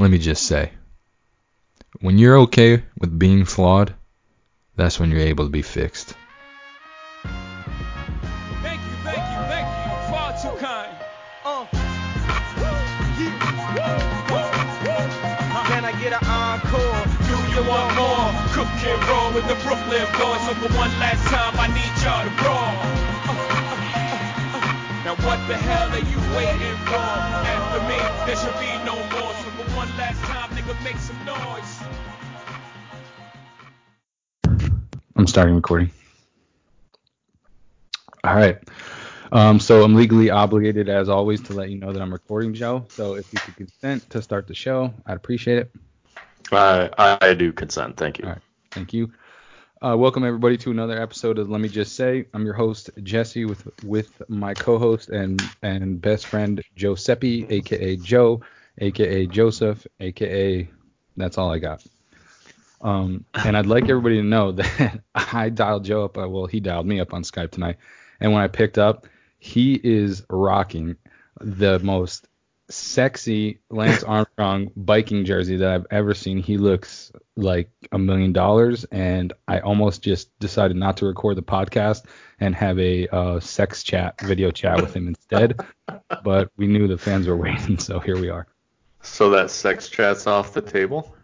let me just say, when you're okay with being flawed, that's when you're able to be fixed. Thank you, thank you, thank you. Far too kind. Uh. Can I get an encore? Do you want more? Cook and roll with the Brooklyn boys. So for one last time, I need y'all to roll. Uh, uh, uh, uh. Now what the hell are you waiting for? After me, there should be no starting recording. All right. Um, so I'm legally obligated, as always, to let you know that I'm recording, Joe. So if you could consent to start the show, I'd appreciate it. I I do consent. Thank you. All right. Thank you. Uh, welcome everybody to another episode of Let Me Just Say. I'm your host Jesse with with my co-host and and best friend Giuseppe, aka Joe, aka Joseph, aka that's all I got. Um, and I'd like everybody to know that I dialed Joe up. uh, Well, he dialed me up on Skype tonight, and when I picked up, he is rocking the most sexy Lance Armstrong biking jersey that I've ever seen. He looks like a million dollars, and I almost just decided not to record the podcast and have a uh, sex chat, video chat with him instead. But we knew the fans were waiting, so here we are. So that sex chat's off the table.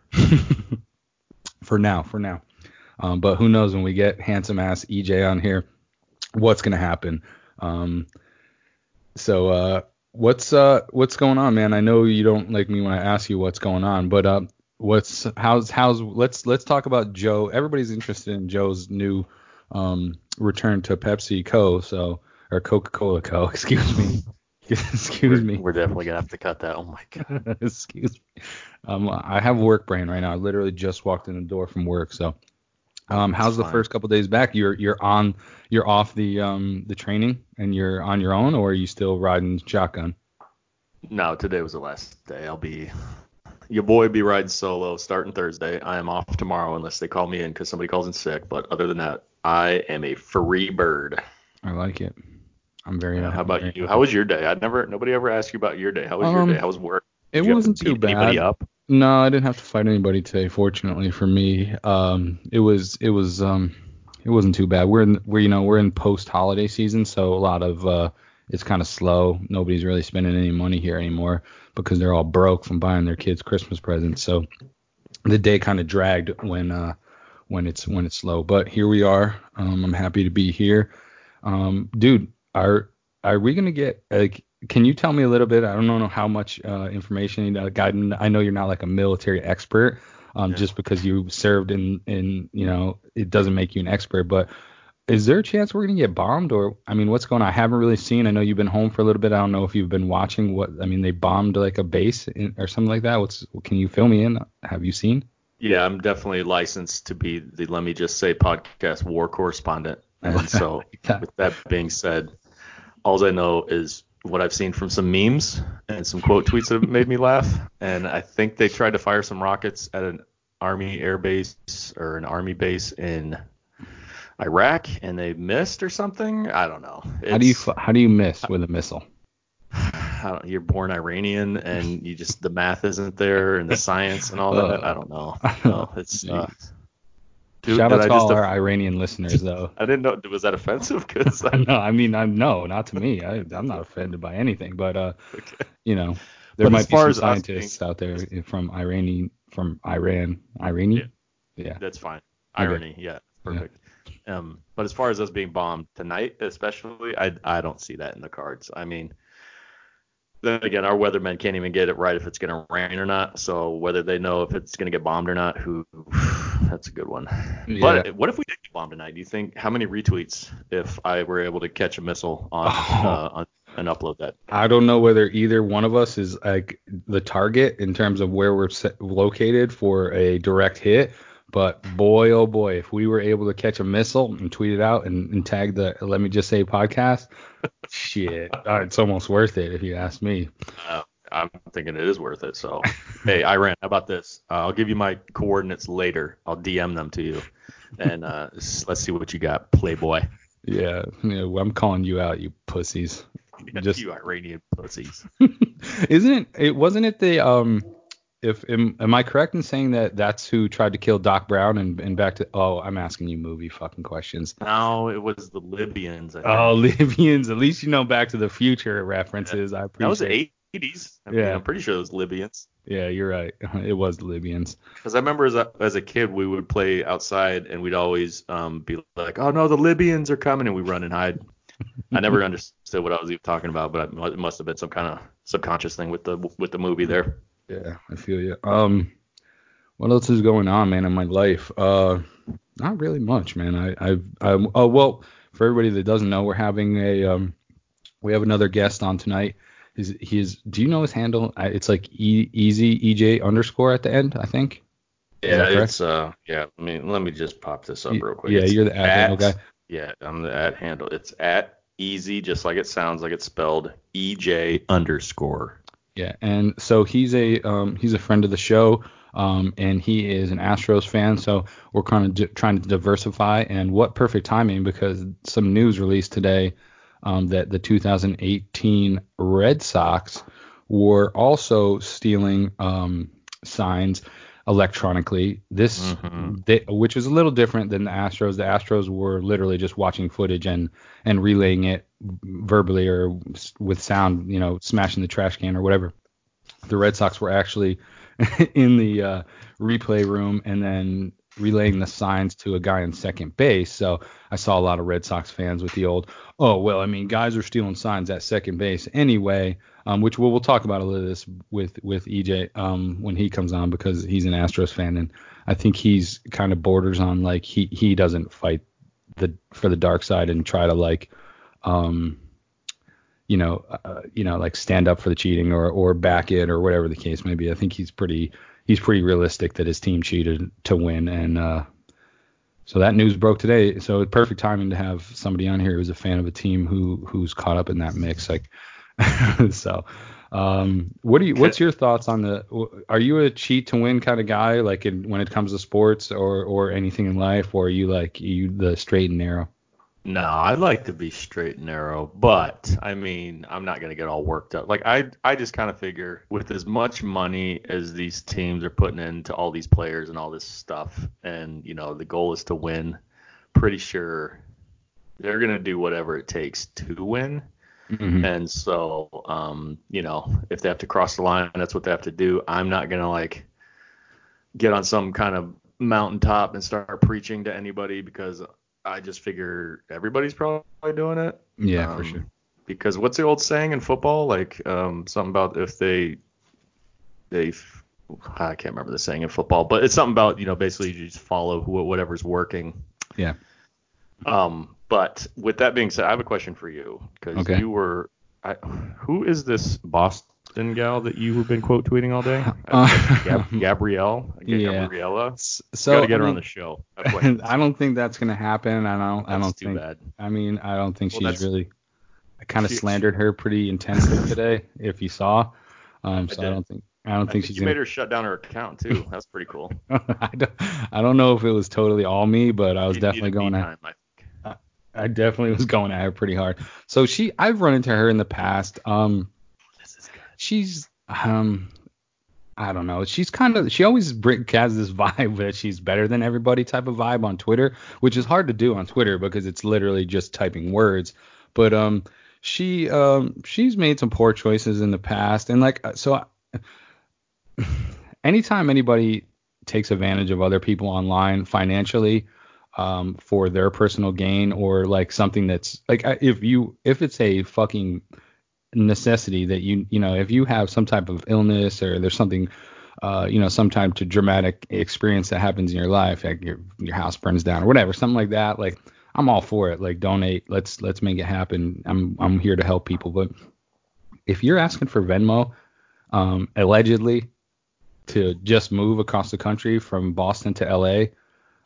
For now, for now. Um, but who knows when we get handsome ass EJ on here, what's gonna happen? Um, so uh, what's uh what's going on, man? I know you don't like me when I ask you what's going on, but uh, what's how's how's let's let's talk about Joe. Everybody's interested in Joe's new um return to Pepsi Co. So or Coca Cola Co. Excuse me. Excuse me. We're definitely gonna have to cut that. Oh my god. Excuse me. Um, I have work brain right now. I literally just walked in the door from work. So, um, how's the fine. first couple days back? You're you're on you're off the um the training and you're on your own, or are you still riding shotgun? No, today was the last day. I'll be your boy be riding solo starting Thursday. I am off tomorrow unless they call me in because somebody calls in sick. But other than that, I am a free bird. I like it. I'm very. Yeah, how about very- you? How was your day? I never nobody ever asked you about your day. How was Um, your day? How was work? It Did to wasn't too bad. up? No, I didn't have to fight anybody today. Fortunately for me, um, it was it was um, it wasn't too bad. We're in we're you know we're in post holiday season, so a lot of uh, it's kind of slow. Nobody's really spending any money here anymore because they're all broke from buying their kids Christmas presents. So the day kind of dragged when uh when it's when it's slow. But here we are. Um, I'm happy to be here. Um, dude, are are we gonna get like? Can you tell me a little bit? I don't know how much uh, information you got. I know you're not like a military expert. Um, Yeah. just because you served in in you know it doesn't make you an expert. But is there a chance we're gonna get bombed or I mean what's going on? I haven't really seen. I know you've been home for a little bit. I don't know if you've been watching what I mean. They bombed like a base in, or something like that. What's can you fill me in? Have you seen? Yeah, I'm definitely licensed to be the Let Me Just Say podcast war correspondent. And so, with that being said, all I know is what I've seen from some memes and some quote tweets that have made me laugh. And I think they tried to fire some rockets at an Army air base or an Army base in Iraq, and they missed or something. I don't know. How do you how do you miss with a missile? I don't, you're born Iranian and you just the math isn't there and the science and all that. I don't know. No, it's uh, dude, Shout out to all our Iranian listeners though. I didn't know. Was that offensive? Because no, I mean, I'm no, not to me. I, I'm not offended by anything, but uh, okay. you know, there But might be some scientists out there from Iranian, from Iran, Iranian. Yeah. that's fine. Okay. Irony, yeah, perfect. Um, but as far as us being bombed tonight, especially, I I don't see that in the cards. I mean, then again, our weathermen can't even get it right if it's going to rain or not. So whether they know if it's going to get bombed or not, who that's a good one. Yeah. But what if we did get bombed tonight? Do you think how many retweets if I were able to catch a missile on, Oh. uh, on and upload that? I don't know whether either one of us is like the target in terms of where we're set, located for a direct hit. But boy, oh boy, if we were able to catch a missile and tweet it out and, and tag the Let Me Just Say podcast, shit, uh, it's almost worth it if you ask me. Uh, I'm thinking it is worth it. So, hey, Iran, how about this? Uh, I'll give you my coordinates later. I'll DM them to you, and uh, let's see what you got, Playboy. Yeah, know, I'm calling you out, you pussies. Just you Iranian pussies. isn't it? It wasn't it the um if am, am I correct in saying that that's who tried to kill Doc Brown and, and back to oh I'm asking you movie fucking questions. No, it was the Libyans. I think. Oh Libyans, at least you know Back to the Future references. I appreciate. that was the 80s. I mean, Yeah. I'm pretty sure it was Libyans. Yeah, you're right. It was Libyans. Because I remember as a, as a kid, we would play outside and we'd always um, be like, oh no, the Libyans are coming, and we run and hide. I never understood what I was even talking about, but it must have been some kind of subconscious thing with the with the movie there. Yeah, I feel you. Um, what else is going on, man, in my life? Uh, not really much, man. I, I, I, oh well, for everybody that doesn't know, we're having a, um, we have another guest on tonight. His, his, do you know his handle? It's like e, easy EJ underscore at the end, I think. Is Yeah, it's uh, yeah. I mean, let me just pop this up real quick. yeah, It's you're the at handle guy. Yeah, I'm the at handle. It's at easy, just like it sounds, like it's spelled EJ underscore. Yeah, and so he's a um, he's a friend of the show, um, and he is an Astros fan. So we're kind of di- trying to diversify. And what perfect timing because some news released today um, that the 2018 Red Sox were also stealing um, signs electronically. This, Mhm. they, which is a little different than the Astros. The Astros were literally just watching footage and and relaying it verbally or with sound, you know, smashing the trash can or whatever. The Red Sox were actually in the uh, replay room and then relaying the signs to a guy in second base. So I saw a lot of Red Sox fans with the old, oh well, I mean, guys are stealing signs at second base anyway. Um, which we'll, we'll talk about a little this with with EJ um, when he comes on because he's an Astros fan and I think he's kind of borders on like he he doesn't fight the for the dark side and try to like um you know uh, you know like stand up for the cheating or or back it or whatever the case may be. I think he's pretty he's pretty realistic that his team cheated to win and uh so that news broke today. So perfect timing to have somebody on here who's a fan of a team who who's caught up in that mix. Like, so, um, what do you? What's your thoughts on the? Are you a cheat to win kind of guy, like in, when it comes to sports or or anything in life, or are you like you the straight and narrow? No, I like to be straight and narrow, but I mean, I'm not gonna get all worked up. Like I, I just kind of figure with as much money as these teams are putting into all these players and all this stuff, and you know, the goal is to win. Pretty sure they're gonna do whatever it takes to win. Mhm. And so, um, you know, if they have to cross the line, that's what they have to do. I'm not gonna like get on some kind of mountaintop and start preaching to anybody because I just figure everybody's probably doing it. Yeah, for Um, sure. Because what's the old saying in football? Like um, something about if they they I can't remember the saying in football, but it's something about you know basically you just follow who, whatever's working. Yeah. Um, but with that being said, I have a question for you because Okay. you were, I, who is this Boston gal that you have been quote tweeting all day? Uh, Gab- Gabrielle, Yeah. Gabriella. So got to get I her on the show. I. I don't think that's gonna happen. I don't. I don't too think. bad. I mean, I don't think Well, she's really. I kind of slandered her pretty intensely today, if you saw. Um, so I, did. don't think. I don't I think think she's you gonna. made her shut down her account too. That's pretty cool. I don't. I don't know if it was totally all me, but I was You definitely going at. time, I. I definitely was going at her pretty hard. So she, I've run into her in the past. Um, This is good. She's um I don't know. She's kind of she always has this vibe that she's better than everybody type of vibe on Twitter, which is hard to do on Twitter because it's literally just typing words. But um she um she's made some poor choices in the past and like so I- anytime anybody takes advantage of other people online financially um, for their personal gain or like something that's like if you if it's a fucking necessity that you you know if you have some type of illness or there's something uh, you know some type of dramatic experience that happens in your life like your your house burns down or whatever something like that like I'm all for it. Like donate. Let's let's make it happen. I'm I'm here to help people. But if you're asking for Venmo um, allegedly to just move across the country from Boston to LA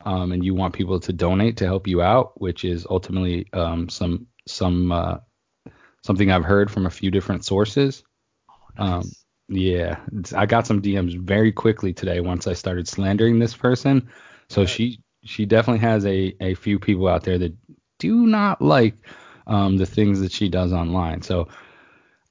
um, and you want people to donate to help you out which is ultimately um, some some uh, something I've heard from a few different sources. Um, yeah, I got some DMs very quickly today once I started slandering this person. So she she definitely has a a few people out there that do not like um, the things that she does online. So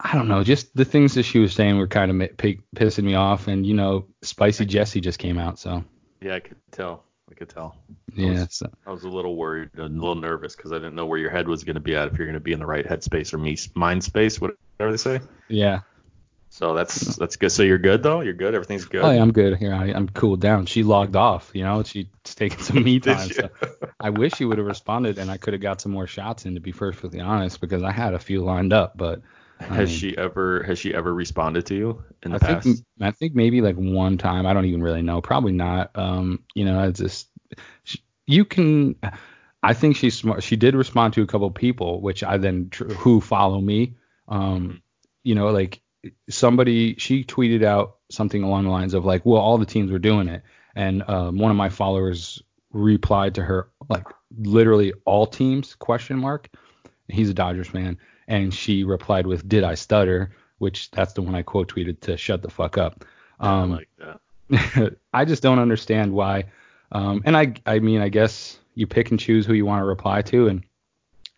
I don't know, just the things that she was saying were kind of p- pissing me off, and you know, Spicy Jesse just came out, so Yeah, I could tell. I could tell. I yeah. was, So, I was a little worried, a little nervous because I didn't know where your head was going to be at if you're going to be in the right headspace or me mind space, whatever they say. yeah. So that's that's good. So you're good though. You're good. Everything's good. Oh yeah, I'm good here. I, I'm cooled down. She logged off, you know. She's taking some me time. So I wish she would have responded, and I could have got some more shots in. To be perfectly honest, because I had a few lined up, but I has mean, she ever has she ever responded to you in the I past? think I think maybe like one time. I don't even really know. Probably not. Um, you know, it's just she, you can. I think she's smart. She did respond to a couple people, which I then tr- who follow me. Um, Mhm. you know, like somebody she tweeted out something along the lines of like, well, all the teams were doing it, and um, one of my followers replied to her like literally all teams question mark. He's a Dodgers fan, and she replied with, "Did I stutter?" Which that's the one I quote tweeted to shut the fuck up. Yeah, I Um, like that. I just don't understand why. Um, and I, I mean, I guess you pick and choose who you want to reply to, and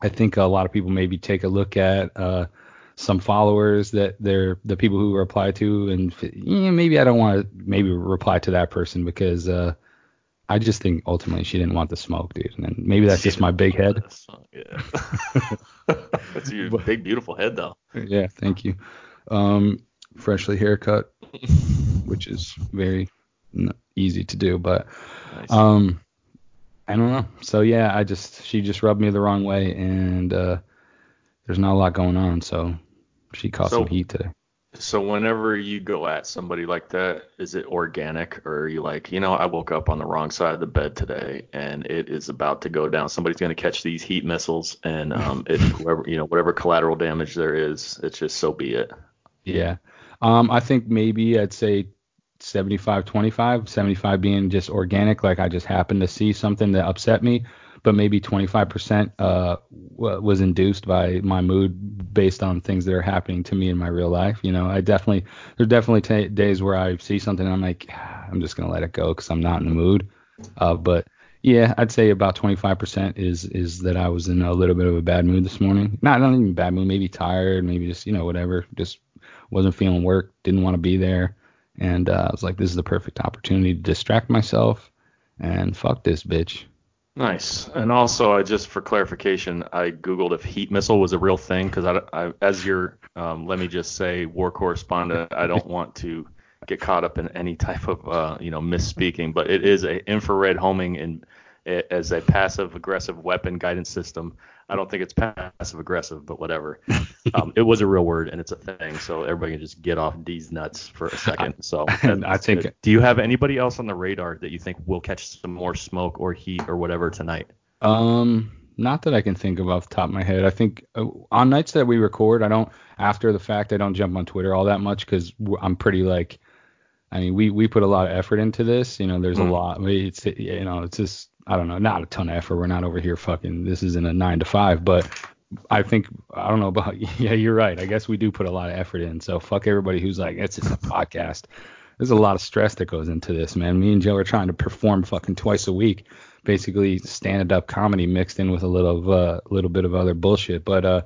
I think a lot of people maybe take a look at uh, some followers that they're the people who reply to, and yeah, maybe I don't want to maybe reply to that person because uh, I just think ultimately she didn't want the smoke, dude. And maybe that's just my big head. Yeah. That's your big beautiful head though. Yeah, thank you. Um, freshly haircut, which is very n- easy to do, but Nice. Um, I don't know. So yeah, I just she just rubbed me the wrong way, and uh, there's not a lot going on. So she caught So- some heat today. So whenever you go at somebody like that, is it organic or are you like, you know, I woke up on the wrong side of the bed today and it is about to go down. Somebody's going to catch these heat missiles and um, it, whoever, you know, whatever collateral damage there is, it's just so be it. Yeah. Um, I think maybe I'd say 75 25, 75 being just organic, like I just happened to see something that upset me, but maybe 25% uh, was induced by my mood based on things that are happening to me in my real life. You know, I definitely, there's definitely t- days where I see something and I'm like, "Ah, I'm just going to let it go because I'm not in the mood. Uh, but yeah, I'd say about 25% is is that I was in a little bit of a bad mood this morning. Not not even bad mood, maybe tired, maybe just you know whatever, just wasn't feeling work, didn't want to be there, and uh, I was like, this is the perfect opportunity to distract myself, and fuck this bitch. Nice. And also, I just for clarification, I googled if heat missile was a real thing because I, I, as your, um, let me just say, war correspondent, I don't want to get caught up in any type of, uh, you know, misspeaking. But it is a infrared homing in as a passive aggressive weapon guidance system. I don't think it's passive aggressive, but whatever. Um, it was a real word and it's a thing, so everybody can just get off D's nuts for a second. So I think- good. Do you have anybody else on the radar that you think will catch some more smoke or heat or whatever tonight? Um, not that I can think of off the top of my head. I think uh, on nights that we record, I don't after the fact I don't jump on Twitter all that much because I'm pretty like, I mean we we put a lot of effort into this. You know, there's a Mm. lot. It's you know it's just I don't know, not a ton of effort. We're not over here fucking. This isn't a nine to five, but I think I don't know about yeah, you're right. I guess we do put a lot of effort in. So fuck everybody who's like it's just a podcast. There's a lot of stress that goes into this, man. Me and Joe are trying to perform fucking twice a week, basically stand up comedy mixed in with a little uh, little bit of other bullshit. But uh,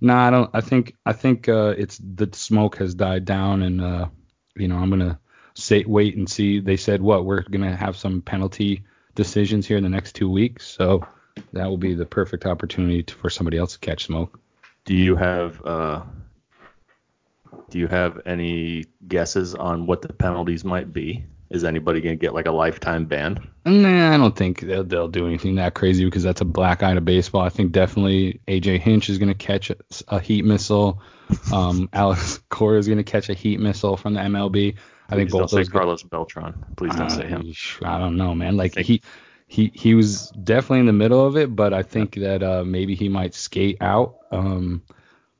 no, I don't. I think I think uh, it's the smoke has died down, and uh, you know I'm gonna say wait and see. They said what we're gonna have some penalty decisions here in the next two weeks, so that will be the perfect opportunity to, for somebody else to catch smoke. Do you have uh, do you have any guesses on what the penalties might be? Is anybody gonna get like a lifetime ban? Nah, I don't think they'll, they'll do anything that crazy because that's a black eye to baseball. I think definitely AJ Hinch is going to catch a, a heat missile. Um, Alex Cora is going to catch a heat missile from the MLB. I think Please don't both say those. guys- Carlos Beltran. Please don't say him. Uh, I don't know, man. Like he he he was definitely in the middle of it, but I think that uh, maybe he might skate out. Um,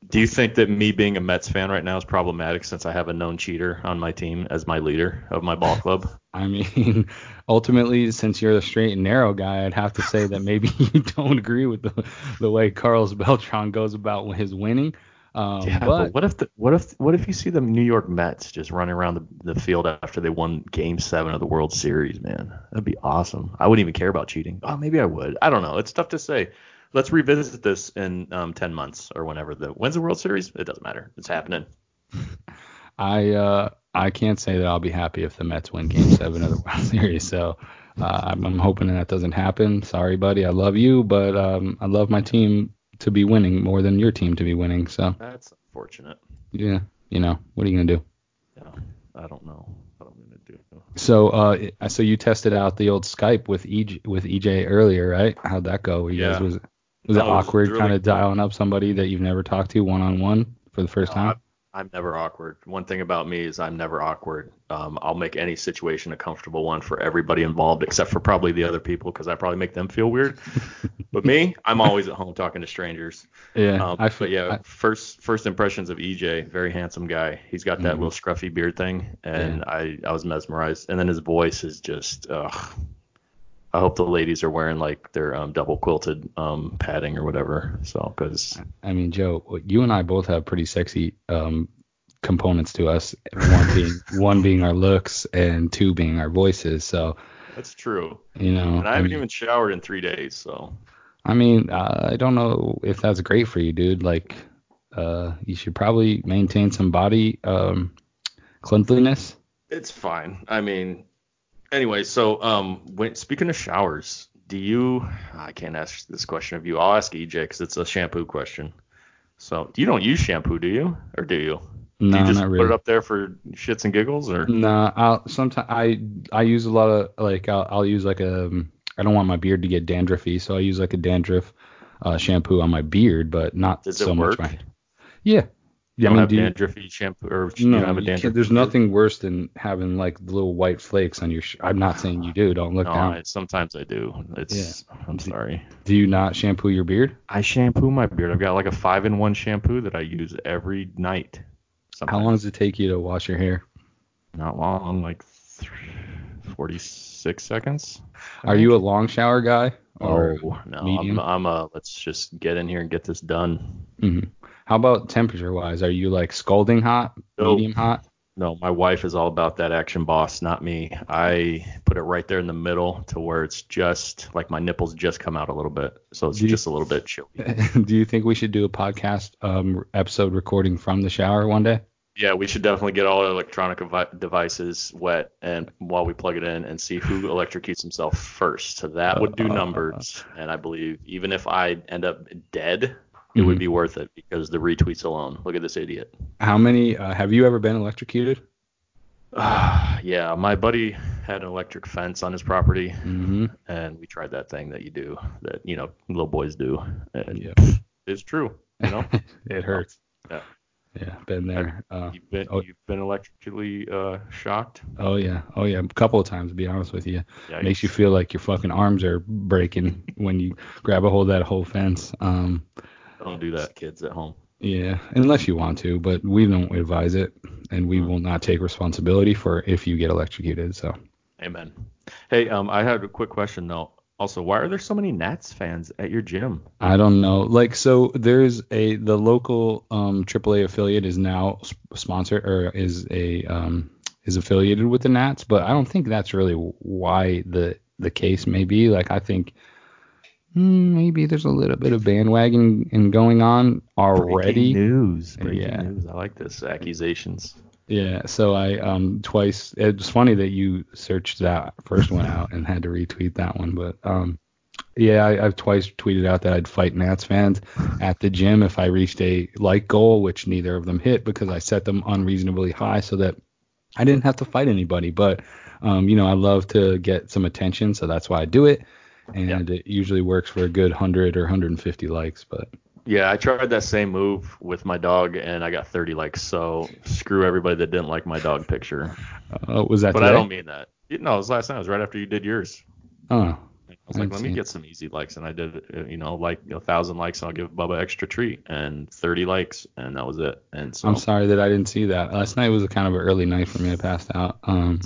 Do you think that me being a Mets fan right now is problematic since I have a known cheater on my team as my leader of my ball club? I mean, ultimately, since you're the straight and narrow guy, I'd have to say that maybe you don't agree with the the way Carlos Beltran goes about his winning. Um, yeah, but but what if the, what if what if you see the New York Mets just running around the, the field after they won Game Seven of the World Series, man? That'd be awesome. I wouldn't even care about cheating. Oh, maybe I would. I don't know. It's tough to say. let's revisit this in um, 10 months or whenever the when's the World Series? It doesn't matter. It's happening. I uh I can't say that I'll be happy if the Mets win Game Seven of the World Series. So uh, I'm, I'm hoping that doesn't happen. Sorry, buddy. I love you, but um, I love my team to be winning more than your team to be winning. So That's unfortunate. yeah, you know what are you gonna do? Yeah, I don't know what I'm gonna do. So uh, so you tested out the old Skype with EJ with EJ earlier, right? How'd that go? Were you guys Yeah. was was it No, it was awkward really kind of cool. dialing up somebody that you've never talked to one on one for the first No, time? I'm never awkward. One thing about me is I'm never awkward. Um, I'll make any situation a comfortable one for everybody involved, except for probably the other people, because I probably make them feel weird. but me, I'm always at home talking to strangers. Yeah, Um, I feel but yeah, I- first first impressions of EJ, very handsome guy. He's got that Mhm. little scruffy beard thing, and I I was mesmerized. And then his voice is just, ugh. I hope the ladies are wearing like their um, double quilted um, padding or whatever. So, because I mean, Joe, you and I both have pretty sexy um, components to us. One being one being our looks, and two being our voices. So that's true. you know, And I haven't mean, even showered in three days, so I mean, uh, I don't know if that's great for you, dude. Like, uh, you should probably maintain some body um, cleanliness. it's fine. I mean, anyway, so um, when speaking of showers, do you? I can't ask this question of you. I'll ask EJ because it's a shampoo question. So you don't use shampoo, do you, or do you? No, do you just not put it up there for shits and giggles, or No, I'll sometimes I I use a lot of like I'll, I'll use like a I don't want my beard to get dandruffy, so I use like a dandruff uh, shampoo on my beard, but not Does so much my. Yeah, you yeah. I mean, have do you, dandruffy shampoo, or you no, don't have a you dandruff? there's nothing worse than having like little white flakes on your. Sh- I'm not saying you do. Don't look No, down. I, sometimes I do. It's. I'm sorry. Do you not shampoo your beard? I shampoo my beard. I've got like a five-in-one shampoo that I use every night. How long does it take you to wash your hair? Not long, like th- 46 seconds. I Are think. you a long shower guy or Oh no? I'm, I'm a let's just get in here and get this done. Mhm. How about temperature wise? Are you like scalding hot, Nope. medium hot? No, my wife is all about that action boss, not me. I put it right there in the middle to where it's just like my nipples just come out a little bit, so it's you- just a little bit chilly. do you think we should do a podcast um, episode recording from the shower one day? Yeah, we should definitely get all our electronic devices wet and while we plug it in and see who electrocutes himself first. So that would do numbers, and I believe even if I end up dead, it would Mhm. be worth it because the retweets alone. Look at this idiot. How many? Uh, have you ever been electrocuted? yeah, my buddy had an electric fence on his property, Mm-hmm. and we tried that thing that you do, that you know little boys do, and Yeah. it's true. You know, it hurts. Yeah. Yeah, been there. Uh, you've been oh. you've been electrically uh, shocked. oh yeah, oh yeah, a couple of times to be honest with you. Makes you feel like your fucking arms are breaking when you grab a hold of that whole fence. Um, don't do that, kids at home. yeah, unless you want to, but we don't advise it, and we Hmm. will not take responsibility for if you get electrocuted. So. Amen. Hey, um, I had a quick question though. Also, why are there so many Nats fans at your gym? I don't know. Like, so there's a the local um AAA affiliate is now sp- sponsored or is a um is affiliated with the Nats, but I don't think that's really why the the case may be. Like, I think maybe there's a little bit of bandwagon in going on already. Breaking news. Breaking Yeah. news. I like this. Accusations. Yeah. So I um twice. It's funny that you searched that first one out and had to retweet that one, but um. Yeah, I, I've twice tweeted out that I'd fight Nats fans at the gym if I reached a like goal, which neither of them hit because I set them unreasonably high so that I didn't have to fight anybody. But um, you know, I love to get some attention, so that's why I do it. And it usually works for a good 100 or 150 likes. But Yeah, I tried that same move with my dog and I got 30 likes. So screw everybody that didn't like my dog picture. uh, was that But today? I don't mean that. No, it was last night. It was right after you did yours. Oh, I was I like, let me get some easy likes, and I did, uh, you know, like a thousand likes, and I'll give Bubba extra treat, and 30 likes, and that was it. And so I'm sorry that I didn't see that. Last night was a kind of an early night for me. I passed out. Um,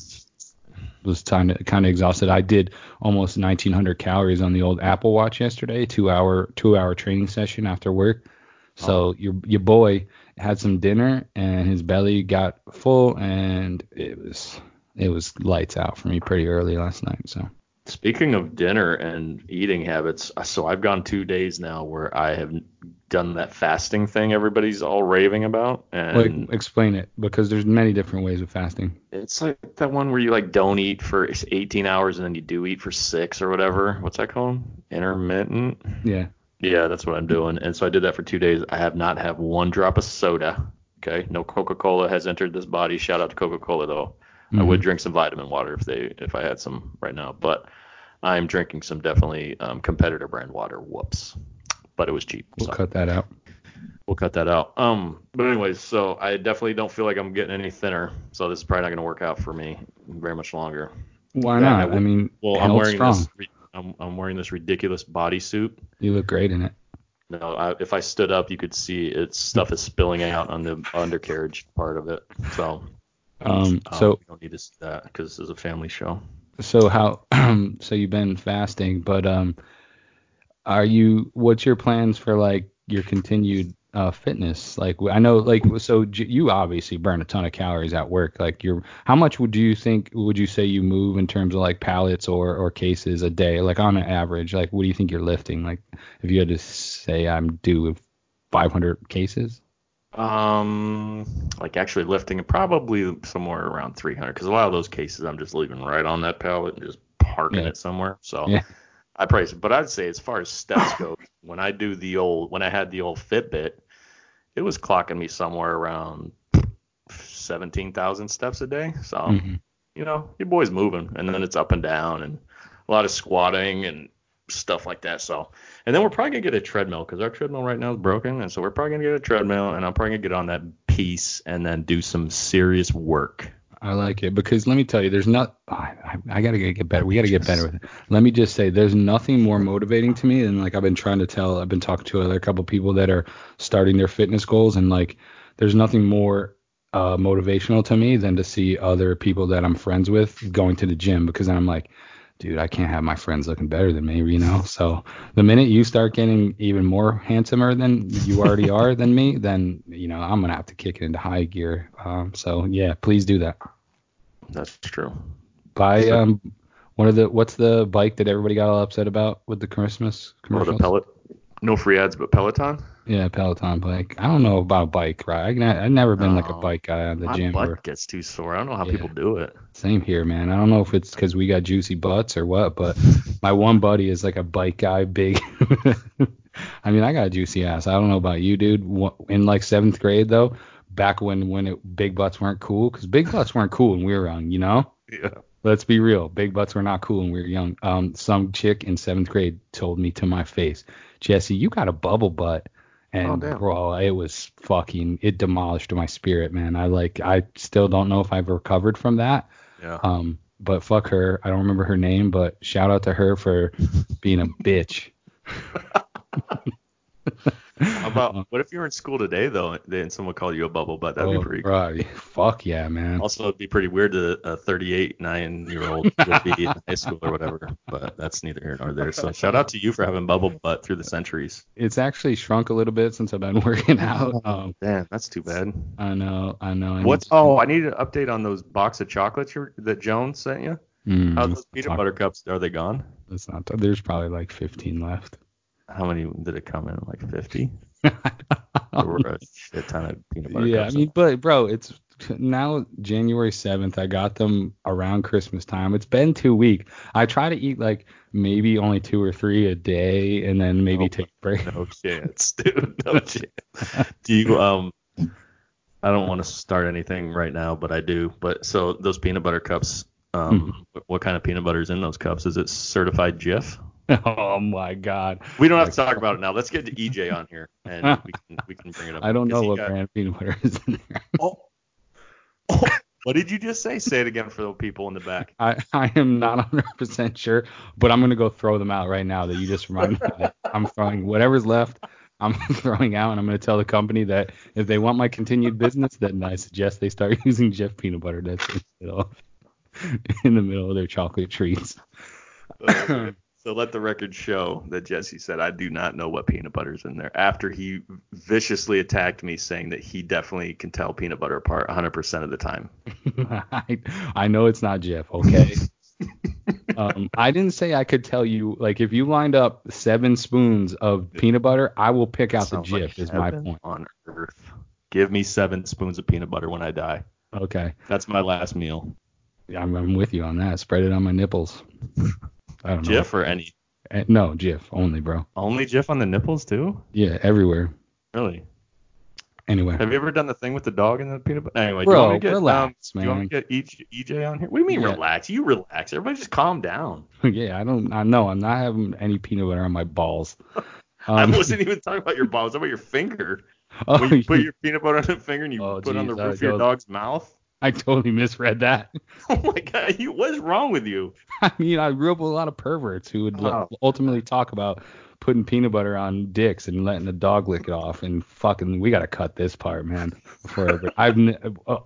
was kind of kind of exhausted. I did almost 1900 calories on the old Apple Watch yesterday, two hour two hour training session after work. Oh. So your your boy had some dinner and his belly got full and it was it was lights out for me pretty early last night. So Speaking of dinner and eating habits, so I've gone two days now where I have done that fasting thing everybody's all raving about, and Like, explain it because there's many different ways of fasting. it's like that one where you like don't eat for 18 hours and then you do eat for six or whatever. What's that called? Intermittent. Yeah. Yeah, that's what I'm doing. And so I did that for two days. I have not had one drop of soda. Okay, no Coca-Cola has entered this body. Shout out to Coca-Cola though. I Mhm. would drink some vitamin water if they if I had some right now, but I'm drinking some definitely um, competitor brand water. Whoops, but it was cheap. We'll so cut that out. we'll cut that out. Um, but anyways, so I definitely don't feel like I'm getting any thinner. So this is probably not going to work out for me very much longer. Why not? I I mean, Well, I'm wearing strong. this. I'm, I'm wearing this ridiculous bodysuit. You look great in it. No, I, if I stood up, you could see its stuff is spilling out on the undercarriage part of it. So, Um, um, so we don't need to see that because this is a family show. so how so you've been fasting, but um, are you? What's your plans for like your continued uh fitness? Like I know like so j- you obviously burn a ton of calories at work. Like you're how much would you think would you say you move in terms of like pallets or or cases a day? Like on an average, like what do you think you're lifting? Like if you had to say I'm due with 500 cases. Um, like actually lifting probably somewhere around 300 because a lot of those cases I'm just leaving right on that pallet and just parking Yeah. it somewhere. So Yeah. I probably, but I'd say as far as steps go, when I do the old, when I had the old Fitbit, it was clocking me somewhere around 17,000 steps a day. So Mhm. you know, your boy's moving, and then it's up and down, and a lot of squatting and stuff like that. So, and then we're probably gonna get a treadmill because our treadmill right now is broken, and so we're probably gonna get a treadmill, and I'm probably gonna get on that piece and then do some serious work. I like it because let me tell you, there's not. I, I, gotta get, get better. We gotta get better with it. Let me just say, there's nothing more motivating to me than like I've been trying to tell. I've been talking to other couple people that are starting their fitness goals, and like, there's nothing more uh, motivational to me than to see other people that I'm friends with going to the gym because then I'm like, dude, I can't have my friends looking better than me, you know. So the minute you start getting even more handsomer than you already are than me, then you know I'm gonna have to kick it into high gear. Um, so yeah, please do that. That's true. Buy um one of the what's the bike that everybody got all upset about with the Christmas Or commercials? the pellet. No free ads, but Peloton. Yeah, Peloton bike. I don't know about bike ride. I, I've never been like a bike guy at the My gym. butt Or, gets too sore. I don't know how Yeah. people do it. same here, man. I don't know if it's because we got juicy butts or what, but my one buddy is like a bike guy, big. I mean, I got a juicy ass. I don't know about you, dude. In like seventh grade though, back when when it, big butts weren't cool, because big butts weren't cool when we were young, you know. Yeah. Let's be real. Big butts were not cool when we were young. Um, some chick in seventh grade told me to my face, Jesse, you got a bubble butt. And Oh, bro, it was fucking, it demolished my spirit, man. I like, I still don't know if I've recovered from that. Yeah. Um, but fuck her. I don't remember her name, but shout out to her for being a bitch. How about what if you were in school today though, and someone called you a bubble butt? That'd oh, be pretty. cool. Fuck yeah, man. Also, it'd be pretty weird to a 38, nine year old would be in high school or whatever, but that's neither here nor there. So shout out to you for having bubble butt through the centuries. It's actually shrunk a little bit since I've been working out. Um, Damn, that's too bad. I know, I know. I What's oh, I need an update on those box of chocolates that Jones sent you. Mm, How's those peanut butter cups? Are they gone? Let's not. There's probably like 15 left. How many did it come in? Like 50? There were a shit ton of peanut butter yeah, I mean, but bro, it's now January 7th. I got them around Christmas time. It's been two weeks. I try to eat like maybe only two or three a day, and then maybe Nope. take a break. No chance, dude. No chance. Do you um? I don't want to start anything right now, but I do. But so those peanut butter cups. Um, what- what kind of peanut butter is in those cups? Is it certified Jif? oh my God. We don't have to talk about it now. Let's get to EJ on here, and we can we can bring it up. I don't know what got- brand peanut butter is in there. Oh. Oh, what did you just say? Say it again for the people in the back. I, I am not 100% sure, but I'm going to go throw them out right now that you just reminded me that I'm throwing whatever's left. I'm throwing out, and I'm going to tell the company that if they want my continued business, then I suggest they start using Jif peanut butter. That's in the middle, in the middle of their chocolate treats. So let the record show that Jesse said I do not know what peanut butter is in there. After he viciously attacked me, saying that he definitely can tell peanut butter apart 100% of the time. I, I know it's not Jif, okay? um, I didn't say I could tell you like if you lined up seven spoons of peanut butter, I will pick out the Sounds like Jif. is my point. On earth. Give me seven spoons of peanut butter when I die. Okay, That's my last meal. Yeah, I'm, I'm with you on that. Spread it on my nipples. I don't know. Jif or any? Eh, No, Jif only, bro. Only Jif on the nipples too? Yeah, everywhere. Really? Anyway, Have you ever done the thing with the dog and the peanut butter? Anyway, Bro, do you want me to get, relax, um, Do you want me to get EJ, EJ on here? What do you mean Yeah. relax? You relax. Everybody just calm down. yeah, I don't. I know I'm not having any peanut butter on my balls. I Um, wasn't even talking about your balls. I'm talking about your finger. oh, When you put your peanut butter on the finger and you Oh, put it on the roof of your dog's mouth. I totally misread that. Oh my god, you, what's wrong with you? I mean, I grew up with a lot of perverts who would Oh. ultimately talk about putting peanut butter on dicks and letting the dog lick it off. And fucking, we gotta cut this part, man. Forever. I've, ne- uh,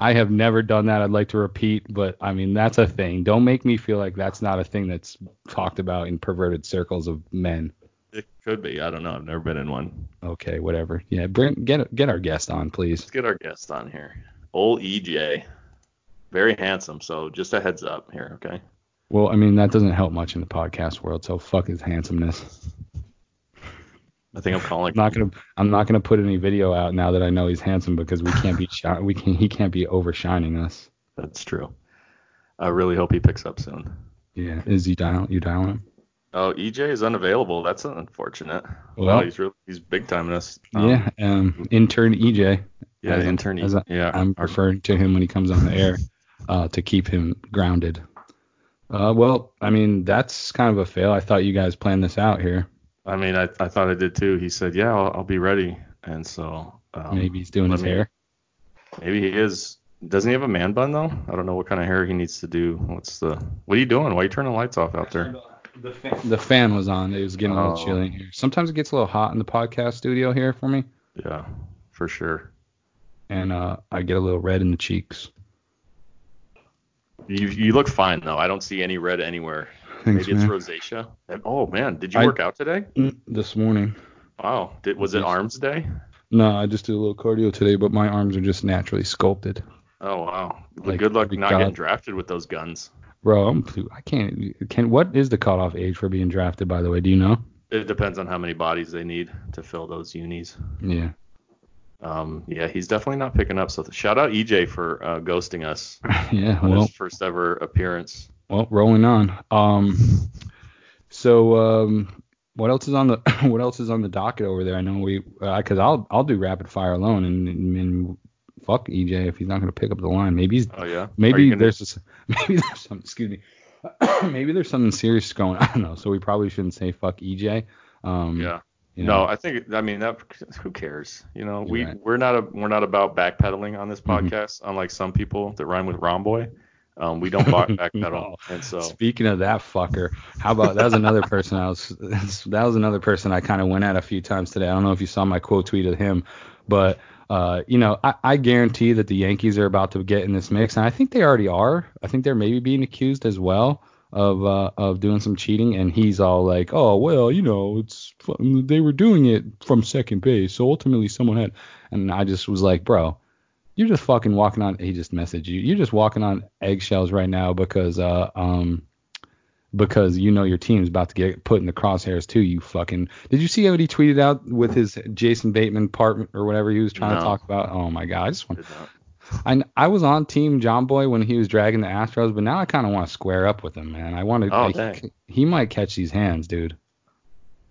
I have never done that. I'd like to repeat, but I mean, that's a thing. Don't make me feel like that's not a thing that's talked about in perverted circles of men. It could be. I don't know. I've never been in one. Okay, whatever. Yeah, bring get get our guest on, please. Let's get our guest on here. Old EJ. Very handsome. So just a heads up here, okay? Well, I mean, that doesn't help much in the podcast world. So fuck his handsomeness. I think I'm calling. I'm not gonna I'm not gonna put any video out now that I know he's handsome because we can't be shi- we can he can't be overshining us. That's true. I really hope he picks up soon. Yeah, is he dial you dialing him? Oh, EJ is unavailable. That's unfortunate. Well- wow, he's really he's big time in us. Um, yeah, um, intern EJ. Yeah, As I'm- intern. as I- yeah. I'm referring to him when he comes on the air uh, to keep him grounded. Uh, well, I mean that's kind of a fail. I thought you guys planned this out here. I mean, I, I thought I did too. He said, yeah, I'll, I'll be ready. And so um, Maybe he's doing let his me- hair. Maybe he is. Doesn't he have a man bun though? I don't know what kind of hair he needs to do. What's the? What are you doing? Why are you turning the lights off out there? The fan, the fan was on. It was getting a little Oh. chilly in here. Sometimes it gets a little hot in the podcast studio here for me, Yeah, for sure. And uh, I get a little red in the cheeks. You you look fine though. I don't see any red anywhere. Thanks, Maybe it's rosacea. And- oh man, did you I- work out today? Mm, This morning. Wow. Did was it arms day? No, I just did a little cardio today, but my arms are just naturally sculpted. Oh wow. Like, Good luck not getting drafted with those guns. Bro, I'm, I can't. Can what is the cutoff age for being drafted? By the way, do you know? It depends on how many bodies they need to fill those unis. Yeah. Um, yeah, he's definitely not picking up. So shout out EJ for uh, ghosting us Yeah. on Well, his first ever appearance. well, rolling on. Um. So, um, what else is on the what else is on the docket over there? I know we, uh 'cause I'll I'll do rapid fire alone, and, and fuck EJ if he's not gonna pick up the line. Maybe he's Oh yeah. Maybe gonna- there's just, maybe there's some excuse me. maybe there's something serious going. On. I don't know. So we probably shouldn't say fuck EJ. Um. Yeah. You know. No, I think I mean that. Who cares? You know, You're we right. we're not a we're not about backpedaling on this Mhm. podcast, unlike some people that rhyme with Romboy. Um, we don't back backpedal, No. and so Speaking of that fucker, how about that was another person I was that was another person I kind of went at a few times today. I don't know if you saw my quote tweet of him, but uh, you know, I, I guarantee that the Yankees are about to get in this mix, and I think they already are. I think they're maybe being accused as well of uh, of doing some cheating, and he's all like, oh well, you know, it's they were doing it from second base, so ultimately someone had, and I just was like, bro, you're just fucking walking on. He just messaged you. You're just walking on eggshells right now because uh um because you know your team's about to get put in the crosshairs too. You fucking. Did you see what he tweeted out with his Jason Bateman part or whatever he was trying No. to talk about? Oh my god, I just want. I I was on Team John Boy when he was dragging the Astros, but now I kind of want to square up with him, man. I want to. Oh, like, dang. he might catch these hands, dude.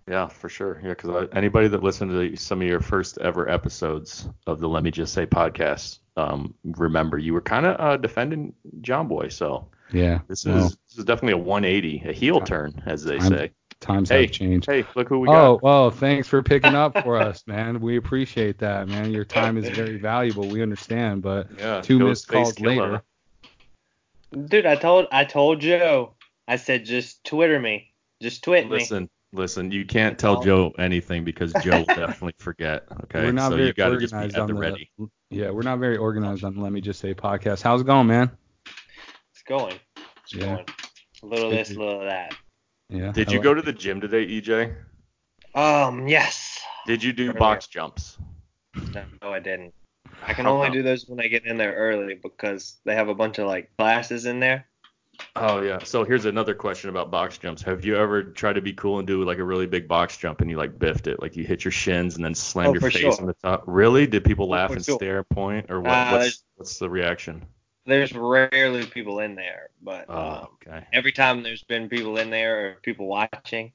Yeah, for sure. Yeah, because anybody that listened to some of your first ever episodes of the Let Me Just Say podcast, um, remember you were kind of uh, defending John Boy. So Yeah. this well, is this is definitely a 180, a heel turn, as they I'm- say. Times Hey, have changed. Hey, look who we oh, got. well, thanks for picking up for us, man. We appreciate that, man. Your time is very valuable. We understand, but Yeah, two Ghostface missed calls Killer. later. Dude, I told I told Joe. I said just Twitter me. Just twit me. Listen, listen, you can't tell Oh. Joe anything because Joe will definitely forget. Okay, We're not so very you got to just be organized at on the the ready. Yeah, we're not very organized on the Let Me Just Say podcast. How's it going, man? It's going. It's Yeah. going. A little Good this, to- a little that. Yeah. Did I you like- go to the gym today, EJ? Um, yes. Did you do Earlier. box jumps? No, no, I didn't. I can How only come? do those when I get in there early because they have a bunch of like classes in there. Oh yeah. So here's another question about box jumps. Have you ever tried to be cool and do like a really big box jump and you like biffed it, like you hit your shins and then slammed Oh, your face sure. on the top? Really? Did people Oh, laugh for and sure. stare, point, or what? Uh, what's what's the reaction? There's rarely people in there, but Oh, uh, okay. every time there's been people in there or people watching,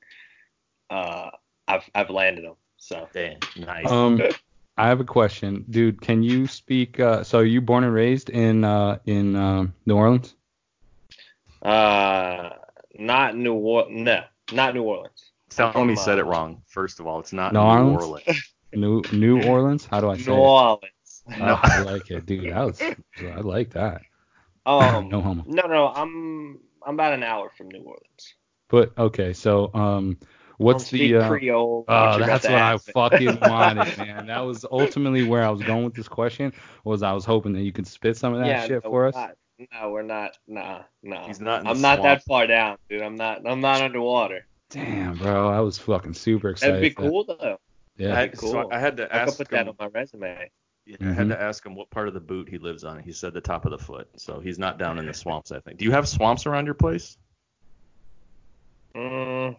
uh, I've I've landed them. So Damn, nice. Um, I have a question, dude. Can you speak? Uh, so you born and raised in uh, in um New Orleans? uh, not New Or no, not New Orleans. Tell me from, said uh, it wrong. First of all, it's not New New Orleans? Orleans. New New Orleans? How do I say New it? Orleans. Oh, I like it, dude. That was I like that. Um, No homo. No, no, I'm I'm about an hour from New Orleans. But okay, so um, what's the? Uh, Creole? oh, that's what I ask me. fucking wanted, man. That was ultimately where I was going with this question. Was I was hoping that you could spit some of that yeah, shit no, for us. Not, no, we're not. Nah, nah. He's not I'm not that far down, dude. I'm not. I'm not underwater. Damn, bro, I was fucking super excited. That'd be cool though. Yeah. I, That'd be So cool. I had to ask. I could put that on my resume. Yeah, I had Mhm. to ask him what part of the boot he lives on. He said the top of the foot. So he's not down in the swamps, I think. Do you have swamps around your place? Mm,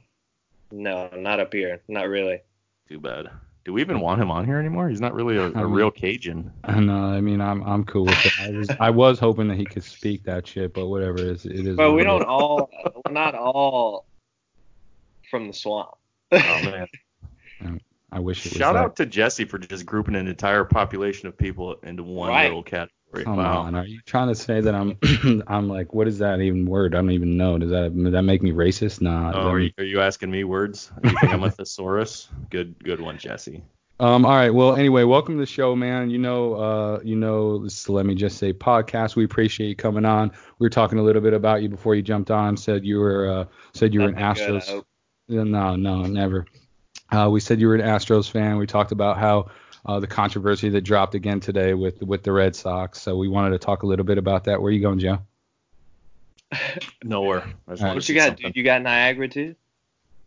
no, not up here. Not really. Too bad. Do we even want him on here anymore? He's not really a, mean- real Cajun. I know. I mean, I'm I'm cool with it. I was I was hoping that he could speak that shit, but whatever it is, it is. But we it don't all. We're not all from the swamp. Oh man. I wish it was. Shout that. out to Jesse for just grouping an entire population of people into one Right. little category. Come wow. on, are you trying to say that I'm I'm like what is that even word? I don't even know. Does that does that make me racist? Nah. Oh, that are you, are you asking me words? You think I'm a thesaurus? Good, good one, Jesse. Um. All right. Well, anyway, welcome to the show, man. You know, uh, you know, this is let me just say podcast. We appreciate you coming on. We were talking a little bit about you before you jumped on. Said you were uh, said you were an Nothing good, Astros. hope. No, no, never. Uh, we said you were an Astros fan. We talked about how uh, the controversy that dropped again today with with the Red Sox. So we wanted to talk a little bit about that. Where you going, Joe? Nowhere. I just All wanted What to you got, something. dude? You got Niagara too?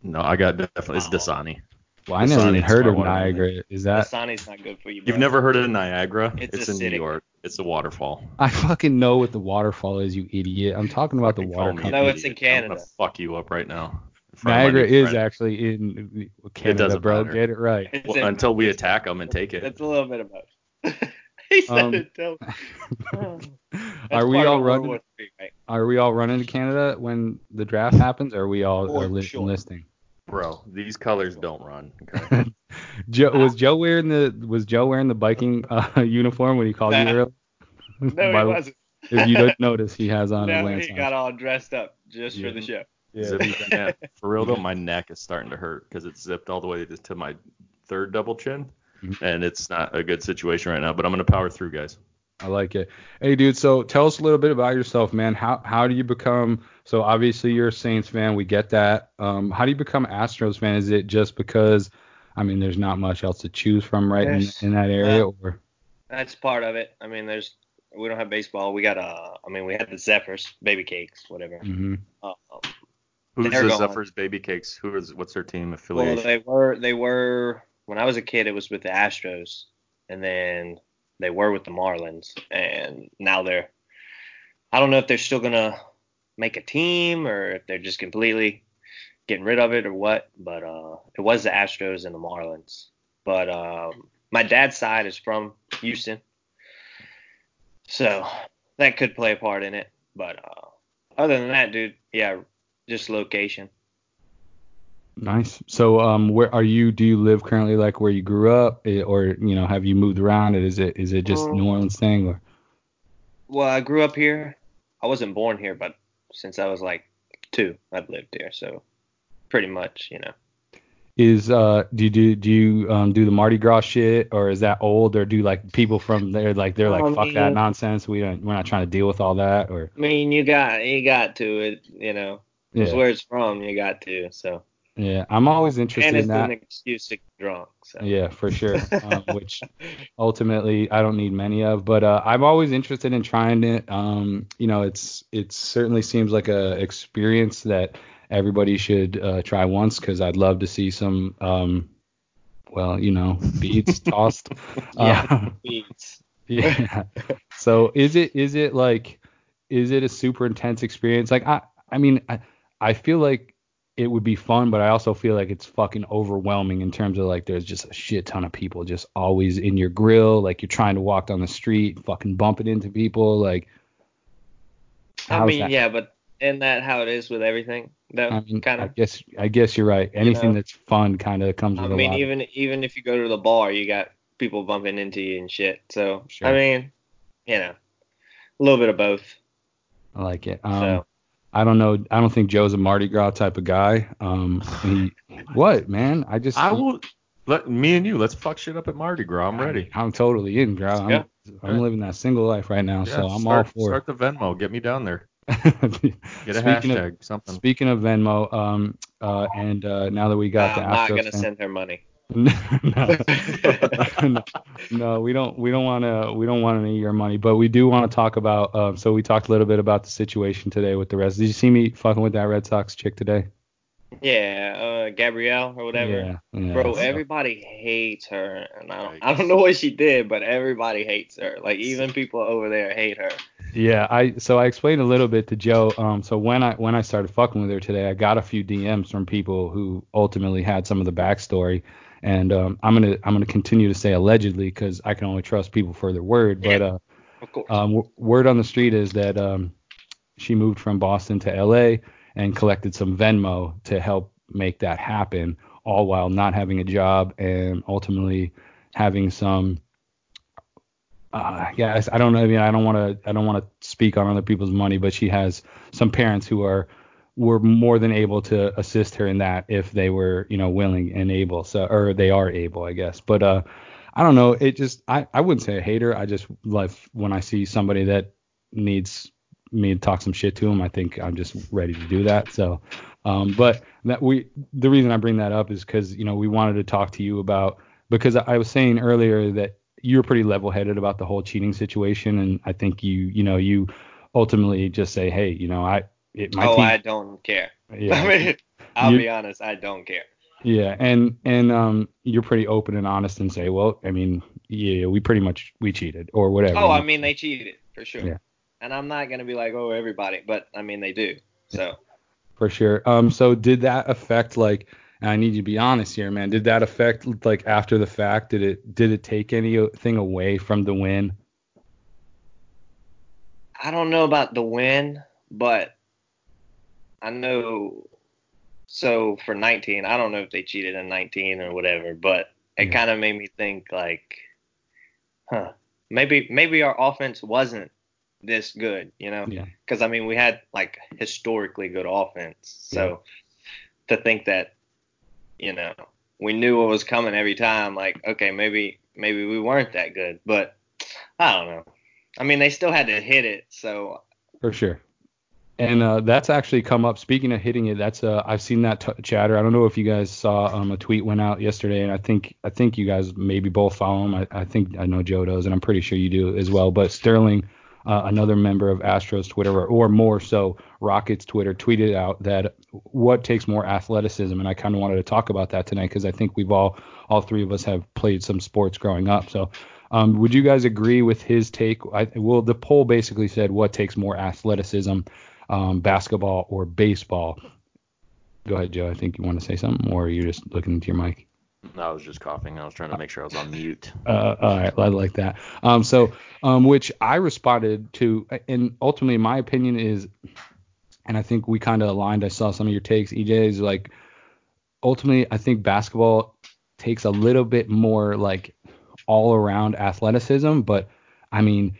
No, I got definitely. It's. Dasani. Well, I never Dasani even and heard of Niagara. Is that? Dasani's not good for you. You've never heard of Niagara? It's in New. York. It's a waterfall. I fucking know what the waterfall is, you idiot. I'm talking about the Fucking water call me company. an No, it's in idiot. I'm gonna Canada. fuck you up right now. In front of my Niagara new is friend. actually in Canada, doesn't bro. matter. Get it right. Well, in- until we attack them and take it. That's a little bit of both. he said Um, it. Oh. Are we all running? War III, right? Are we all running to Canada when the draft happens? Or are we all For are li- sure. enlisting? Bro, these colors don't run. Okay. Joe was Joe wearing the was Joe wearing the biking uh, uniform when he called you Nah. earlier? No, By- he wasn't. If you don't notice, he has on a No, Lance he Armstrong. got all dressed up just Yeah. for the show. Yeah. Zipped neck. For real though, my neck is starting to hurt because it's zipped all the way to, to my third double chin, Mhm. and it's not a good situation right now. But I'm gonna power through, guys. I like it. Hey, dude. So tell us a little bit about yourself, man. How how do you become? So obviously you're a Saints fan. We get that. Um, how do you become Astros fan? Is it just because? I mean, there's not much else to choose from right in, in that area, Uh, or That's part of it. I mean, there's we don't have baseball. We got uh, I mean, we had the Zephyrs, baby cakes, whatever. hmm Uh, Who's the gone. Zephyrs Baby Cakes? Who is? What's their team affiliation? well, they were they were when I was a kid, it was with the Astros, and then they were with the Marlins, and now they're. I don't know if they're still gonna make a team or if they're just completely getting rid of it or what. But uh, it was the Astros and the Marlins. But um, my dad's side is from Houston, so that could play a part in it. But uh, other than that, dude, yeah, just location. nice. So um, where are you? Do you live currently like where you grew up, or you know, have you moved around? Is it is it just Um, New Orleans thing, or Well, I grew up here. I wasn't born here, but since I was like two, I've lived here. So pretty much, you know. is uh do you do do you um do the Mardi Gras shit, or is that old, or do like people from there like they're like I fuck that nonsense? We don't we're not trying to deal with all that, or I mean, you got you got to it, you know. It's yeah. where it's from. You got to. So Yeah, I'm always interested in it. and in it's that. an excuse to get drunk. So Yeah, for sure. Um, which ultimately I don't need many of, but uh, I'm always interested in trying it. Um, you know, it's it certainly seems like a experience that everybody should uh, try once because I'd love to see some, um, well, you know, beads tossed. Yeah. Uh, beats. yeah. So is it is it like is it a super intense experience? Like I I mean I I feel like it would be fun, but I also feel like it's fucking overwhelming in terms of like there's just a shit ton of people just always in your grill, like you're trying to walk down the street, fucking bumping into people, like. I mean, that? yeah, but isn't that how it is with everything? That I mean, kind I guess I guess you're right. Anything know? that's fun kind of comes I with a mean, lot. of- even even if you go to the bar, you got people bumping into you and shit. So Sure. I mean, you know, a little bit of both. I like it. Um, so I don't know. I don't think Joe's a Mardi Gras type of guy. Um, he, what man? I just I will let me and you let's fuck shit up at Mardi Gras. I'm ready. I'm totally in, bro. I'm, Yeah. I'm living that single life right now, Yeah, so I'm start, all for it. Start the Venmo. Get me down there. Get a Speaking of- hashtag. something. Speaking of Venmo, um, uh, and uh, now that we got the I'm not gonna fan- send her money. No, no, no, we don't. We don't want to. We don't want any of your money, but we do want to talk about. Um, so we talked a little bit about the situation today with the Reds. Did you see me fucking with that Red Sox chick today? Yeah, uh, Gabrielle or whatever. Yeah, yeah. Bro, so- everybody hates her, and I don't, Yikes. I don't know what she did, but everybody hates her. Like even people over there hate her. Yeah, I so I explained a little bit to Joe. Um, so when I when I started fucking with her today, I got a few DMs from people who ultimately had some of the backstory, and um, I'm gonna I'm gonna continue to say allegedly because I can only trust people for their word. But Yeah. uh, Of course. um, w- word on the street is that um, she moved from Boston to L.A. and collected some Venmo to help make that happen, all while not having a job and ultimately having some. Uh, yeah, I don't know. I mean, I don't want to. I don't want to speak on other people's money, but she has some parents who are were more than able to assist her in that if they were, you know, willing and able. So, or they are able, I guess. But uh, I don't know. It just I I wouldn't say a hater. I just like when I see somebody that needs me to talk some shit to them, I think I'm just ready to do that. So, um, but that we the reason I bring that up is because you know we wanted to talk to you about because I was saying earlier that you're pretty level-headed about the whole cheating situation, and I think you you know you ultimately just say, hey, you know, I it oh, team, I don't care. yeah, I mean, I'll be honest, I don't care. yeah, and and um, you're pretty open and honest and say, well, I mean, yeah, we pretty much we cheated or whatever. Oh, I mean, they cheated for sure. Yeah. And I'm not gonna be like, oh, everybody, but I mean, they do. So for sure. Um, so did that affect like? And I need you to be honest here, man. Did that affect like after the fact? Did it did it take anything away from the win? I don't know about the win, but I know. So for 19, I don't know if they cheated in 19 or whatever, but it Yeah. kind of made me think like, huh, maybe maybe our offense wasn't this good, you know? Yeah. Because I mean, we had like historically good offense, so to think that, you know, we knew what was coming every time, like, okay, maybe maybe we weren't that good, but I don't know. I mean, they still had to hit it, so For sure. And uh, that's actually come up. Speaking of hitting it, that's uh, I've seen that t- chatter. I don't know if you guys saw um, a tweet went out yesterday, and I think I think you guys maybe both follow him. I, I think I know Joe does, and I'm pretty sure you do as well. But Sterling, uh, another member of Astros Twitter, or, or more so Rockets Twitter, tweeted out that what takes more athleticism, and I kind of wanted to talk about that tonight because I think we've all all three of us have played some sports growing up. So um, would you guys agree with his take? I, well, the poll basically said what takes more athleticism, um, basketball or baseball. Go ahead, Joe. I think you want to say something, or are you just looking into your mic? I was just coughing. I was trying to make sure I was on mute. Uh, all right, I like that. Um, so, um, which I responded to, and ultimately my opinion is, and I think we kind of aligned. I saw some of your takes, EJ, is like, ultimately I think basketball takes a little bit more like all around athleticism, but I mean,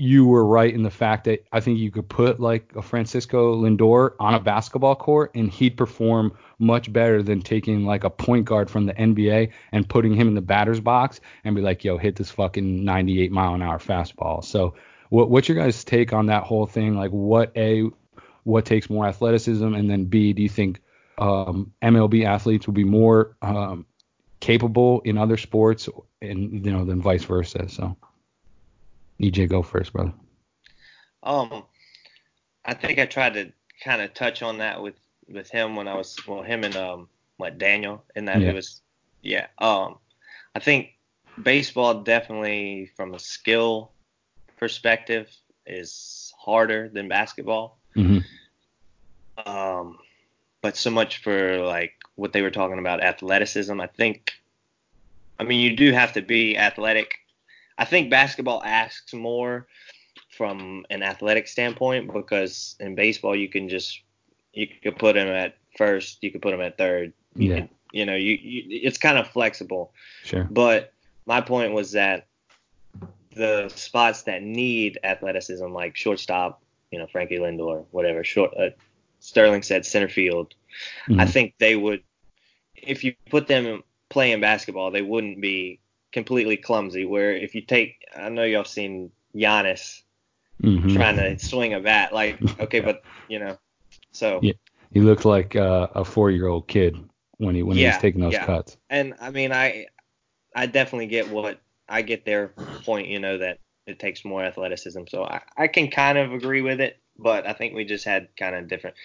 you were right in the fact that I think you could put like a Francisco Lindor on a basketball court and he'd perform much better than taking like a point guard from the NBA and putting him in the batter's box and be like, yo, hit this fucking 98 mile an hour fastball. So, what what's your guys' take on that whole thing? Like, what a what takes more athleticism, and then B, do you think um, MLB athletes will be more um, capable in other sports, and you know, than vice versa? So, EJ, go first, brother. Um, I think I tried to kind of touch on that with with him when I was well him and um what Daniel and that Yeah. it was yeah um I think baseball definitely from a skill perspective is harder than basketball. hmm Um, but so much for like what they were talking about athleticism. I think, I mean, you do have to be athletic. I think basketball asks more from an athletic standpoint because in baseball you can just you could put him at first, you could put him at third. You Yeah. you know, you, you it's kind of flexible. Sure. But my point was that the spots that need athleticism, like shortstop, you know, Frankie Lindor, whatever, short, uh, Sterling said center field. I Mhm. think they would, if you put them playing basketball, they wouldn't be completely clumsy. Where if you take, I know y'all seen Giannis Mhm. trying to swing a bat, like okay, but you know, so Yeah. He looked like uh, a four-year-old kid when he when he was taking those yeah. cuts. and I mean, I I definitely get what I get their point. You know that it takes more athleticism, so I, I can kind of agree with it. But I think we just had kind of different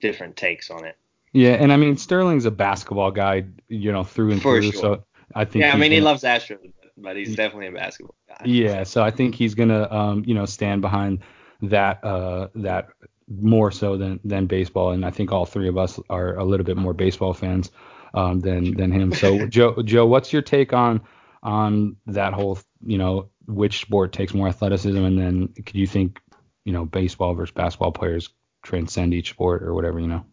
different takes on it. Yeah, and I mean Sterling's a basketball guy, you know, through and For through. sure. So I think Yeah, I he mean he loves Astros, but he's definitely a basketball guy. Yeah, so I think he's gonna, um, you know, stand behind that, uh, that more so than than baseball, and I think all three of us are a little bit more baseball fans um, than than him. So Joe, Joe, what's your take on on that whole, you know, which sport takes more athleticism, and then could you think, you know, baseball versus basketball players transcend each sport or whatever, you know?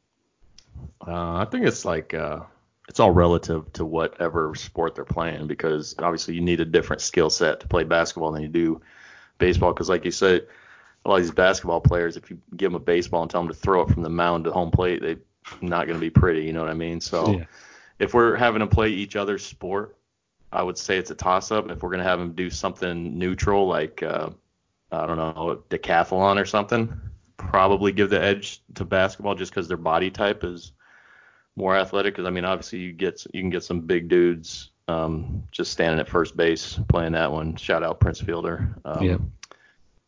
Uh, I think it's like uh, it's all relative to whatever sport they're playing because obviously you need a different skill set to play basketball than you do baseball. Because like you said, a lot of these basketball players, if you give them a baseball and tell them to throw it from the mound to home plate, they're not going to be pretty. You know what I mean? So Yeah. if we're having them play each other's sport, I would say it's a toss up. If we're going to have them do something neutral like uh, I don't know, decathlon or something, probably give the edge to basketball just because their body type is more athletic. Because I mean, obviously you get you can get some big dudes um, just standing at first base playing that one. Shout out Prince Fielder. Um, Yeah.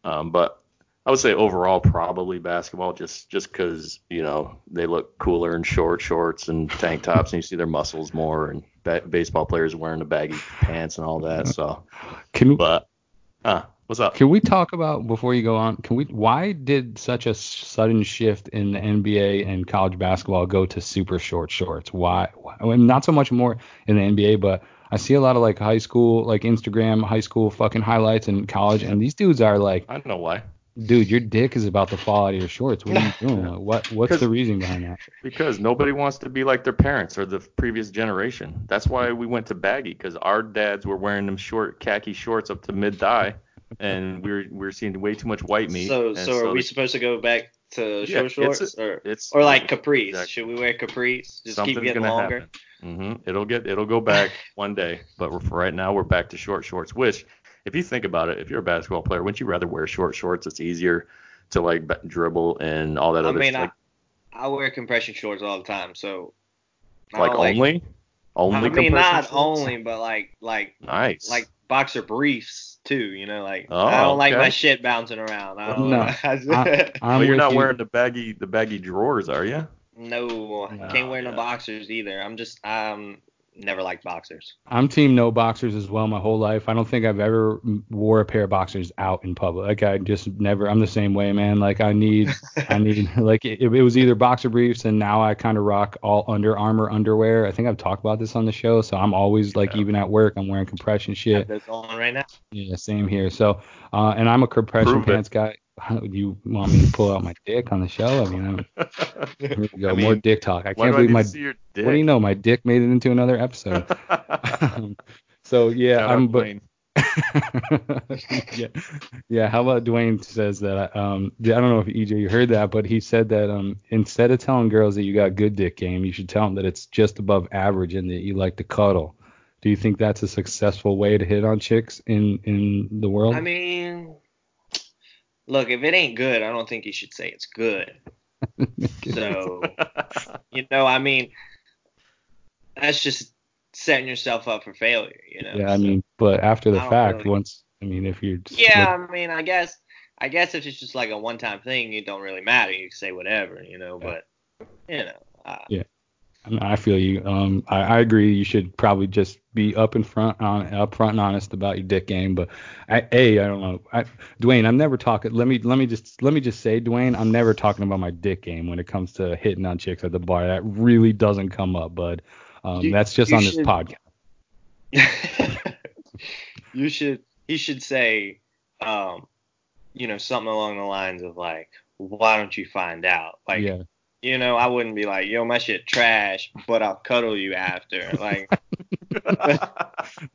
Um, but I would say overall probably basketball just just because you know they look cooler in short shorts and tank tops and you see their muscles more and ba- baseball players wearing the baggy pants and all that. So, Can but uh, what's up? Can we talk about before you go on? Can we? Why did such a sudden shift in the NBA and college basketball go to super short shorts? Why? why I mean, not so much more in the NBA, but I see a lot of like high school, like Instagram high school fucking highlights in college, and these dudes are like, I don't know why. dude, your dick is about to fall out of your shorts. What are you doing? Like, what? What's the reason behind that? Because nobody wants to be like their parents or the previous generation. That's why we went to baggy because our dads were wearing them short khaki shorts up to mid thigh, and we're we were seeing way too much white meat. So so are we they- supposed to go back to Yeah, short it's shorts or it's or like capris? Exactly. Should we wear capris? Just something's keep getting longer. happen. hmm It'll get it'll go back one day, but for right now we're back to short shorts. Which, if you think about it, if you're a basketball player, wouldn't you rather wear short shorts? It's easier to like dribble and all that I other mean, stuff. I, mean, I wear compression shorts all the time, so Like, only, only. I mean, compression not shorts? only, but like like Nice. like boxer briefs too. You know, like Oh, I don't like my shit bouncing around. I don't No, I, I- I'm you're not you. wearing the baggy the baggy drawers, are you? no, I No, can't wear no boxers either. I'm just um never liked boxers. I'm team no boxers as well my whole life. I don't think I've ever wore a pair of boxers out in public. Like I just never. I'm the same way, man. Like I need, I need like it, it was either boxer briefs and now I kind of rock all Under Armour underwear. I think I've talked about this on the show. So I'm always like Yeah. even at work I'm wearing compression shit. That's those on right now. Yeah, same here. So, uh, and I'm a compression Prove it. pants guy. You want me to pull out my dick on the show? I mean, I'm, here we go. I more dick talk. I can't do I believe my. see your dick? What do you know? My dick made it into another episode. so yeah, Shout out I'm. But, yeah, yeah. How about Dwayne says that? Um, I don't know if EJ you heard that, but he said that um, instead of telling girls that you got good dick game, you should tell them that it's just above average and that you like to cuddle. Do you think that's a successful way to hit on chicks in in the world? I mean, look, if it ain't good, I don't think you should say it's good. So, you know, I mean, that's just setting yourself up for failure, you know. yeah, I So- mean, but after the fact, really- once I mean, if you're just Yeah, I mean, I guess, I guess if it's just like a one-time thing, it don't really matter. You can say whatever, you know. But, you know, uh, Yeah. I feel you. Um, I, I agree. You should probably just be up in front, on up front and honest about your dick game. But I, a, I don't know. I, Dwayne, I'm never talking. Let me, let me just, let me just say, Dwayne, I'm never talking about my dick game when it comes to hitting on chicks at the bar. That really doesn't come up, bud. Um, You- that's just on this podcast. you should he should say um you know something along the lines of like why don't you find out like yeah. You know i wouldn't be like yo my shit trash but i'll cuddle you after like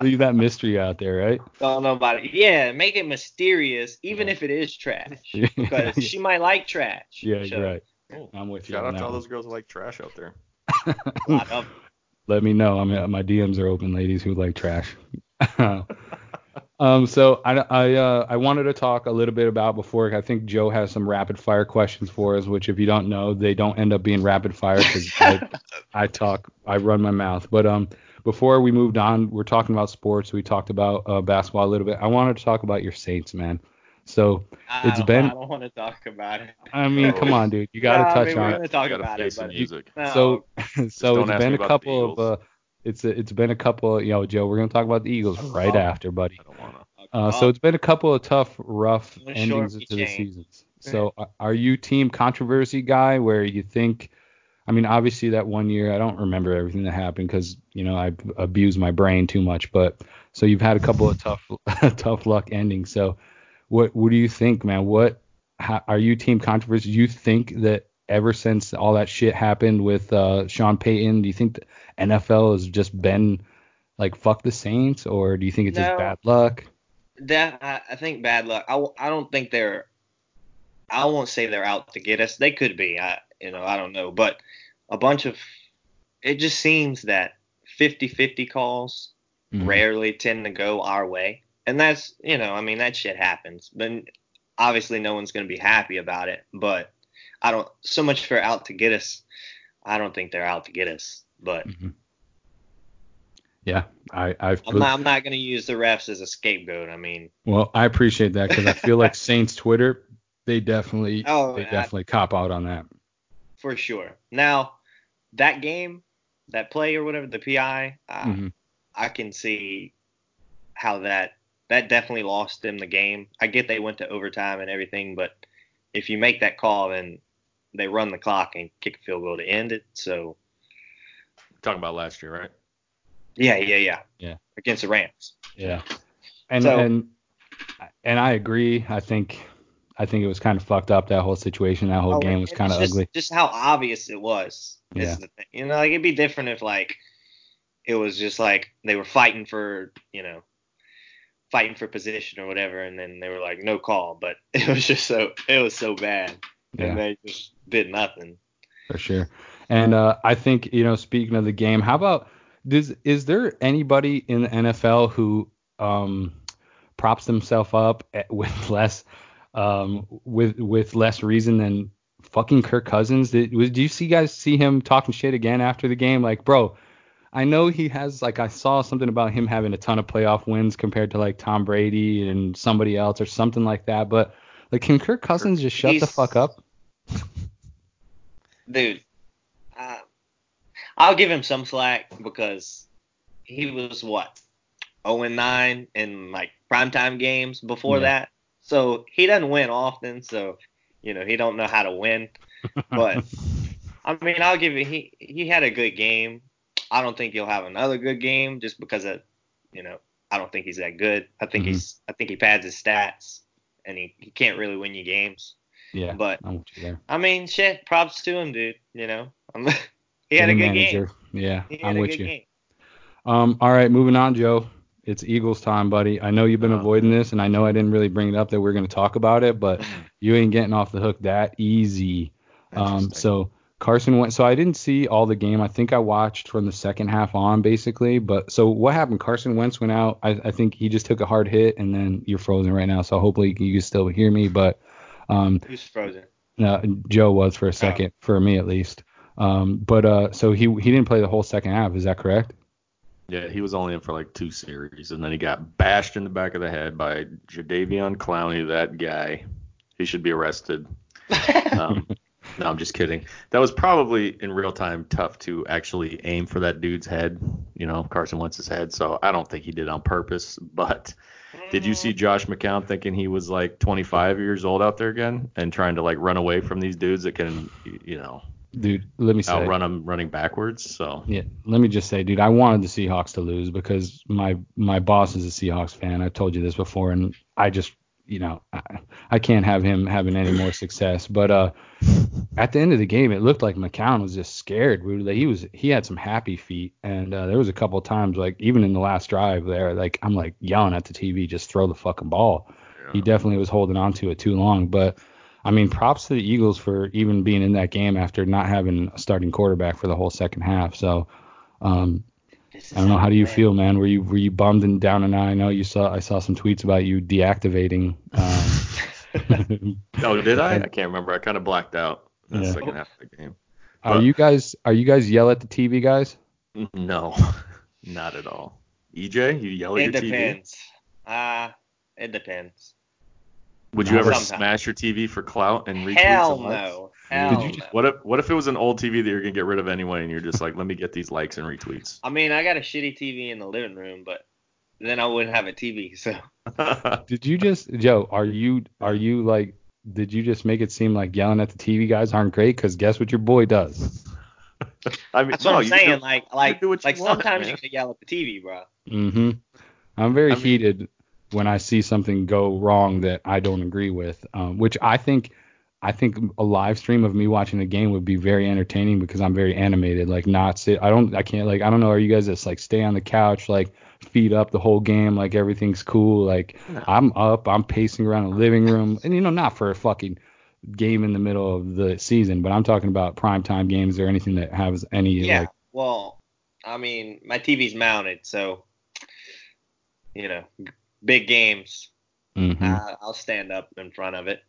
Leave that mystery out there, right? don't know about it yeah make it mysterious even Yeah. if it is trash Yeah. because she might like trash Yeah, So, you're right. Oh, I'm with you. Shout on out to that all one. those girls who like trash out there. a lot of- let me know. I mean, my DMs are open, ladies who like trash. um, so I I uh, I wanted to talk a little bit about before. I think Joe has some rapid fire questions for us, which if you don't know, they don't end up being rapid fire because I I talk, I run my mouth. But um, before we moved on, we're talking about sports. We talked about uh, basketball a little bit. I wanted to talk about your Saints, man. So I It's don't- been- i don't want to talk about it I mean, come on, dude, you got to No, I touch mean, on we're it. gonna talk Gotta about it the but music. no, So so don't it's been a couple of uh, it's a, it's been a couple. You know, Joe, we're gonna talk about the Eagles right Oh. after, buddy. I don't wanna. Uh, so it's been a couple of tough, rough endings to the seasons. So are you team controversy guy where you think? I mean, obviously that one year I don't remember everything that happened because you know I abused my brain too much. But so you've had a couple of tough, tough luck endings. So what what do you think, man? What how, are you team controversy? Do you think that ever since all that shit happened with uh, Sean Payton, do you think the NFL has just been like fuck the Saints, or do you think it's just bad luck? that I, I think bad luck. I, I don't think they're. I won't say they're out to get us. They could be. I you know I don't know, but a bunch of. It just seems that 50-50 calls Mhm. rarely tend to go our way, and that's you know I mean that shit happens. But obviously no one's gonna be happy about it. But I don't so much for out to get us. I don't think they're out to get us. But Mhm. Yeah, I I've I'm not, I'm not gonna use the refs as a scapegoat. I mean. well, I appreciate that because I feel like Saints Twitter they definitely Oh, they I- definitely cop out on that. for sure. Now, that game, that play or whatever, the PI, uh, Mhm. I can see how that that definitely lost them the game. I get they went to overtime and everything, but if you make that call, then they run the clock and kick a field goal to end it. So Talking about last year, right? yeah, yeah, yeah, Yeah. against the Rams. Yeah, and So- and and I agree. I think I think it was kind of fucked up that whole situation. That whole Oh, game was kind of just- ugly. Just how obvious it was. Yeah. the thing. You know, like it'd be different if like it was just like they were fighting for, you know, fighting for position or whatever, and then they were like no call, but it was just so it was so bad, Yeah. and they just did nothing. for sure. And uh, I think you know, speaking of the game, how about does is there anybody in the NFL who um, props themselves up at, with less um, with with less reason than fucking Kirk Cousins? Did, was, do you see guys see him talking shit again after the game? Like, bro, I know he has like I saw something about him having a ton of playoff wins compared to like Tom Brady and somebody else or something like that, but like can Kirk Cousins just shut the fuck up? Dude, uh, I'll give him some slack because he was what 0 and 9 in like primetime games before Yeah. that, so he doesn't win often. So you know he don't know how to win. But I mean, I'll give it. He he had a good game. I don't think he'll have another good game just because of you know I don't think he's that good. I think Mhm. he's I think he pads his stats and he, he can't really win you games. yeah, But I'm with you there. I mean, shit, props to him, dude. You know, I'm, he had a good manager. game. Yeah, I'm with you. game. Um, all right, moving on, Joe. It's Eagles time, buddy. I know you've been Uh, avoiding this, and I know I didn't really bring it up that we're going to talk about it, but you ain't getting off the hook that easy. Um, so Carson went. So I didn't see all the game. I think I watched from the second half on, basically. But so what happened? Carson Wentz went out. I, I think he just took a hard hit, and then you're frozen right now. So hopefully you can still hear me. But um, Who's frozen? uh, Joe was for a second, for me at least. Um, but uh, so he he didn't play the whole second half. Is that correct? Yeah, he was only in for like two series, and then he got bashed in the back of the head by Jadeveon Clowney. That guy, he should be arrested. Um, No, I'm just kidding. That was probably in real time tough to actually aim for that dude's head, you know, Carson Wentz's head. So I don't think he did on purpose. But did you see mm. Josh McCown thinking he was like 25 years old out there again and trying to like run away from these dudes that can, you know, Dude, let me say. outrun them running backwards? So Yeah, let me just say, dude, I wanted the Seahawks to lose because my my boss is a Seahawks fan. I've told you this before, and I just, you know, I, I can't have him having any more success. But uh, at the end of the game, it looked like McCown was just scared. We- He was he had some happy feet, and uh, there was a couple of times, like even in the last drive there, like I'm like yelling at the TV, just throw the fucking ball. He definitely was holding on to it too long, but. I mean, props to the Eagles for even being in that game after not having a starting quarterback for the whole second half. So, um, I don't know. How do you feel, man? Were you were you bummed and down and out? I know you saw I saw some tweets about you deactivating. Um, Oh, did I? I can't remember. I kind of blacked out the Yeah. second half of the game. are you guys are you guys yell at the TV guys? No, not at all. EJ, you yell at It your TV? depends. Ah, it depends. Would you ever Sometimes. smash your TV for clout and retweets? Hell and likes? no. Hell Did you no. What if what if it was an old TV that you're gonna get rid of anyway, and you're just like, let me get these likes and retweets? I mean, I got a shitty TV in the living room, but then I wouldn't have a TV. So Did you just Joe? Are you are you like? Did you just make it seem like yelling at the TV guys aren't great? Because guess what your boy does. I mean, that's what no, I'm you saying. do- like, like, do what like want, sometimes man. you can yell at the TV, bro. Mm-hmm. I'm very I mean- heated when I see something go wrong that I don't agree with, um, which I think I think a live stream of me watching the game would be very entertaining because I'm very animated. Like not sit. I don't. I can't. Like I don't know. Are you guys just like stay on the couch, like feet up the whole game, like everything's cool? Like No. I'm up. I'm pacing around the living room, and you know, not for a fucking game in the middle of the season, but I'm talking about primetime games or anything that has any Yeah. like. well, I mean, my TV's mounted, so you know, big games. mhm. I, I'll stand up in front of it.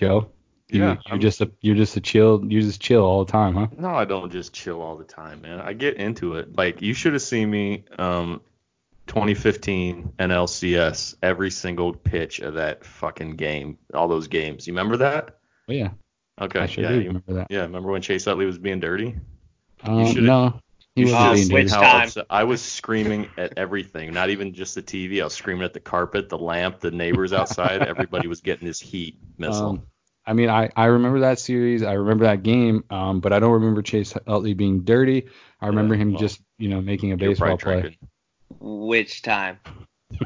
Joe, you, Yeah, you're I'm- just a you're just a chill. You just chill all the time, huh? No, I don't just chill all the time, man. I get into it. Like you should have seen me um 2015 NLCS every single pitch of that fucking game, all those games. You remember that? Oh, yeah. Okay. I sure yeah, do you- remember that. yeah, remember when Chase Utley was being dirty? Um, should've- no, he You wasn't should have being seen dirty. how upset- I was screaming at everything, not even just the TV. I was screaming at the carpet, the lamp, the neighbors outside. Everybody was getting this heat missile. Um, I mean, I, I remember that series. I remember that game, um, but I don't remember Chase Utley being dirty. I remember him well, just, you know, making a You're baseball probably Which time?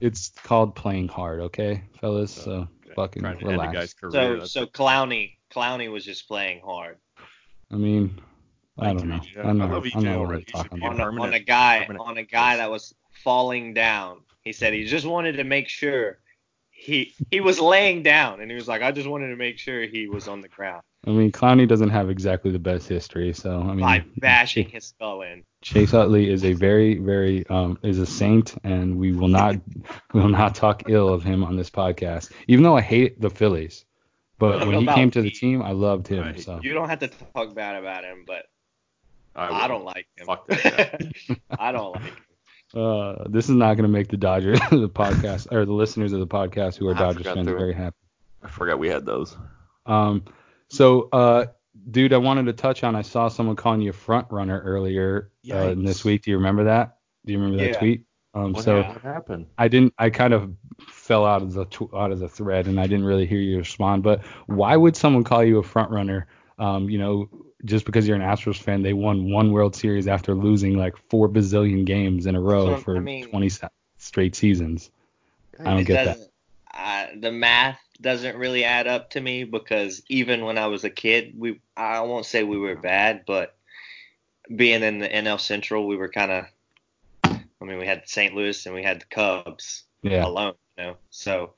it's called playing hard, okay, fellas. So fucking Trying to relax. guy's career. So, so Clowney, Clowney was just playing hard I mean, I don't you, know. EJ. I'm I not, love I'm EJ not already. really talking about on a, on a guy on a guy that was falling down. He said he just wanted to make sure he he was laying down, and he was like, I just wanted to make sure he was on the ground I mean, Clowney doesn't have exactly the best history, so I mean, by bashing his skull in. Chase Utley is a very, very um, is a saint, and we will not we will not talk ill of him on this podcast. Even though I hate the Phillies, but don't when he came to the team, I loved him. Right. So You don't have to talk bad about him, but I, will. don't like him. Fuck that I don't like him. Uh, this is not going to make the Dodgers the podcast or the listeners of the podcast who are I Dodgers fans very happy. I forgot we had those. Um, so uh, dude, I wanted to touch on. I saw someone calling you a front runner earlier uh, this week. Do you remember that? Do you remember that tweet? Um, What, so. happened? I didn't. I kind of fell out of the tw- out of the thread, and I didn't really hear you respond. But why would someone call you a front runner? Um, you know, just because you're an Astros fan, they won one World Series after losing like four bazillion games in a row what for I mean. 20 straight seasons. I don't get that. I, the math doesn't really add up to me because even when I was a kid, we I won't say we were bad, but being in the NL Central, we were kind of. I mean, we had St. Louis and we had the Cubs Yeah. alone, you know. So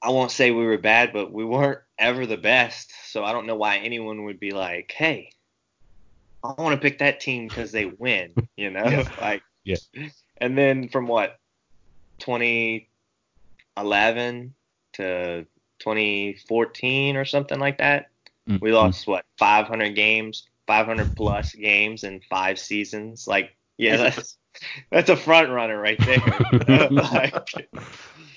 I won't say we were bad, but we weren't ever the best. So I don't know why anyone would be like, "Hey, I want to pick that team because they win," you know, Yeah. like. Yeah. And then from what 2011 to 2014 or something like that, Mm, we lost what 500 games, 500 plus games in five seasons. Like, yeah, that's that's a front runner right there. like,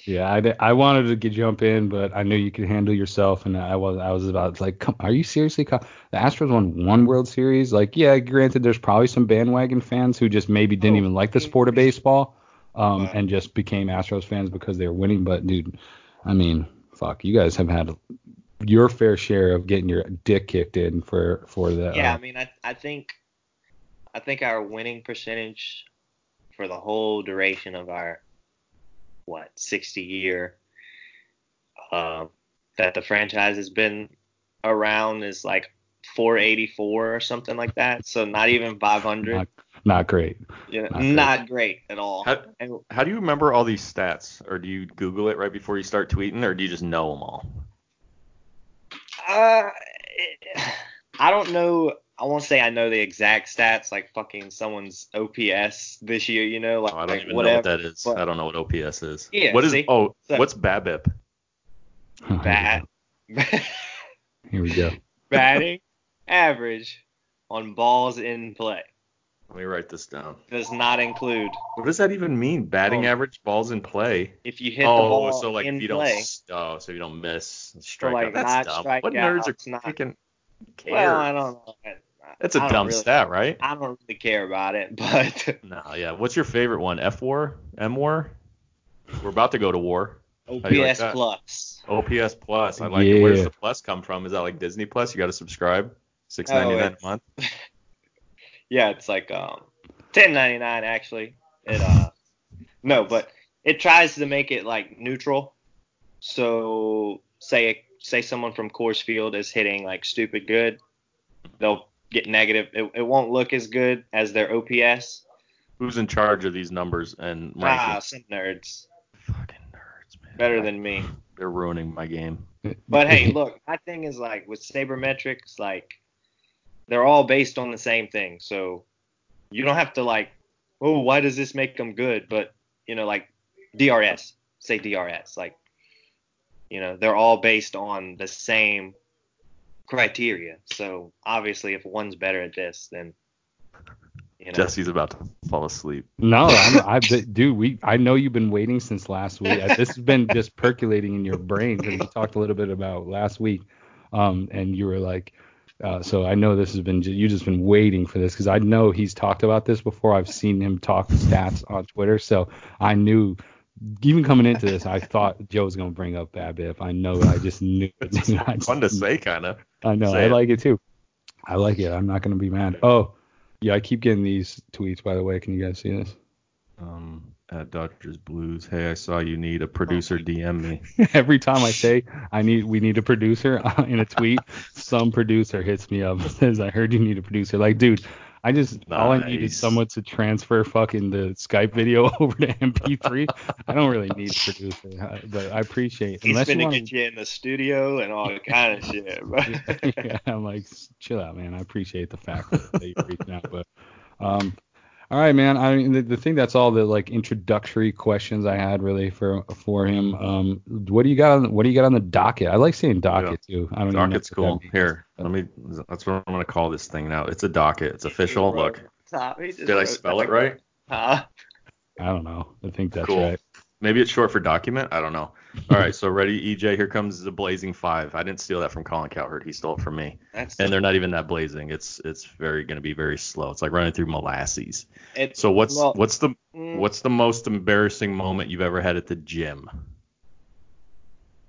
Yeah, I, I wanted to get jump in, but I knew you could handle yourself, and I was I was about like, come, are you seriously? The Astros won one World Series. Like, yeah, granted, there's probably some bandwagon fans who just maybe didn't Oh, even like the sport of baseball, um, Wow. and just became Astros fans because they were winning. But dude, I mean, fuck, you guys have had your fair share of getting your dick kicked in for for the. Yeah, uh, I mean, I I think I think our winning percentage for the whole duration of our what 60 year um, that the franchise has been around is like 484 or something like that. So not even 500. not, not great. you know, not not, great. great. at all. How, how do you remember all these stats? Or do you Google it right before you start tweeting, or do you just know them all? Uh, I don't know. I won't say I know the exact stats, like fucking someone's OPS this year, you know, like Oh, I don't even whatever. know what that is. but- I don't know what OPS is. Yeah, What is? see? Oh, So- what's BABIP? Oh, Bat, Here we go. batting average on balls in play Let me write this down. does not include What does that even mean? Batting Oh. average, balls in play. if you hit oh, the ball so like in if you play. don't, oh, so you don't miss strike like, out. That's not dumb. strike what out, nerds it's are not- freaking care? Well, I don't know. I- That's a dumb really- stat, right? I don't really care about it, but No, yeah. What's your favorite one? F war? M war? We're about to go to war. OPS How do you like plus. OPS plus. I like it. Where's Yeah. the plus come from? Is that like Disney Plus? You got to subscribe. Six ninety nine a month. Yeah, it's like um, ten ninety nine actually. It uh, no, but it tries to make it like neutral. So say say someone from Coors Field is hitting like stupid good, they'll get negative. It, it won't look as good as their OPS. Who's in charge of these numbers and rankings? Ah, rankings? some nerds Fucking nerds, man. better than me. They're ruining my game. But hey, look, my thing is like with sabermetrics, like they're all based on the same thing. So you don't have to like, oh, why does this make them good? But you know, like DRS, say DRS, like you know, they're all based on the same criteria. So obviously, if one's better at this, then you know, Jesse's about to fall asleep. No, I'm, I, dude, we, I know you've been waiting since last week. This has been just percolating in your brain because we talked a little bit about last week, um, and you were like, uh, so I know this has been, you just been waiting for this because I know he's talked about this before. I've seen him talk stats on Twitter, so I knew. Even coming into this, I thought Joe was gonna bring up BABIP. I know, I just knew. it. I just Fun to say, kind of. I know. Say I it. like it too. I like it. I'm not gonna be mad. Oh, yeah. I keep getting these tweets. By the way, can you guys see this? Um, at Dodgers Blues. Hey, I saw you need a producer DM me. Every time I say I need, we need a producer in a tweet, some producer hits me up and says, "I heard you need a producer." Like, dude, I just all I need is someone to transfer fucking the Skype video over to MP3. I don't really need a producer, uh, but I appreciate. he's unless you gonna wanna- get you in the studio and all that kind of shit. Bro. yeah, I'm like, chill out, man. I appreciate the fact that you're reaching out, but um, all right, man. I mean, the, the thing that's all the like introductory questions I had really for for him. Um, what do you got on what do you got on the docket? I like saying docket too. I don't even know Docket's cool. Here, let me. That's what I'm gonna call this thing now. It's a docket. It's official. Look, Top. He just did I spell it right? Huh? I don't know. I think that's Cool. right. Maybe it's short for document. I don't know. All right, so ready, EJ. Here comes the blazing five. I didn't steal that from Colin Cowherd. He stole it from me. That's And they're not even that blazing. It's it's very gonna be very slow. It's like running through molasses. it, So what's well, what's the mm, what's the most embarrassing moment you've ever had at the gym?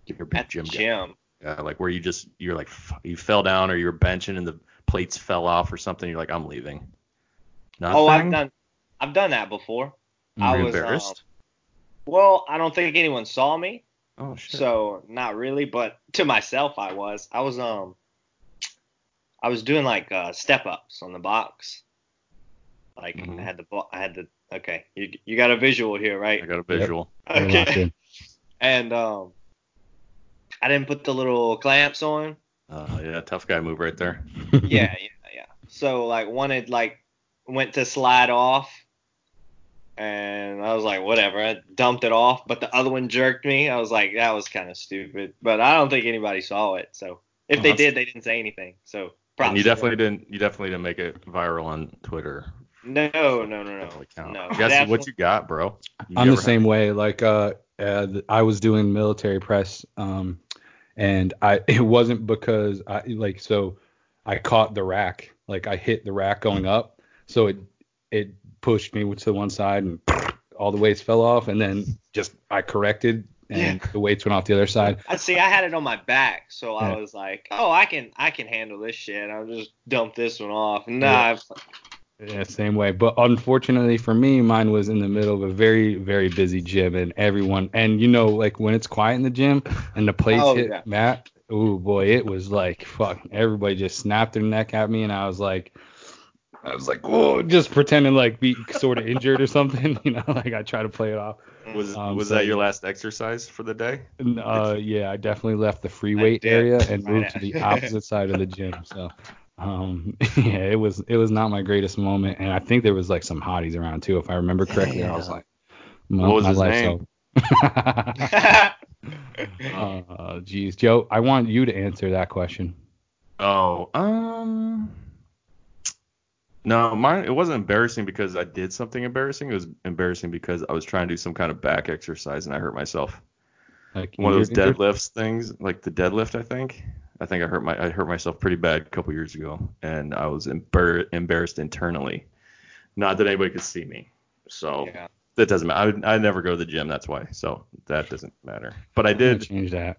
You're big at the gym guy. gym. Yeah, like where you just you're like you fell down or you're benching and the plates fell off or something. You're like I'm leaving. Nothing. Oh, I've done I've done that before. I Were you was um, embarrassed? well, I don't think anyone saw me, oh shit. so not really, but to myself I was. I was um I was doing like uh step ups on the box. Like Mhm. I had the bo- I had the okay, you you got a visual here, right? I got a visual. We're Okay. And um I didn't put the little clamps on. Uh, yeah, tough guy move right there. yeah, yeah, yeah. So like one had like went to slide off, and I was like, whatever. I dumped it off, but the other one jerked me. I was like, that was kind of stupid. But I don't think anybody saw it. So if Oh, they did, they didn't say anything. So And you definitely didn't you definitely didn't make it viral on Twitter. No, no, no, no. No, Guess that's what you got, bro? You I'm the same way. Like uh, uh, I was doing military press, um, and I it wasn't because I like so I caught the rack, like I hit the rack going up, so it it pushed me to one side and all the weights fell off, and then just I corrected and Yeah. the weights went off the other side. I see. I had it on my back, so Yeah. I was like, "Oh, I can, I can handle this shit. I'll just dump this one off." Nah, Yeah. Yeah, same way. But unfortunately for me, mine was in the middle of a very, very busy gym, and everyone, and you know, like when it's quiet in the gym and the plates Oh, hit yeah. Matt, oh boy, it was like fuck. Everybody just snapped their neck at me, and I was like, I was like, whoa, just pretending like be sort of injured or something, you know, like I try to play it off. Was Um, was so- that your last exercise for the day? And, uh, yeah, I definitely left the free weight area and Right moved to the opposite side of the gym. So, um, yeah, it was it was not my greatest moment, and I think there was like some hotties around too, if I remember correctly. I was like, my, What was my his life's name? over. uh, geez, Joe, I want you to answer that question. Oh, um, no, mine. It wasn't embarrassing because I did something embarrassing. It was embarrassing because I was trying to do some kind of back exercise and I hurt myself. Like One of those injured- injured? deadlifts things, like the deadlift. I think. I think I hurt my I hurt myself pretty bad a couple years ago, and I was embar- embarrassed internally. Not that anybody could see me, so Yeah. that doesn't matter. I, I never go to the gym. That's why. So that doesn't matter. But I did. change that.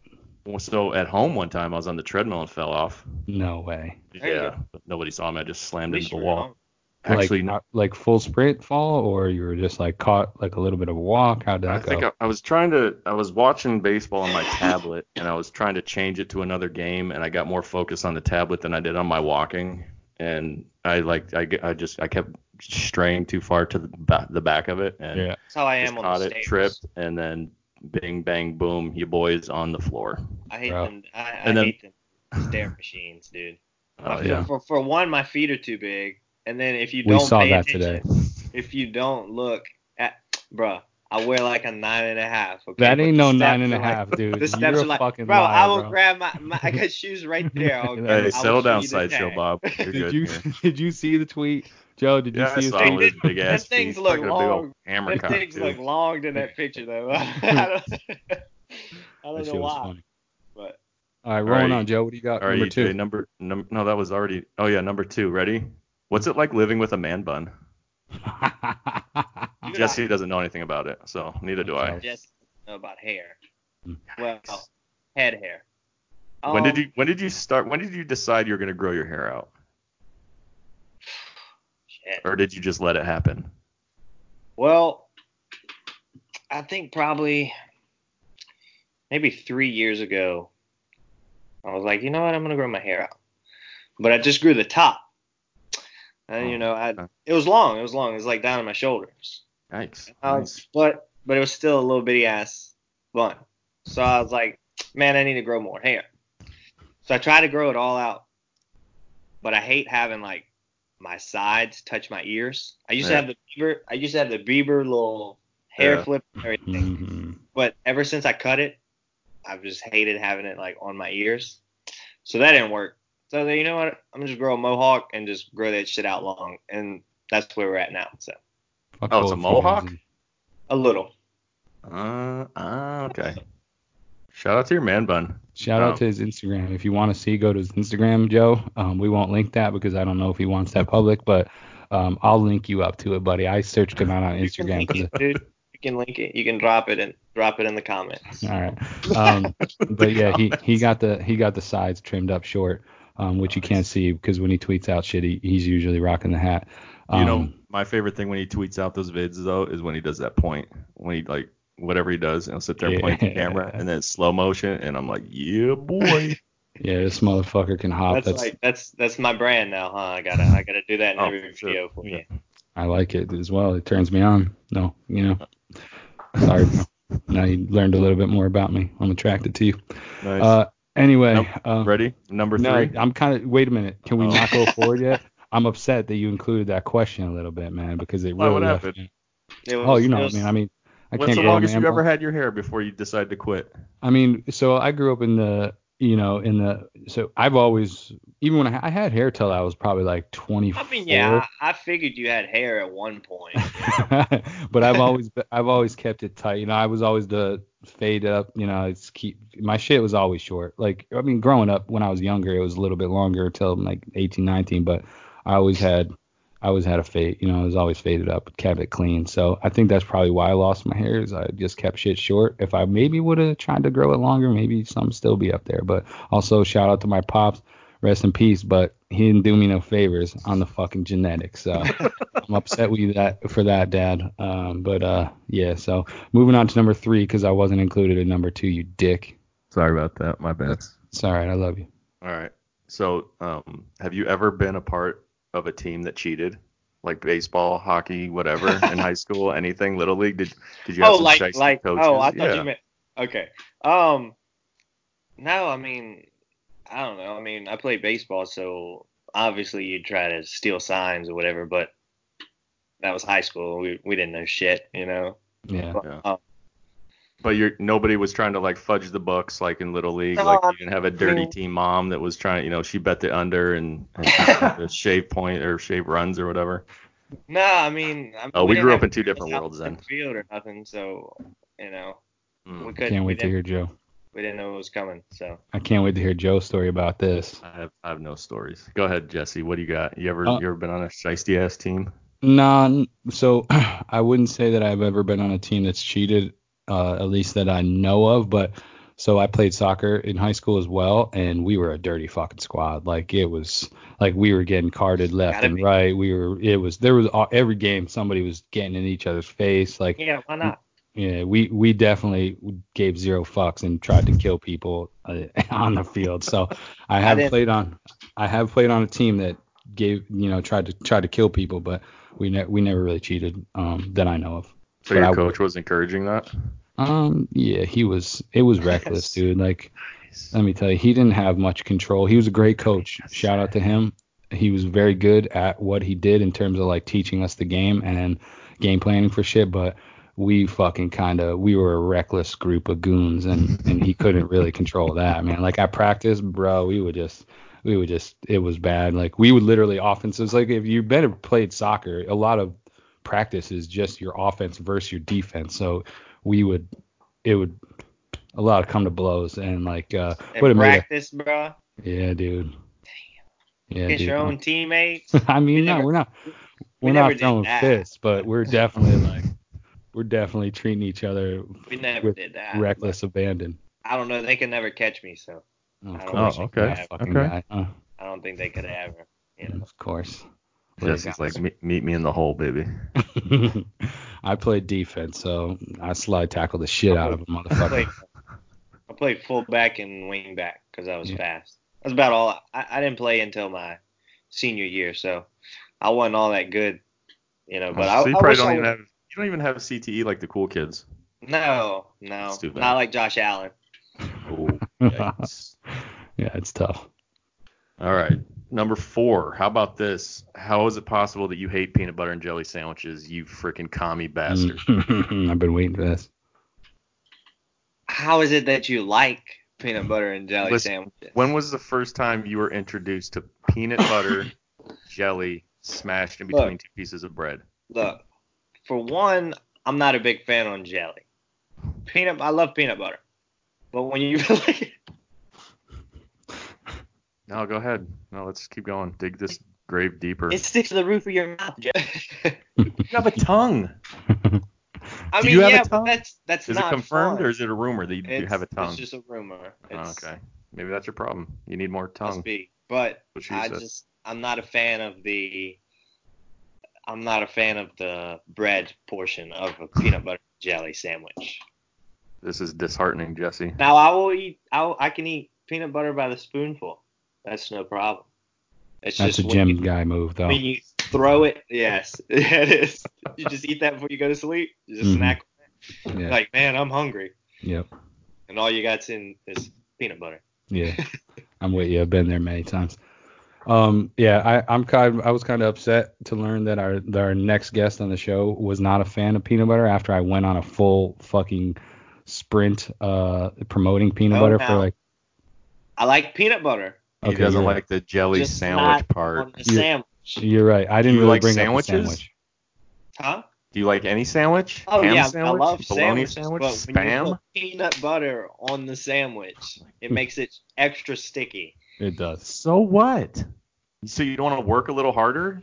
So at home one time, I was on the treadmill and fell off. No way. Yeah, but nobody saw me. I just slammed into the wall. Home. Actually, like, no. uh, like full sprint fall, or you were just like caught like a little bit of a walk. how did that I go? think I, I was trying to. I was watching baseball on my tablet, and I was trying to change it to another game, and I got more focus on the tablet than I did on my walking, and I like I, I just I kept straying too far to the back, the back of it, and yeah. That's how I just am on caught the it, stairs. tripped, and then bing bang boom, you boys on the floor. I hate Bro. them. I, I And then- hate them stair machines, dude. Oh for, yeah. For, for one, my feet are too big, and then if you don't we saw pay that attention, today. if you don't look at, bruh, I wear like a nine and a half. Okay? That ain't no steps nine and a like- half, dude. The steps You're are a like, fucking bro, liar, I will bro. grab my, my, I got shoes right there. I'll grab, Hey, I settle show down, you the sideshow. Bob. You're Did good you here. did you see the tweet, Joe? Did you Yeah, I see his saw They him with tweet? his big Them ass things look Fucking a big old long. hammer Them cock, things dude. look long in that picture though. I don't, I don't know why, funny. but All right, rolling right. on, Joe. What do you got? All right, Number EJ, two. number num- no, that was already. Oh yeah, number two. Ready? What's it like living with a man bun? Jesse doesn't know anything about it, so neither do I. Okay. just know about hair. Well, head hair. When did Um, you when did you start? When did you decide you're gonna grow your hair out, shit. or did you just let it happen? Well, I think probably maybe three years ago, I was like, you know what, I'm gonna grow my hair out, but I just grew the top, and you Oh, know, I it was long, it was long, it was like down to my shoulders, Yikes. Um, Nice. but but it was still a little bitty ass bun, so I was like, man, I need to grow more hair, so I tried to grow it all out, but I hate having like my sides touch my ears. I used to have the Bieber, I used to have the Bieber little hair Yeah. flip and everything. Mhm. But ever since I cut it, I've just hated having it like on my ears. So that didn't work. So I was like, you know what? I'm gonna just grow a mohawk and just grow that shit out long, and that's where we're at now. So Fuck Oh, it's a mohawk? you. a little. Uh, uh, okay. Shout out to your man bun. Shout Oh. out to his Instagram. If you want to see, go to his Instagram, Joe. Um, we won't link that because I don't know if he wants that public, but um, I'll link you up to it, buddy. I searched him out on Instagram. You can Instagram. it, dude. You can link it. You can drop it and drop it in the comments. All right. Um, but yeah, he, he got the he got the sides trimmed up short, um, which you can't see because when he tweets out shit, he, he's usually rocking the hat. Um, You know, my favorite thing when he tweets out those vids though is when he does that point. When he like whatever he does, and he'll sit there and point the camera, and then it's slow motion, and I'm like, yeah, boy. yeah, this motherfucker can hop. That's, That's, like that's that's my brand now, huh? I gotta I gotta do that in Oh, every video for Yeah. you. I like it as well. It turns me on. No, you know. Sorry. now you learned a little bit more about me. I'm attracted to you. Nice. Uh, anyway, Nope. uh, Ready? Number no, three. I'm kind of. Wait a minute. Can we Oh. not go forward yet? I'm upset that you included that question a little bit, man, because it Why, really. what happened? It was, Oh, you know, it what I mean, I mean, I What's can't the grow a longest you ever had your hair before you decided to quit? I mean, so I grew up in the, you know, in the so I've always even when I, I had hair till I was probably like 24. I mean, yeah, I, I figured you had hair at one point. but I've always I've always kept it tight. You know, I was always the fade up. You know, it's keep my shit was always short. Like I mean, growing up when I was younger, it was a little bit longer till like 18, 19. But I always had I always had a fade. You know, I was always faded up, kept it clean. So I think that's probably why I lost my hair. Is I just kept shit short. If I maybe would have tried to grow it longer, maybe some still be up there. But also shout out to my pops rest in peace. But he didn't do me no favors on the fucking genetics. So I'm upset with you that for that, Dad. Um, but uh, yeah. So moving on to number three because I wasn't included in number two. You dick. Sorry about that. My bad. It's all right. I love you. All right. So, um, have you ever been a part of a team that cheated? Like baseball, hockey, whatever, in high school, anything, little league? Did did you have oh, some like shiesty like coaches? oh, I thought yeah. you meant okay. Um, no, I mean, I don't know. I mean, I played baseball, so obviously you'd try to steal signs or whatever, but that was high school. We we didn't know shit, you know. Yeah. But, Yeah. um, But you're nobody was trying to like fudge the books like in little league. No, like you didn't have a dirty team mom that was trying, you know, she bet the under and, and tried shave point or shave runs or whatever. no, I mean, I mean, Oh, we didn't grew up in two different worlds in then. Field or nothing, so you know, Mm. we couldn't. Can't we wait to hear Joe. We didn't know it was coming, so. I can't wait to hear Joe's story about this. I have I have no stories. Go ahead, Jesse. What do you got? You ever Uh, you ever been on a shiesty ass team? Non. So I wouldn't say that I've ever been on a team that's cheated, uh, at least that I know of. But so I played soccer in high school as well, and we were a dirty fucking squad. Like it was like we were getting carded left Gotta and be. right. We were. It was there was every game somebody was getting in each other's face. Like Yeah, why not? yeah, we we definitely gave zero fucks and tried to kill people uh, on the field. So I have didn't- played on I have played on a team that gave you know tried to try to kill people, but we ne- we never really cheated um, that I know of. So your I- coach was encouraging that? Um, yeah, he was it was reckless, dude. Like let me tell you, he didn't have much control. He was a great coach. Shout out to him. He was very good at what he did in terms of like teaching us the game and game planning for shit, but we fucking kind of we were a reckless group of goons and and he couldn't really control that, man. Like at practice, bro, we would just we would just it was bad. Like we would literally offenses like if you've been played soccer, a lot of practice is just your offense versus your defense. So we would it would a lot of come to blows and like uh In what it made practice, bro. yeah, dude. Yeah, Against dude. your own teammates. I mean, We no, never- we're not we we're never not did throwing fists, but we're definitely like we're definitely treating each other We never with did that. reckless abandon. I don't know. They can never catch me, so Oh, I of don't course. Oh, wish okay. I Okay. Uh, I don't think they could ever. You know. of course. Jesse's like, meet, meet me in the hole, baby. I played defense, so I slide tackle the shit out of a I motherfucker. played, I played fullback and wing back because I was Yeah. fast. That's about all. I, I didn't play until my senior year, so I wasn't all that good, you know. But oh, I, you I probably wish don't I even have you don't even have CTE like the cool kids. No, no, It's too bad. not like Josh Allen. Oh, yeah, it's tough. All right. Number four. How about this? How is it possible that you hate peanut butter and jelly sandwiches, you freaking commie bastard? I've been waiting for this. How is it that you like peanut butter and jelly Listen, sandwiches? When was the first time you were introduced to peanut butter jelly smashed in between Look. two pieces of bread? Look, for one, I'm not a big fan on jelly. Peanut, I love peanut butter, but when you No, go ahead. No, let's keep going. Dig this grave deeper. it sticks to the roof of your mouth, Joe. you have a tongue. I Do mean, you have a yeah, tongue? but that's that's Is it confirmed fun. or is it a rumor that you, you have a tongue? It's just a rumor. Oh, okay. Maybe that's your problem. You need more tongue. Must be. But I said. just I'm not a fan of the I'm not a fan of the bread portion of a peanut butter jelly sandwich. This is disheartening, Jesse. Now I will eat I I can eat peanut butter by the spoonful. That's no problem. It's That's just a gym you, guy move, though. when you throw it. Yes, it is. You just eat that before you go to sleep. You just Mhm. snack. Yeah. Like man, I'm hungry, Yep. and all you got's in is peanut butter. Yeah, I'm with you. I've been there many times. Um, yeah, I, I'm kind. I was kind of upset to learn that our that our next guest on the show was not a fan of peanut butter after I went on a full fucking sprint uh promoting peanut Oh, butter for like I like peanut butter, He Okay, doesn't you're right. like the jelly Just sandwich not part. on the You- sandwich. You're right. I didn't really like bring sandwiches? up the sandwich. Huh? Do you like any sandwich? Oh Ham yeah, sandwich? I love bologna sandwiches, sandwich? but when you Spam? put peanut butter on the sandwich, it makes it extra sticky. It does. So what? So you don't want to work a little harder?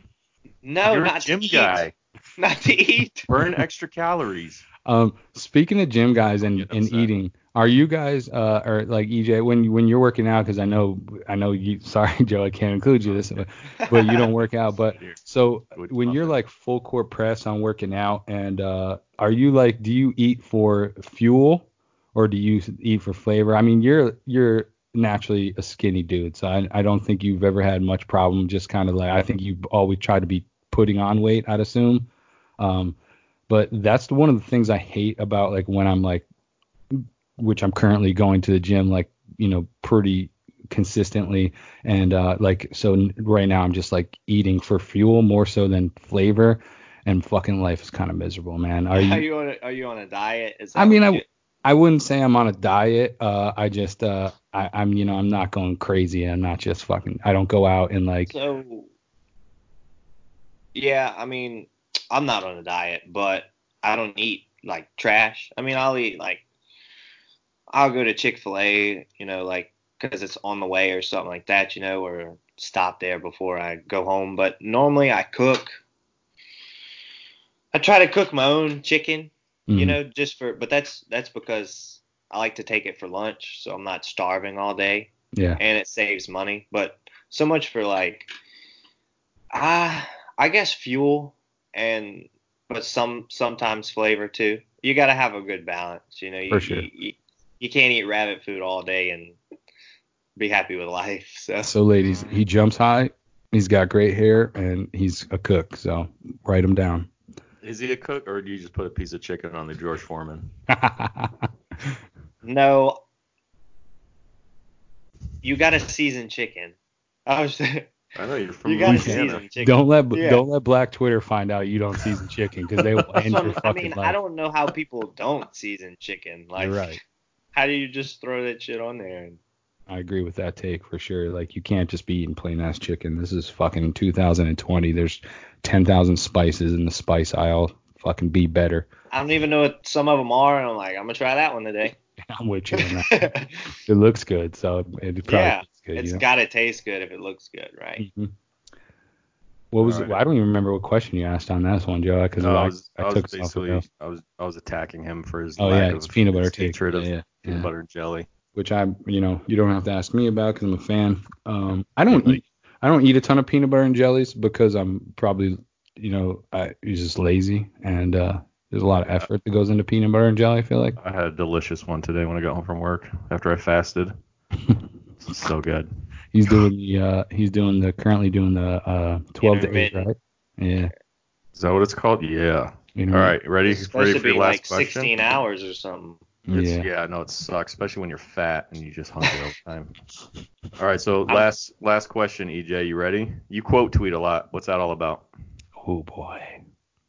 No, You're not a gym to eat. guy. Not to eat. Burn extra calories. Um, speaking of gym guys and, and eating, are you guys uh or like EJ when you when you're working out? Because I know I know you. Sorry, Joe, I can't include you this, but, but you don't work out. But so when you're like full court press on working out, and uh, are you like do you eat for fuel or do you eat for flavor? I mean, you're you're naturally a skinny dude, so I, I don't think you've ever had much problem. Just kind of like I think you always try to be putting on weight. I'd assume. Um, but that's the, one of the things I hate about like when I'm like, which I'm currently going to the gym like you know pretty consistently. And uh like so right now I'm just like eating for fuel more so than flavor. And fucking life is kind of miserable man. Are Are you you on a, are you on a diet? Is I mean I I wouldn't say I'm on a diet. Uh I just uh I, I'm you know I'm not going crazy. I'm not just fucking I don't go out and like So, yeah, I mean, I'm not on a diet, but I don't eat like trash. I mean, I'll eat like, I'll go to Chick fil A, you know, like, because it's on the way or something like that, you know, or stop there before I go home. But normally I cook. I try to cook my own chicken, you mhm. know, just for, but that's, that's because I like to take it for lunch, so I'm not starving all day yeah and it saves money. But so much for like, ah, I guess fuel and but some sometimes flavor too. You got to have a good balance. You know, you, For sure. you, you, you can't eat rabbit food all day and be happy with life. So so ladies he jumps high he's got great hair and he's a cook so write him down Is he a cook or do you just put a piece of chicken on the George Foreman? no, you got to season chicken. I was I know you're from you got to Louisiana. season chicken. Don't let Yeah. don't let Black Twitter find out you don't season chicken because they will end your I fucking mean, life. I don't know how people don't season chicken. Like, You're right. How do you just throw that shit on there? And, I agree with that take for sure. Like you can't just be eating plain ass chicken. This is fucking 2020. There's 10,000 spices in the spice aisle. Fucking be better. I don't even know what some of them are, and I'm like, I'm gonna try that one today. I'm with you on that. it looks good, so it probably yeah, tastes good. it's you know? gotta taste good if it looks good, right? Mhm. What was? All it? right. I don't even remember what question you asked on this one, Joe, because No, I, I was, I I was took off basically. I was I was attacking him for his Oh lack yeah, of it's peanut butter his take. hatred of yeah, yeah, peanut yeah. butter and jelly. Which I, you know, you don't have to ask me about because I'm a fan. Um, I don't eat, I don't eat a ton of peanut butter and jellies because I'm probably, you know, I you're just lazy and uh, there's a lot of effort that goes into peanut butter and jelly. I feel like. I had a delicious one today when I got home from work after I fasted. It's so good. He's doing the, uh, he's doing the currently doing the uh, 12 to 8, right? Yeah. Is that what it's called? Yeah. You All know, right, ready? It's supposed Ready to for your be last like question? 16 hours or something. It's, Yeah. yeah. no, it sucks, especially when you're fat and you just hungry all the time. All right, so I'm- last last question, EJ, you ready? You quote tweet a lot. What's that all about? Oh boy.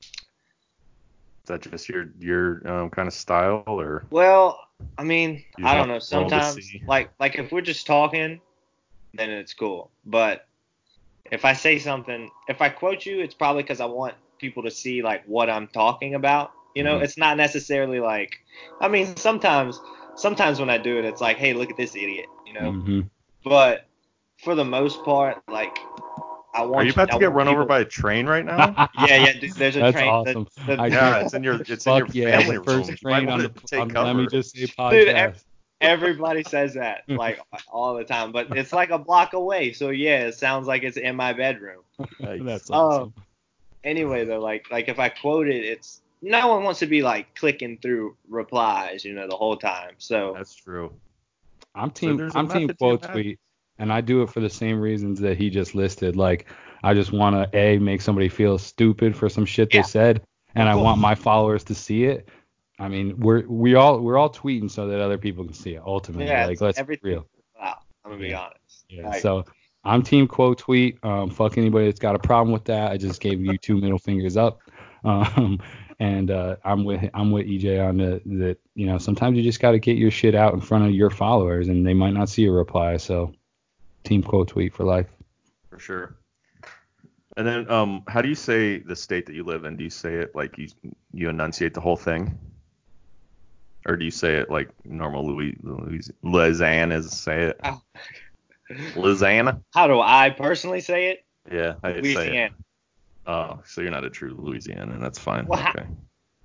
Is that just your your um, kind of style, or Well, I mean, I don't know. the world to Sometimes, like, like if we're just talking, then it's cool. But if I say something, if I quote you, it's probably because I want people to see like what I'm talking about. You know, Mhm. it's not necessarily like. I mean, sometimes, sometimes when I do it, it's like, hey, look at this idiot. You know. hmm But for the most part, like, I want. are you about I to get want run over by a train right now? Yeah, yeah. dude, There's a That's train. the- awesome. the- I yeah, it's in your it's in your yeah, family the first room. Train on the, on cover. Let Me Just Say Dude, podcast. ev- Everybody says that like all the time, but it's like a block away. So yeah, it sounds like it's in my bedroom. That's Oh, awesome. Anyway, though, like like if I quote it, it's no one wants to be like clicking through replies, you know, the whole time. So That's true. I'm team there's a I'm team method to your quote tweet, and I do it for the same reasons that he just listed. Like I just want to a make somebody feel stupid for some shit Yeah. they said, and I want my followers to see it. I mean, we're we all we're all tweeting so that other people can see it. Ultimately, yeah, like let's be everything. real. Wow, I'm gonna be honest. Yeah. Like, So I'm team quote tweet. Um, fuck anybody that's got a problem with that. I just gave you two middle fingers up. Um, and uh, I'm with I'm with EJ on the that you know sometimes you just got to get your shit out in front of your followers and they might not see a reply. So team quote tweet for life. for sure. And then, um, how do you say the state that you live in? Do you say it like you you enunciate the whole thing, or do you say it like normal Louis, Louis Louisiana say it? Oh. Louisiana. How do I personally say it? Yeah, I did say it. Louisiana. Oh, so you're not a true Louisianan. And that's fine. Wow. Okay.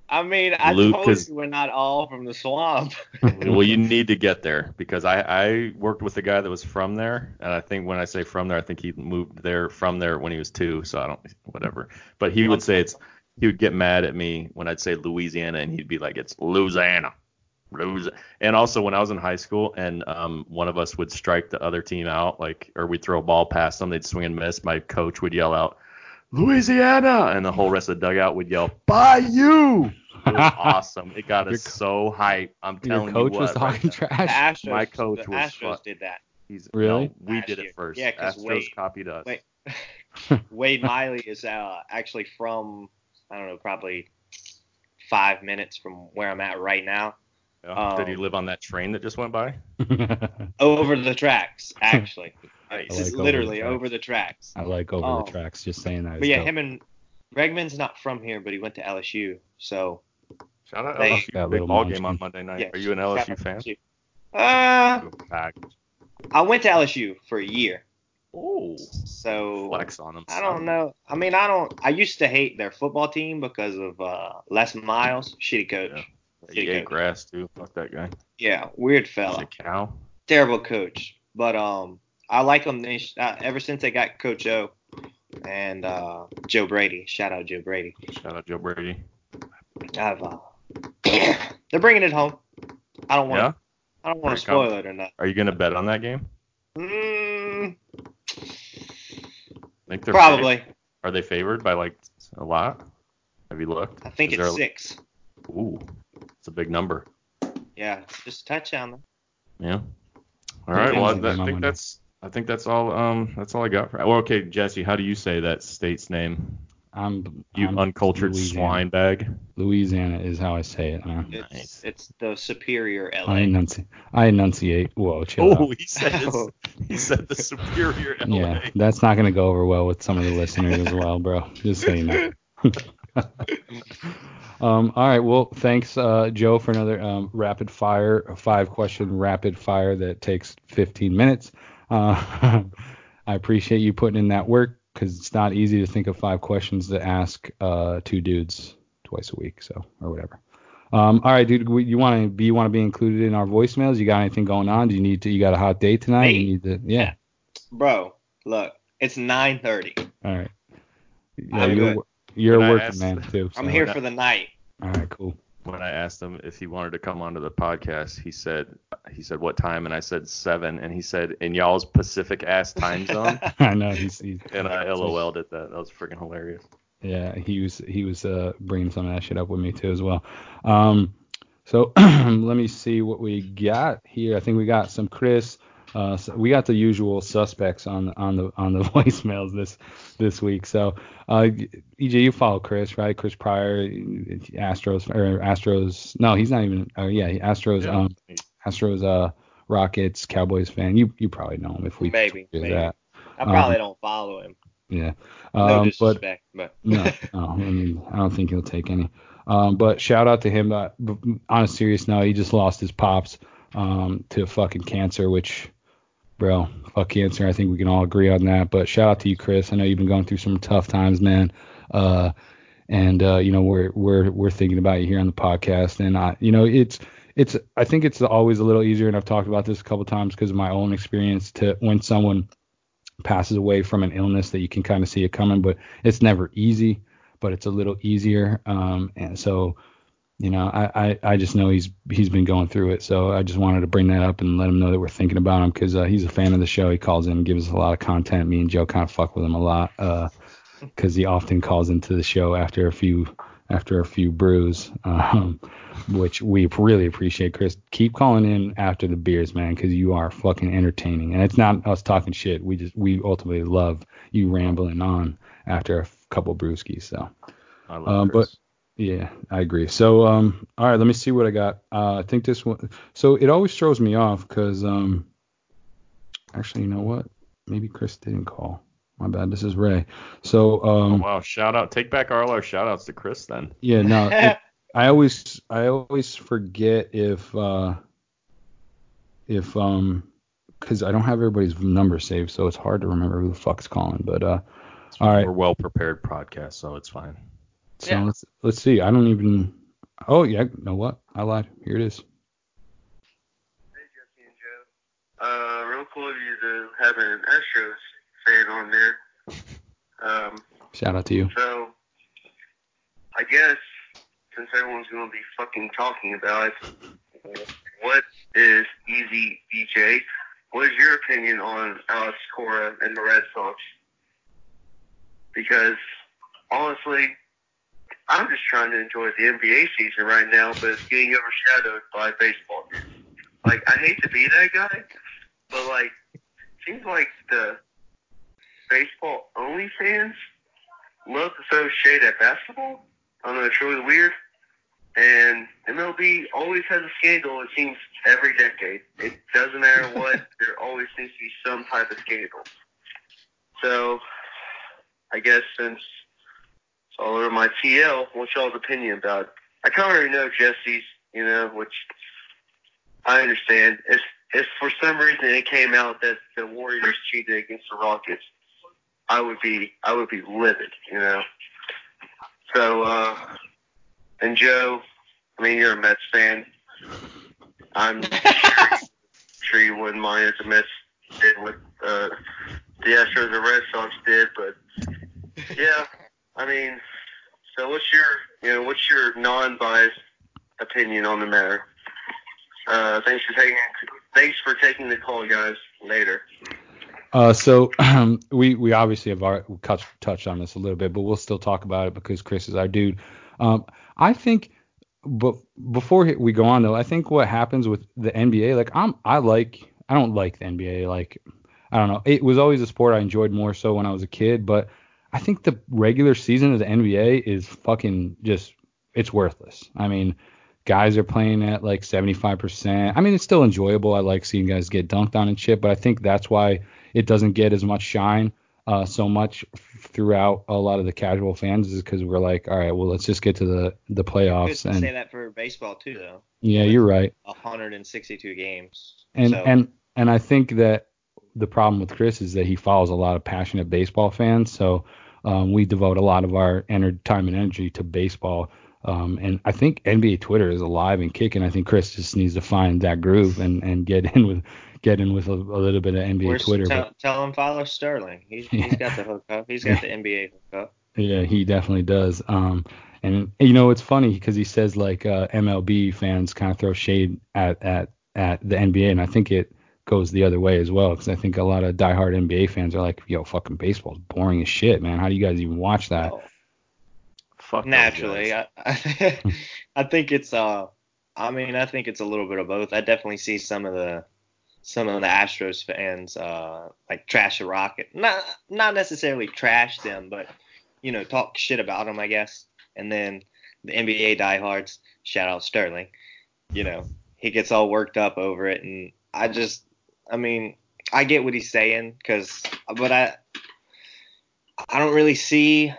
I mean, I Lou- told 'cause- you we're not all from the swamp. well, you need to get there because I, I worked with a guy that was from there, and I think when I say from there, I think he moved there from there when he was two. So I don't, whatever. But he would say it's, he would get mad at me when I'd say Louisiana, and he'd be like, it's Louisiana. Louis- And also when I was in high school, and um, one of us would strike the other team out, like, or we'd throw a ball past them, they'd swing and miss. My coach would yell out, Louisiana, and the whole rest of the dugout would yell, Bayou. It was awesome. It got us co- so hype. I'm Your telling coach you was what. right talking now. The trash. Astros, My coach the was Astros fuck- did that. He's, Really? No, we did year. it first. Yeah, 'cause Astros Wade- copied us. Wait. Wade Miley is uh, actually from I don't know, probably five minutes from where I'm at right now. Yeah. Did he um, live on that train that just went by? Over the tracks, actually. Nice. It's like over literally tracks. over the tracks. I like over Oh. the tracks. Just saying that. But yeah, dope. him and Bregman's not from here, but he went to LSU. So Shout out They- LSU. That Big little ball game on. Monday night. yeah. Are you an LSU fan? to LSU. Uh, I went to LSU for a year. Oh, So flex on them. I don't know. I mean, I don't. I used to hate their football team because of uh, Les Miles, shitty coach. Yeah. Shitty He ate coach. grass too. Fuck that guy. Yeah, weird He's fella. a cow. terrible coach. But um, I like them. They, uh, ever since they got Coach O and uh, Joe Brady. Shout out Joe Brady. Shout out Joe Brady. I've uh, they're bringing it home. I don't want. Yeah. to I don't want to Here it spoil it or not. Are you gonna bet on that game? Mm, I think they're probably. fav- Are they favored by like a lot? Have you looked? I think Is it's there a- six. Ooh, it's a big number. Yeah, just a touchdown. though. Yeah. All right. Well, I, I think Monday. that's I think that's all. Um, that's all I got for. Well, okay, Jesse, how do you say that state's name? I'm, You I'm uncultured Louisiana. swine bag. Louisiana is how I say it. Man. It's Nice. it's the superior LA. I enunciate. I enunciate. Whoa, chill Oh, out. he said it's, he said the superior LA. Yeah, that's not gonna go over well with some of the listeners as well, bro. Just so you know. um, all right. Well, thanks, uh, Joe, for another um, rapid fire, five question rapid fire that takes 15 minutes. Uh, I appreciate you putting in that work because it's not easy to think of five questions to ask uh, two dudes twice a week, so or whatever. Um, all right, dude. we- You want to be you want to be included in our voicemails? You got anything going on? Do you need to? You got a hot date tonight? Me? You need to. Yeah. Bro, look, it's 9:30. All right. Yeah, I'm you're, good. you're When a I working asked- man too. I'm here for the night. All right, cool. When I asked him if he wanted to come onto the podcast, he said he said what time, and I said seven, and he said in y'all's Pacific ass time zone, I know he's, he's and I LOL'd at that. That was freaking hilarious. yeah he was he was uh, bringing some of that shit up with me too as well. Um, so let me see what we got here. I think we got some Chris. Uh, so we got the usual suspects on on the on the voicemails this this week. So uh, EJ, you follow Chris, right? Chris Pryor, Astros or Astros. No, he's not even. Oh yeah, Astros. Yeah. Um, Astros. Uh, Rockets, Cowboys fan. You you probably know him if we Maybe, do maybe. that. I probably Um, don't follow him. Yeah. No Um, but disrespect, but, no, no, I mean, I don't think he'll take any. Um, but shout out to him. Uh, on a serious note, he just lost his pops um, to fucking cancer, which, bro, fuck cancer. I think we can all agree on that. But shout out to you, Chris. I know you've been going through some tough times, man. Uh, and uh, you know we're we're we're thinking about you here on the podcast, and I, you know, it's it's I think it's always a little easier, and I've talked about this a couple times because of my own experience to when someone passes away from an illness that you can kind of see it coming, but it's never easy, but it's a little easier. Um, and so, you know, I, I, I just know he's he's been going through it. So I just wanted to bring that up and let him know that we're thinking about him because uh, he's a fan of the show. He calls in and gives us a lot of content. Me and Joe kind of fuck with him a lot because he often calls into the show after a few after a few brews, um, which we really appreciate. Chris, keep calling in after the beers, man, because you are fucking entertaining. And it's not us talking shit. We just we ultimately love you rambling on after a couple brewskis. So I love Um, Chris. Yeah, I agree. So um, all right, let me see what I got. Uh, I think this one. So it always throws me off because um, actually, you know what? maybe Chris didn't call. My bad. This is Ray. So Oh, um, wow. Shout out. Take back all our shout outs to Chris then. yeah, no, it, I always I always forget if uh if um because I don't have everybody's number saved, so it's hard to remember who the fuck's calling. But uh, all right. We're well prepared podcast, so it's fine. So Yeah. let's let's see. I don't even. Oh yeah, you know what? I lied. Here it is. Hey, Jesse and Joe. Uh, real cool of you to have an Astros fan on there. Um, Shout out to you. so, I guess, since everyone's going to be fucking talking about it, what is Easy DJ? What is your opinion on Alex Cora and the Red Sox? Because, honestly, I'm just trying to enjoy the NBA season right now, but it's getting overshadowed by baseball. Like, I hate to be that guy, but like, seems like the baseball only fans love to throw shade at basketball. I don't know, it's really weird. And MLB always has a scandal, it seems, every decade. It doesn't matter what, there always seems to be some type of scandal. So, I guess since all over my TL, what's y'all's opinion about it? I kind of already know Jesse's, you know, which I understand. If if for some reason it came out that the Warriors cheated against the Rockets, I would be I would be livid, you know. So uh and Joe, I mean you're a Mets fan. I'm sure, sure you wouldn't mind if the Mets did what uh the Astros or Red Sox did, but yeah, I mean so what's your you know, what's your non biased opinion on the matter? Uh, thanks for taking thanks for taking the call, guys. Later. Uh, so we we obviously have touched touched on this a little bit, but we'll still talk about it because Chris is our dude. Um, I think, but before we go on though, I think what happens with the NBA, like I'm I like I don't like the NBA, like I don't know, it was always a sport I enjoyed more so when I was a kid, but I think the regular season of the NBA is fucking just it's worthless. I mean, guys are playing at like 75%. I mean, it's still enjoyable. I like seeing guys get dunked on and shit, but I think that's why it doesn't get as much shine uh, so much throughout a lot of the casual fans is because we're like, all right, well, let's just get to the the playoffs. And say that for baseball too, though. yeah, you're right. 162 games. And so, and and I think that the problem with Chris is that he follows a lot of passionate baseball fans. So um, we devote a lot of our ener- time and energy to baseball. Um, and I think NBA Twitter is alive and kicking. I think Chris just needs to find that groove and, and get in with get in with a, a little bit of NBA Twitter. Tell, But tell him follow Sterling. He's, he's got the hookup. He's got the NBA hookup. yeah, he definitely does. Um, and you know it's funny because he says like uh, MLB fans kind of throw shade at at at the NBA, and I think it goes the other way as well because I think a lot of diehard NBA fans are like, yo, fucking baseball's boring as shit, man. How do you guys even watch that? So, Fuck naturally. I, I, I think it's uh, I mean, I think it's a little bit of both. I definitely see some of the some of the Astros fans uh like trash the Rocket, not not necessarily trash them, but you know talk shit about them, I guess. And then the NBA diehards, shout out Sterling, you know he gets all worked up over it, and I just, I mean, I get what he's saying, cause, but I, I don't really see,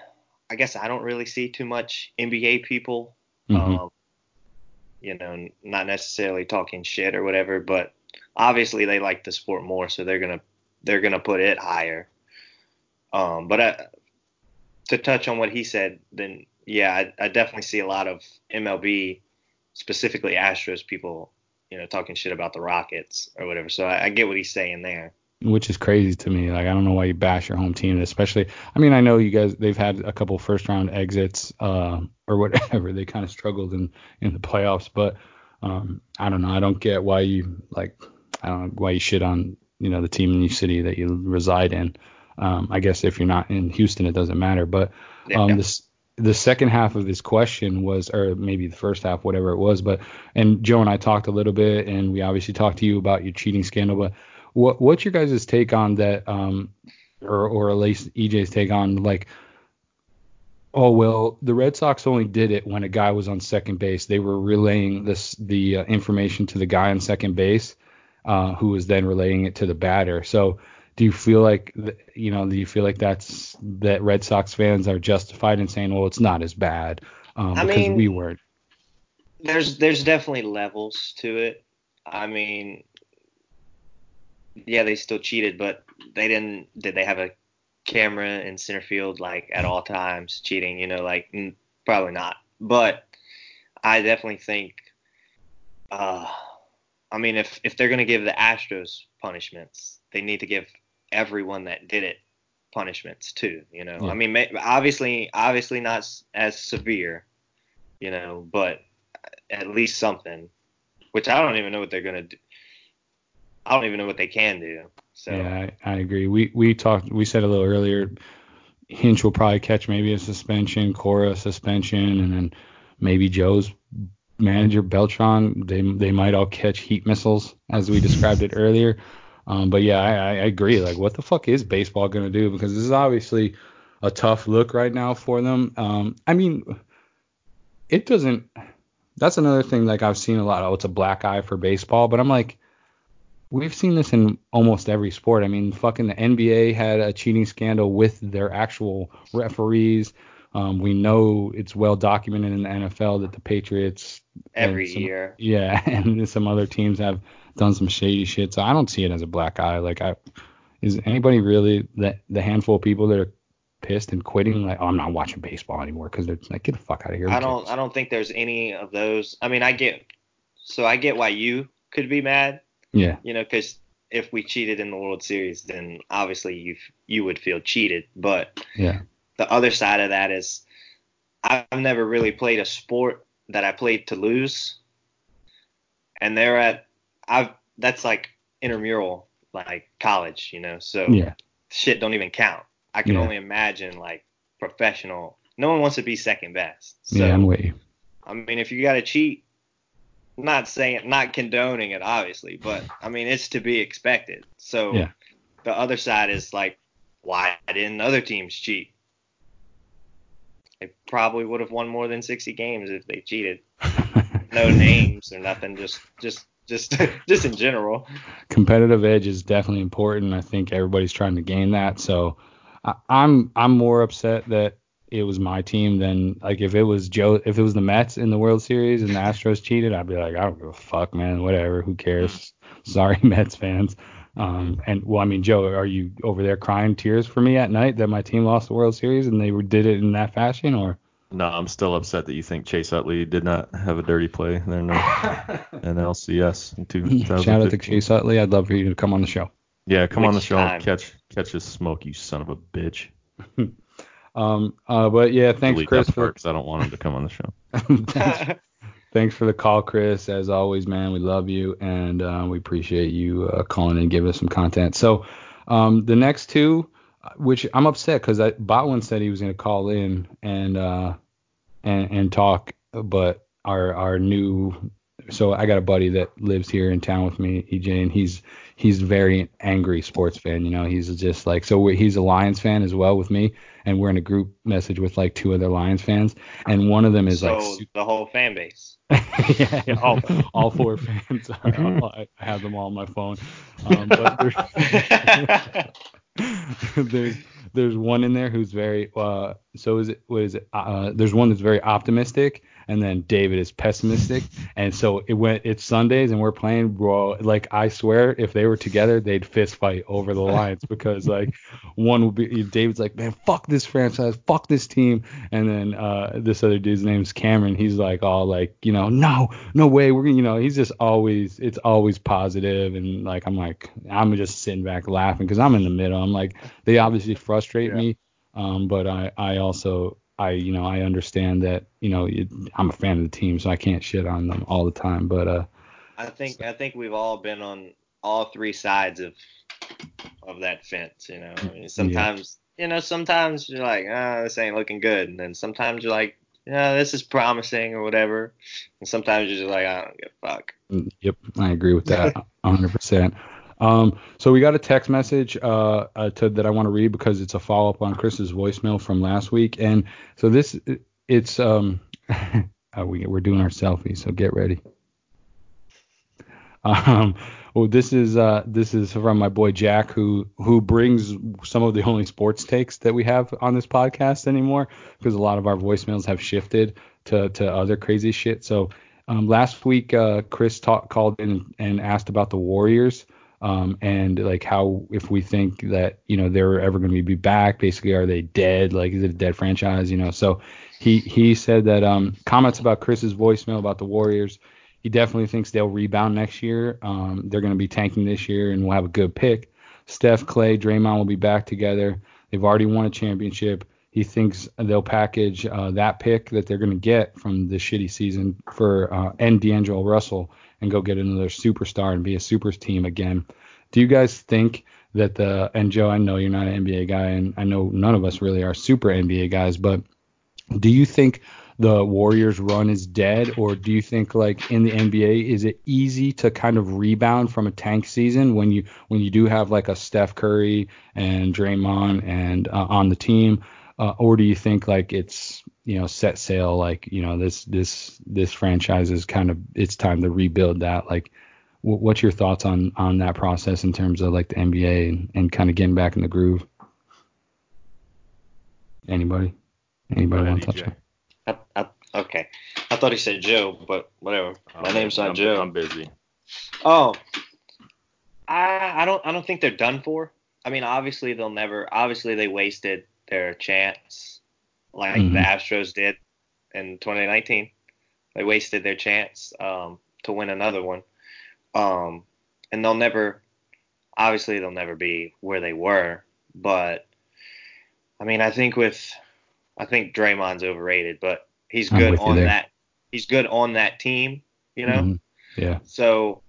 I guess I don't really see too much NBA people, Mhm. um, you know, not necessarily talking shit or whatever, but obviously they like the sport more, so they're gonna they're gonna put it higher. Um, but I, to touch on what he said, then yeah, I, I definitely see a lot of MLB, specifically Astros people, you know, talking shit about the Rockets or whatever. So I, I get what he's saying there. which is crazy to me. Like I don't know why you bash your home team, especially. I mean, I know you guys they've had a couple first round exits uh, or whatever. They kind of struggled in in the playoffs, but um, I don't know. I don't get why you like. I don't know why you shit on you know the team in the city that you reside in. Um, I guess if you're not in Houston, it doesn't matter. But Yeah. um, this the second half of his question was, or maybe the first half, whatever it was. But and Joe and I talked a little bit, and we obviously talked to you about your cheating scandal. But what what's your guys' take on that? Um, or or at least EJ's take on like, oh well, the Red Sox only did it when a guy was on second base. They were relaying this the uh, information to the guy on second base, uh, who was then relaying it to the batter. So do you feel like you know? Do you feel like that's that Red Sox fans are justified in saying, well, it's not as bad um, because mean- we weren't. there's there's definitely levels to it. I mean, yeah, they still cheated, but they didn't. Did they have a camera in center field like at all times cheating? You know, like probably not. But I definitely think. Uh, I mean, if if they're gonna give the Astros punishments, they need to give everyone that did it punishments too. You know, Yeah. I mean, obviously, obviously not as severe. You know, but at least something, which I don't even know what they're gonna do. I don't even know what they can do. So Yeah, I, I agree. We we talked. We said a little earlier. Hinch will probably catch maybe a suspension, Cora a suspension, and then maybe Joe's manager Beltran. They they might all catch heat missiles as we described it earlier. Um, but yeah, I, I agree. Like, what the fuck is baseball gonna do? Because this is obviously a tough look right now for them. Um, I mean, it doesn't. That's another thing. Like I've seen a lot. Oh, it's a black eye for baseball, but I'm like. We've seen this in almost every sport. I mean, fucking the NBA had a cheating scandal with their actual referees. Um, we know it's well documented in the NFL that the Patriots every some- year, yeah, and some other teams have done some shady shit. So I don't see it as a black eye. Like, I is anybody really that the handful of people that are pissed and quitting? Like, oh, I'm not watching baseball anymore because they're like, get the fuck out of here. I don't. cares? I don't think there's any of those. I mean, I get. So I get why you could be mad. Yeah, You know, because if we cheated in the World Series, then obviously you you would feel cheated. But yeah, the other side of that is, I've never really played a sport that I played to lose. And they're at. I've. That's like intramural, like college. You know, so yeah, shit don't even count. I can Yeah. only imagine like professional. No one wants to be second best. So yeah. I'm with you. I mean, if you got to cheat, not saying, not condoning it, obviously, but I mean, it's to be expected. So Yeah. the other side is like, why didn't other teams cheat? They probably would have won more than 60 games if they cheated. No names or nothing, just, just, just, just in general. competitive edge is definitely important. I think everybody's trying to gain that. So I, I'm I'm more upset that it was my team than like if it was Joe if it was the Mets in the World Series and the Astros cheated, I'd be like, I don't give a fuck, man, whatever, who cares? Sorry, Mets fans. Um, and well, I mean, Joe, are you over there crying tears for me at night that my team lost the World Series and they did it in that fashion, or? No, I'm still upset that you think Chase Utley did not have a dirty play there in, the, in LCS in 2015. Shout out to Chase Utley. I'd love for you to come on the show. Yeah, come on the show time? and catch catch his smoke, you son of a bitch. Um, uh, but yeah, thanks, Delete Chris, for part because I don't want him to come on the show. thanks, thanks for the call, Chris. As always, man, we love you and uh, we appreciate you uh, calling and giving us some content. So um, the next two, uh, which I'm upset because Botwin said he was going to call in and uh, and and talk, but our our new so I got a buddy that lives here in town with me, EJ, and he's he's very angry sports fan. You know, he's just like so he's a Lions fan as well with me, and we're in a group message with like two other Lions fans, and one of them is so like the whole fan base. yeah, yeah, all, all four fans. Are, I have them all on my phone. Um, but there's, there's one in there who's very uh so is it what is it uh there's one that's very optimistic and then David is pessimistic. And so it went it's Sundays and we're playing bro like I swear if they were together they'd fist fight over the lines because like one would be David's like man fuck this franchise fuck this team. And then uh this other dude's name's Cameron. He's like all like you know no no way. We're gonna you know he's just always it's always positive. And like I'm like I'm just sitting back laughing because I'm in the middle. I'm like they obviously frustrate Yeah. me um but I I also I you know I understand that you know it, I'm a fan of the team so I can't shit on them all the time but uh I think I think we've all been on all three sides of of that fence. You know, I mean, sometimes you know sometimes you're like, ah, this ain't looking good, and then sometimes you're like, yeah, this is promising or whatever, and sometimes you're just like, I don't give a fuck. Mm, Yep, I agree with that 100%. Um, so we got a text message uh, uh, to, that I want to read because it's a follow up on Chris's voicemail from last week, and so this it's um uh, we we're doing our selfie, so get ready. Um, Well, this is uh, this is from my boy Jack, who who brings some of the only sports takes that we have on this podcast anymore, because a lot of our voicemails have shifted to to other crazy shit. So um, last week, uh, Chris talk, called in and asked about the Warriors. Um, and like how if we think that you know they're ever going to be back basically are they dead like is it a dead franchise you know so he he said that um comments about Chris's voicemail about the Warriors he definitely thinks they'll rebound next year. Um, they're going to be tanking this year, and we'll have a good pick. Steph, Clay, Draymond will be back together. They've already won a championship. He thinks they'll package uh, that pick that they're going to get from the shitty season for uh, and D'Angelo Russell and go get another superstar and be a super team again. Do you guys think that the and Joe, I know you're not an NBA guy, and I know none of us really are super NBA guys, but do you think the Warriors run is dead, or do you think like in the NBA is it easy to kind of rebound from a tank season when you when you do have like a Steph Curry and Draymond and uh, on the team, uh, or do you think like it's you know set sail like you know this this this franchise is kind of it's time to rebuild that like w- what's your thoughts on on that process in terms of like the NBA and, and kind of getting back in the groove? Anybody? Anybody want to touch EJ. on? I, I, okay. I thought he said Joe, but whatever. My Um, name's not I'm, Joe. I'm busy. Oh, I I don't I don't think they're done for. I mean, obviously they'll never. Obviously they wasted their chance, like Mhm. the Astros did in 2019. They wasted their chance um, to win another one, um, and they'll never. Obviously they'll never be where they were, but I mean, I think with I think Draymond's overrated, but he's I'm good on that. He's good on that team, you know. Mhm. Yeah. So,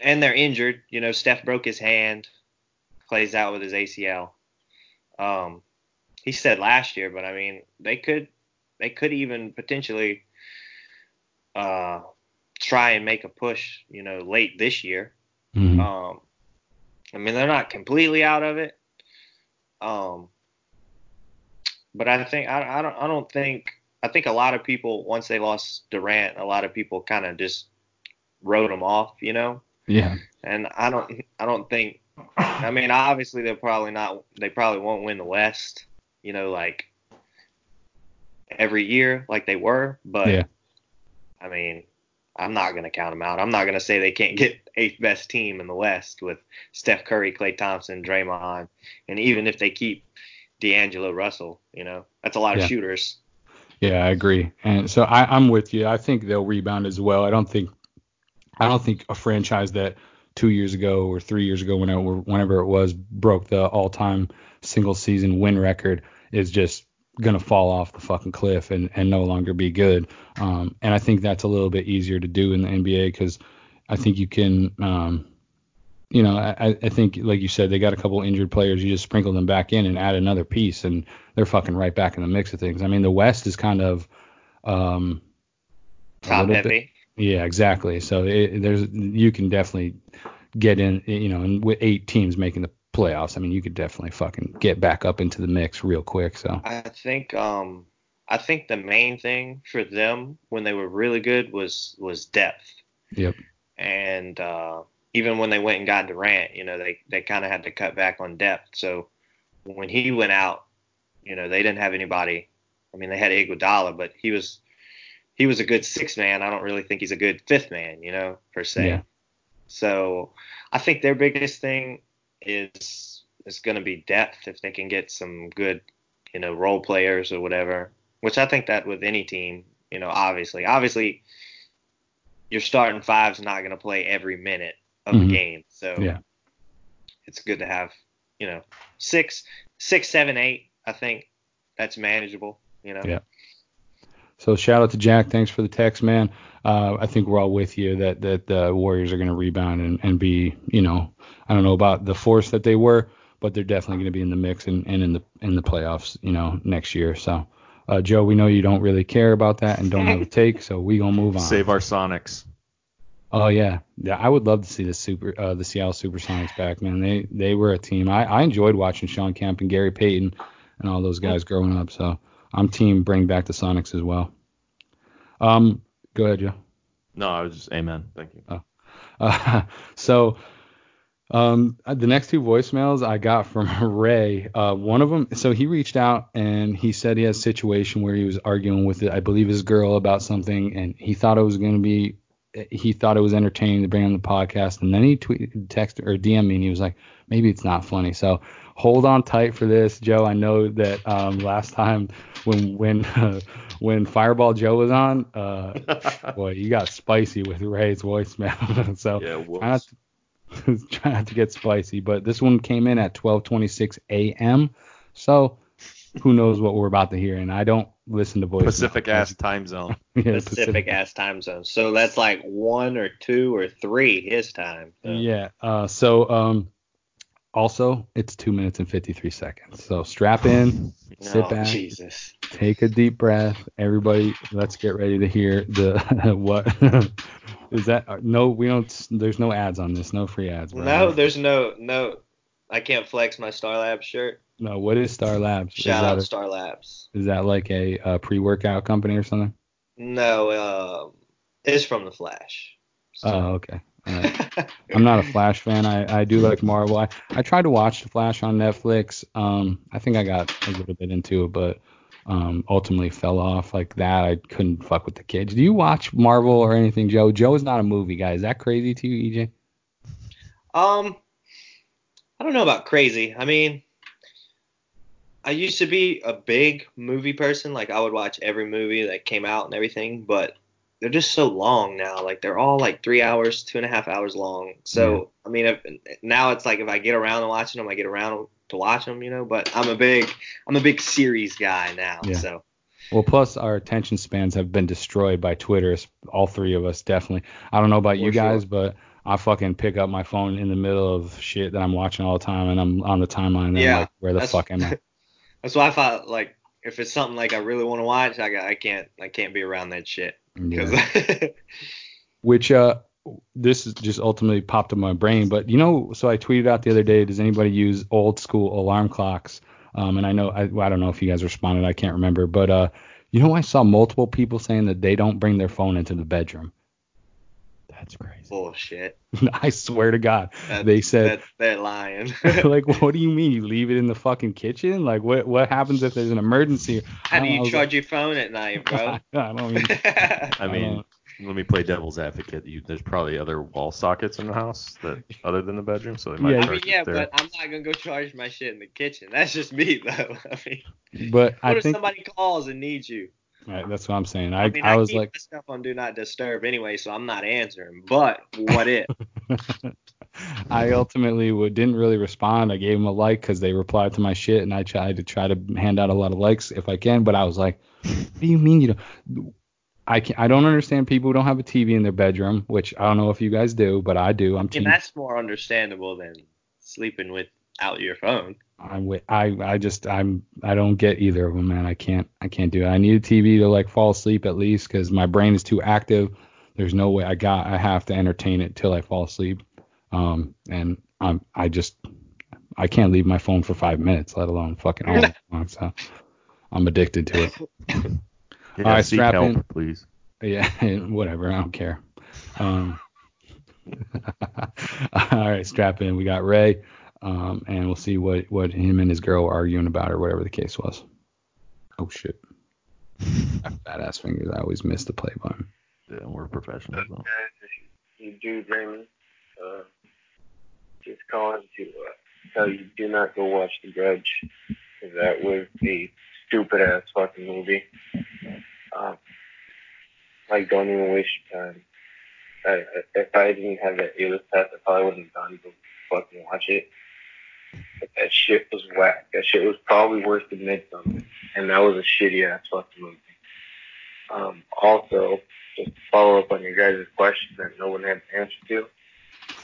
and they're injured. You know, Steph broke his hand, Klay's out with his ACL. Um, he said last year, but I mean, they could, they could even potentially, uh, try and make a push. You know, late this year. Mhm. Um, I mean, they're not completely out of it. Um, but I think I, I don't I don't think I think a lot of people once they lost Durant, a lot of people kind of just wrote them off, you know. Yeah. And I don't I don't think I mean obviously they'll probably not they probably won't win the West, you know, like every year like they were, but Yeah. I mean I'm not going to count them out. I'm not going to say they can't get eighth best team in the West with Steph Curry, Klay Thompson, Draymond, and even if they keep D'Angelo Russell, you know, that's a lot Yeah. of shooters. Yeah, I agree. And so I, I'm with you. I think they'll rebound as well. I don't think I don't think a franchise that two years ago or three years ago, whenever whenever it was, broke the all-time single season win record is just gonna fall off the fucking cliff and, and no longer be good. Um, and I think that's a little bit easier to do in the NBA because I think you can, um, you know, I, I think like you said, they got a couple injured players. You just sprinkle them back in and add another piece, and they're fucking right back in the mix of things. I mean, the West is kind of um, Top little bit- heavy. yeah, exactly. So it, there's you can definitely get in, you know, and with eight teams making the playoffs, I mean, you could definitely fucking get back up into the mix real quick. So I think um I think the main thing for them when they were really good was was depth. Yep. And uh, even when they went and got Durant, you know, they they kind of had to cut back on depth. So when he went out, you know, they didn't have anybody. I mean, they had Iguodala, but he was he was a good six man. I don't really think he's a good fifth man, you know, per se. Yeah. So I think their biggest thing is is going to be depth if they can get some good, you know, role players or whatever. Which I think that with any team, you know, obviously, obviously, your starting five's not going to play every minute of Mhm. the game. So Yeah. it's good to have, you know, six, six, seven, eight. I think that's manageable. You know. Yeah. So shout out to Jack. Thanks for the text, man. Uh, I think we're all with you that that the Warriors are going to rebound and, and be, you know, I don't know about the force that they were, but they're definitely going to be in the mix and, and in the in the playoffs, you know, next year. So, uh, Joe, we know you don't really care about that and don't have a take, so we gonna move on. Save our Sonics. Oh yeah, yeah. I would love to see the super, uh, the Seattle SuperSonics back, man. They they were a team. I, I enjoyed watching Shawn Kemp and Gary Payton and all those guys growing up. So I'm team bring back the Sonics as well. Um, go ahead, Joe. No, I was just amen. Thank you. Uh, so um, the next two voicemails I got from Ray. Uh, one of them, so he reached out and he said he had a situation where he was arguing with, I believe, his girl about something, and he thought it was going to be, he thought it was entertaining to bring on the podcast, and then he tweeted, text or DM me, and he was like, maybe it's not funny. So hold on tight for this, Joe. I know that um, last time when when uh, when Fireball Joe was on, uh, boy, you got spicy with Ray's voicemail. so Yeah, try not, whoops. to, try not to get spicy. But this one came in at 12:26 a.m. So who knows what we're about to hear? And I don't listen to voicemail. Pacific ass time zone. Yeah, Pacific ass time zone. So that's like one or two or three his time. So. Yeah. Uh, so um, also it's two minutes and 53 seconds. So strap in, sit Oh, back, Jesus. take a deep breath. Everybody, let's get ready to hear the what is that? uh, No, we don't. There's no ads on this. No free ads. bro. No, there's no no. I can't flex my Star Labs shirt. No. What is Star Labs? Shout out that, Star Labs. is that like a, uh pre-workout company or something? No, um, it's from the Flash. Oh, okay. I'm not a Flash fan. I, I do like Marvel. I, I tried to watch The Flash on Netflix. Um, I think I got a little bit into it, but um, ultimately fell off like that. I couldn't fuck with the kids. Do you watch Marvel or anything, Joe? Joe is not a movie guy. Is that crazy to you, EJ? Um, I don't know about crazy. I mean, I used to be a big movie person. Like I would watch every movie that came out and everything, but they're just so long now. Like they're all like three hours, two and a half hours long. So I mean, if, now it's like if I get around to watching them, I get around to watch them, you know. But I'm a big, I'm a big series guy now. Yeah. So Well, plus our attention spans have been destroyed by Twitter. All three of us definitely. I don't know about you For sure. guys, but I fucking pick up my phone in the middle of shit that I'm watching all the time, and I'm on the timeline. And Yeah, like, where the fuck am I? that's why I thought like if it's something like I really want to watch, I, got- I can't, I can't be around that shit. Yeah. which uh this is just ultimately popped in my brain but you know so i tweeted out the other day does anybody use old school alarm clocks um and i know i, well, I don't know if you guys responded i can't remember but uh you know i saw multiple people saying that they don't bring their phone into the bedroom that's crazy Bullshit. i swear to god That's, they said that's, they're lying. like what do you mean you leave it in the fucking kitchen like what what happens if there's an emergency How do you was charge your phone at night, bro? I don't mean I I mean, let me play devil's advocate. You, there's probably other wall sockets in the house that other than the bedroom, so they might Yeah. I charge mean, it yeah, there. but I'm not gonna go charge my shit in the kitchen. That's just me, though. I mean, but what i if think somebody calls and needs you? Right, that's what i'm saying i, I mean, I, I, was keep like stuff on do not disturb anyway, so I'm not answering. But what if? I ultimately would, didn't really respond. I gave them a like because they replied to my shit, and I tried to try to hand out a lot of likes if I can. But I was like, "What do you mean you don't?" I can, I don't understand people who don't have a TV in their bedroom, which I don't know if you guys do, but I do. I'm team. that's more understandable than sleeping without your phone. I'm with, I I just I'm I don't get either of them, man. I can't I can't do it. I need a TV to like fall asleep at least because my brain is too active. There's no way I got I have to entertain it till I fall asleep. Um and I'm I just I can't leave my phone for five minutes, let alone fucking all night long. So I'm addicted to it. yeah, all right, seek strap help, in. please. Yeah, whatever. I don't care. Um, all right, strap in. We got Ray, um, and we'll see what what him and his girl were arguing about or whatever the case was. Oh shit! I have fat ass fingers. I always miss the play button. Yeah, we're professionals. Though. guys, you do, Raymond. Uh, just calling to uh, tell you do not go watch The Grudge. that was a stupid ass fucking movie. Um, like, don't even waste your time. I, I, if I didn't have that A-list pass, I probably wouldn't have gone to fucking watch it. But that shit was whack. That shit was probably worse than Midsommar. And that was a shitty ass fucking movie. Um, also, just to follow up on your guys' question that no one had an answer to.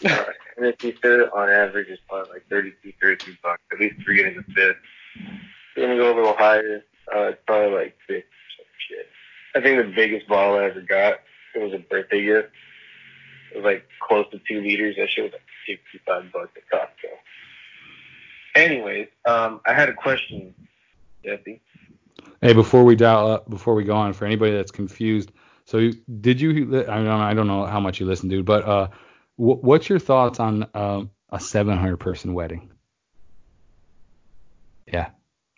Uh, and if you fit it on average, it's probably like 32, 33 bucks. At least three getting the fifth. If you're gonna go a little higher, uh, it's probably like six or some shit. I think the biggest bottle I ever got, it was a birthday gift. It was like close to two liters. That shit was like 65 bucks at Costco. Anyways, um, I had a question, Jesse. Hey, before we dial up, before we go on, for anybody that's confused, so did you? I don't I don't know how much you listened, dude, but uh, wh- what's your thoughts on um, a 700 person wedding? Yeah,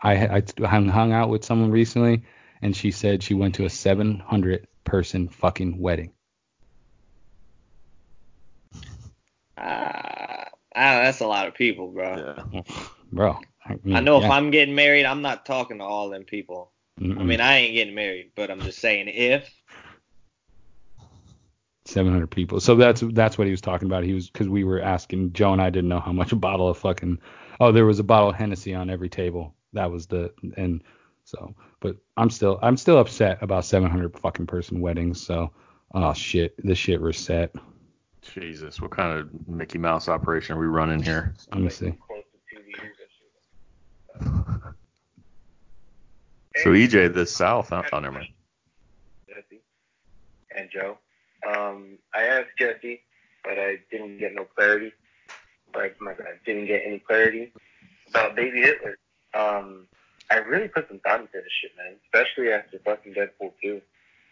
I, I hung hung out with someone recently, and she said she went to a 700 person fucking wedding. Ah, ah, that's a lot of people, bro. Yeah. Bro, I, mean, I know yeah. if I'm getting married, I'm not talking to all them people. Mm-mm. I mean, I ain't getting married, but I'm just saying if. 700 people. So that's that's what he was talking about. He was because we were asking Joe and I didn't know how much a bottle of fucking oh there was a bottle of Hennessy on every table. That was the and so but I'm still I'm still upset about 700 fucking person weddings. So oh shit this shit reset. Jesus, what kind of Mickey Mouse operation are we running here? Let me see. Close to two years. that shit. So EJ, the South. Oh, oh, never mind. Jesse and Joe. Um, I asked Jesse, but I didn't get no clarity. Like, my God, I didn't get any clarity about Baby Hitler. Um, I really put some thought into this shit, man, especially after fucking Deadpool 2.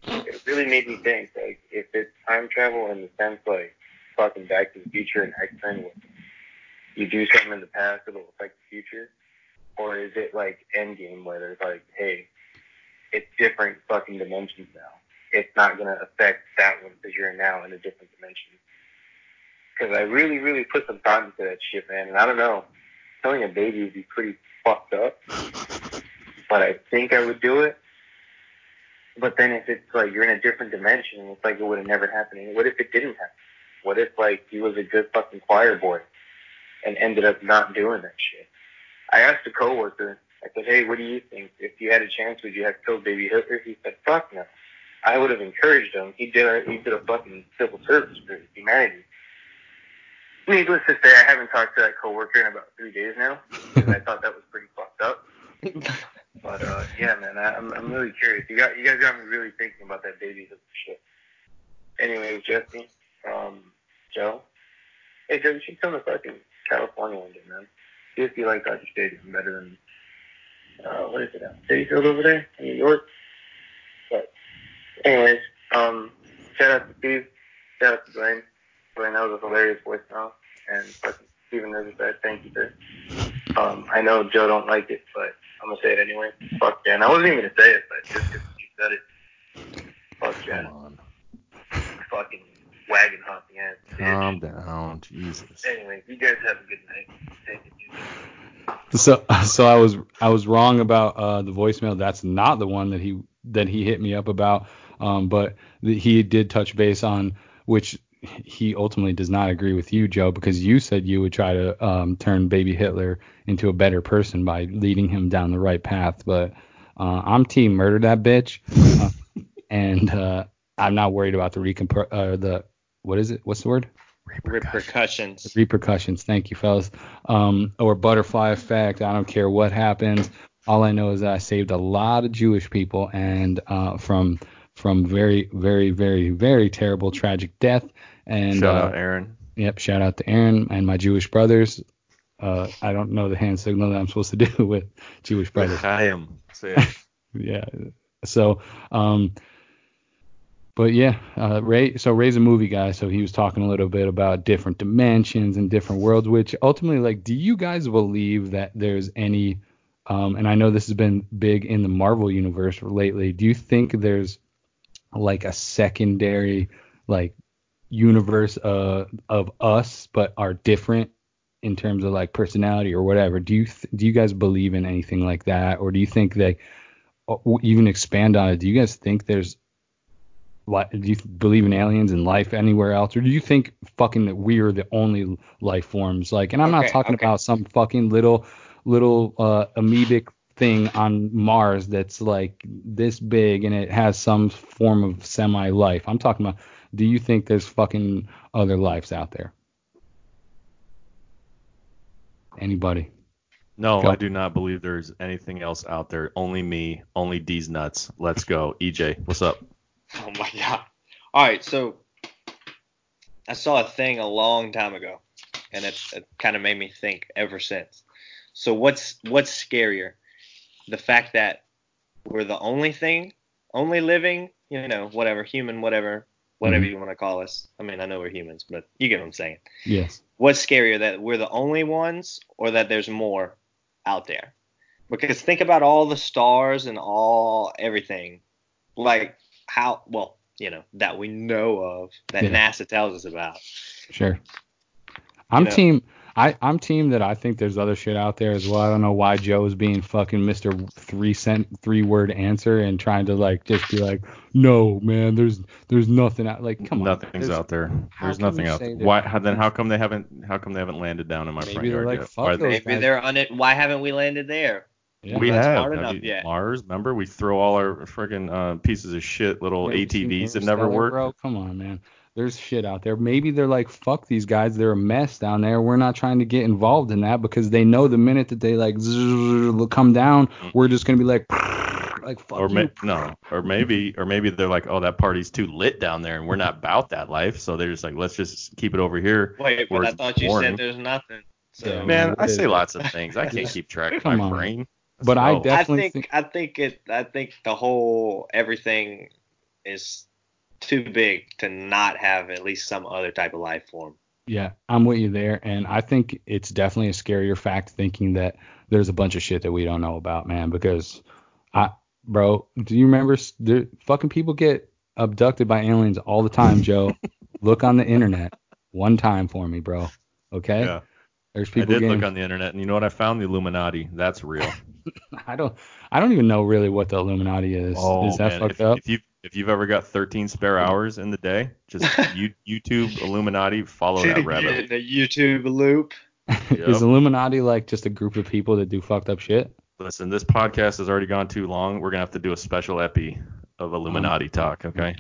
It really made me think, like, if it's time travel in the sense, like, fucking Back to the Future and X-Men, you do something in the past that'll affect the future, or is it like Endgame, where there's like, hey, it's different fucking dimensions now it's not going to affect that one because you're now in a different dimension. Because I really, really put some thought into that shit, man. And I don't know, killing a baby would be pretty fucked up. But I think I would do it. But then if it's like you're in a different dimension, it's like it would have never happened. What if it didn't happen? What if like he was a good fucking choir boy and ended up not doing that shit? I asked a coworker. I said, "Hey, what do you think? If you had a chance, would you have killed baby Hitler?" He said, "Fuck no." I would have encouraged him. He did a he did a fucking civil service for humanity. Needless to say, I haven't talked to that coworker in about three days now because I thought that was pretty fucked up. But uh, yeah, man, I, I'm I'm really curious. You got you guys got me really thinking about that baby shit. Anyways, Jesse, um, Joe, hey Joe, you should come to fucking California one day, man. See if you like Dodger Stadium better than uh, what is it? now? Citi Field over there in New York. But anyways, um, shout out to Steve, shout out to Dwayne. Dwayne, that was a hilarious voice, voicemail, and fucking Steven Riverside, thank you, sir. Um, I know Joe don't like it, but I'm gonna say it anyway. Fuck Jen. I wasn't even gonna say it, but just 'cause you said it. Fuck Jen. Fucking wagon hopping ass. bitch. Calm down. Jesus. Anyway, you guys have a good night. Take it easy. So so I was I was wrong about uh, the voicemail. That's not the one that he that he hit me up about. Um, but the, he did touch base on which he ultimately does not agree with you, Joe, because you said you would try to um, turn baby Hitler into a better person by leading him down the right path. But uh, I'm team murder that bitch, uh, and uh, I'm not worried about the recomp- uh, the what is it? What's the word? Repercussions. repercussions. Thank you, fellas. Um, or butterfly effect. I don't care what happens. All I know is that I saved a lot of Jewish people and uh, from from very, very, very, very terrible, tragic death. And Shout uh, out Aaron. Yep. Shout out to Aaron and my Jewish brothers. Uh, I don't know the hand signal that I'm supposed to do with Jewish brothers. Chaim. Say it. yeah. So, um, but yeah, uh, Ray. So Ray's a movie guy, so he was talking a little bit about different dimensions and different worlds. Which ultimately, like, do you guys believe that there's any? Um, and I know this has been big in the Marvel universe lately. Do you think there's like a secondary, like, universe uh, of us, but are different in terms of like personality or whatever? Do you th- do you guys believe in anything like that, or do you think that or even expand on it? Do you guys think there's do you believe in aliens and life anywhere else, or do you think fucking that we are the only life forms? Like, and I'm not Okay, talking okay. about some fucking little little uh, amoebic thing on Mars that's like this big and it has some form of semi life. I'm talking about. Do you think there's fucking other lives out there? Anybody? No, Go. I do not believe there's anything else out there. Only me. Only D's nuts. Let's go. EJ, what's up? Oh my god. All right, so I saw a thing a long time ago, and it, it kind of made me think ever since. So what's what's scarier, the fact that we're the only thing, only living, you know, whatever, human, whatever, whatever Mhm. you want to call us. I mean, I know we're humans, but you get what I'm saying. Yes. What's scarier that we're the only ones or that there's more out there? Because think about all the stars and all everything, like how well you know that we know of that Yeah. NASA tells us about. Sure. I'm know- team. I I'm team that I think there's other shit out there as well. I don't know why Joe is being fucking Mr. Three cent three word answer and trying to like just be like, no man, there's there's nothing out. Like come on, Nothing's out there. There's nothing out there. Why? How, then how come they haven't? How come they haven't landed down in my Maybe front yard like, yet? "Fuck Why- those Maybe guys- they're on it. Why haven't we landed there? Yeah. we have. Have enough, you- yeah. Mars. Remember, we throw all our friggin' uh, pieces of shit, little Have you seen ATVs that never work. Bro, come on, man. There's shit out there. Maybe they're like, fuck these guys. They're a mess down there. We're not trying to get involved in that because they know the minute that they like zzz, come down, we're just gonna be like, like fuck Or you. may, no, or maybe, or maybe they're like, oh, that party's too lit down there, and we're not about that life, so they're just like, let's just keep it over here. Wait, but I thought you boring. said there's nothing. So Yeah, Man, I say lots of things. I can't keep track of my on. brain. Let's But I go. def- I definitely think think- I think it I think the whole everything is too big to not have at least some other type of life form. Yeah, I'm with you there, and I think it's definitely a scarier fact thinking that there's a bunch of shit that we don't know about, man. Because I, bro, do you remember? s- The fucking people get abducted by aliens all the time, Joe. Look on the internet one time for me, bro. Okay. Yeah. There's I did getting. look on the internet, and you know what I found? The Illuminati. That's real. I don't. I don't even know really what the Illuminati is. Oh is that man, fucked if, up? if you if you've ever got 13 spare hours in the day, just you, YouTube Illuminati, follow that rabbit. the YouTube loop. Is Illuminati like just a group of people that do fucked up shit? Listen, this podcast has already gone too long. We're gonna have to do a special epi of Illuminati talk. Okay.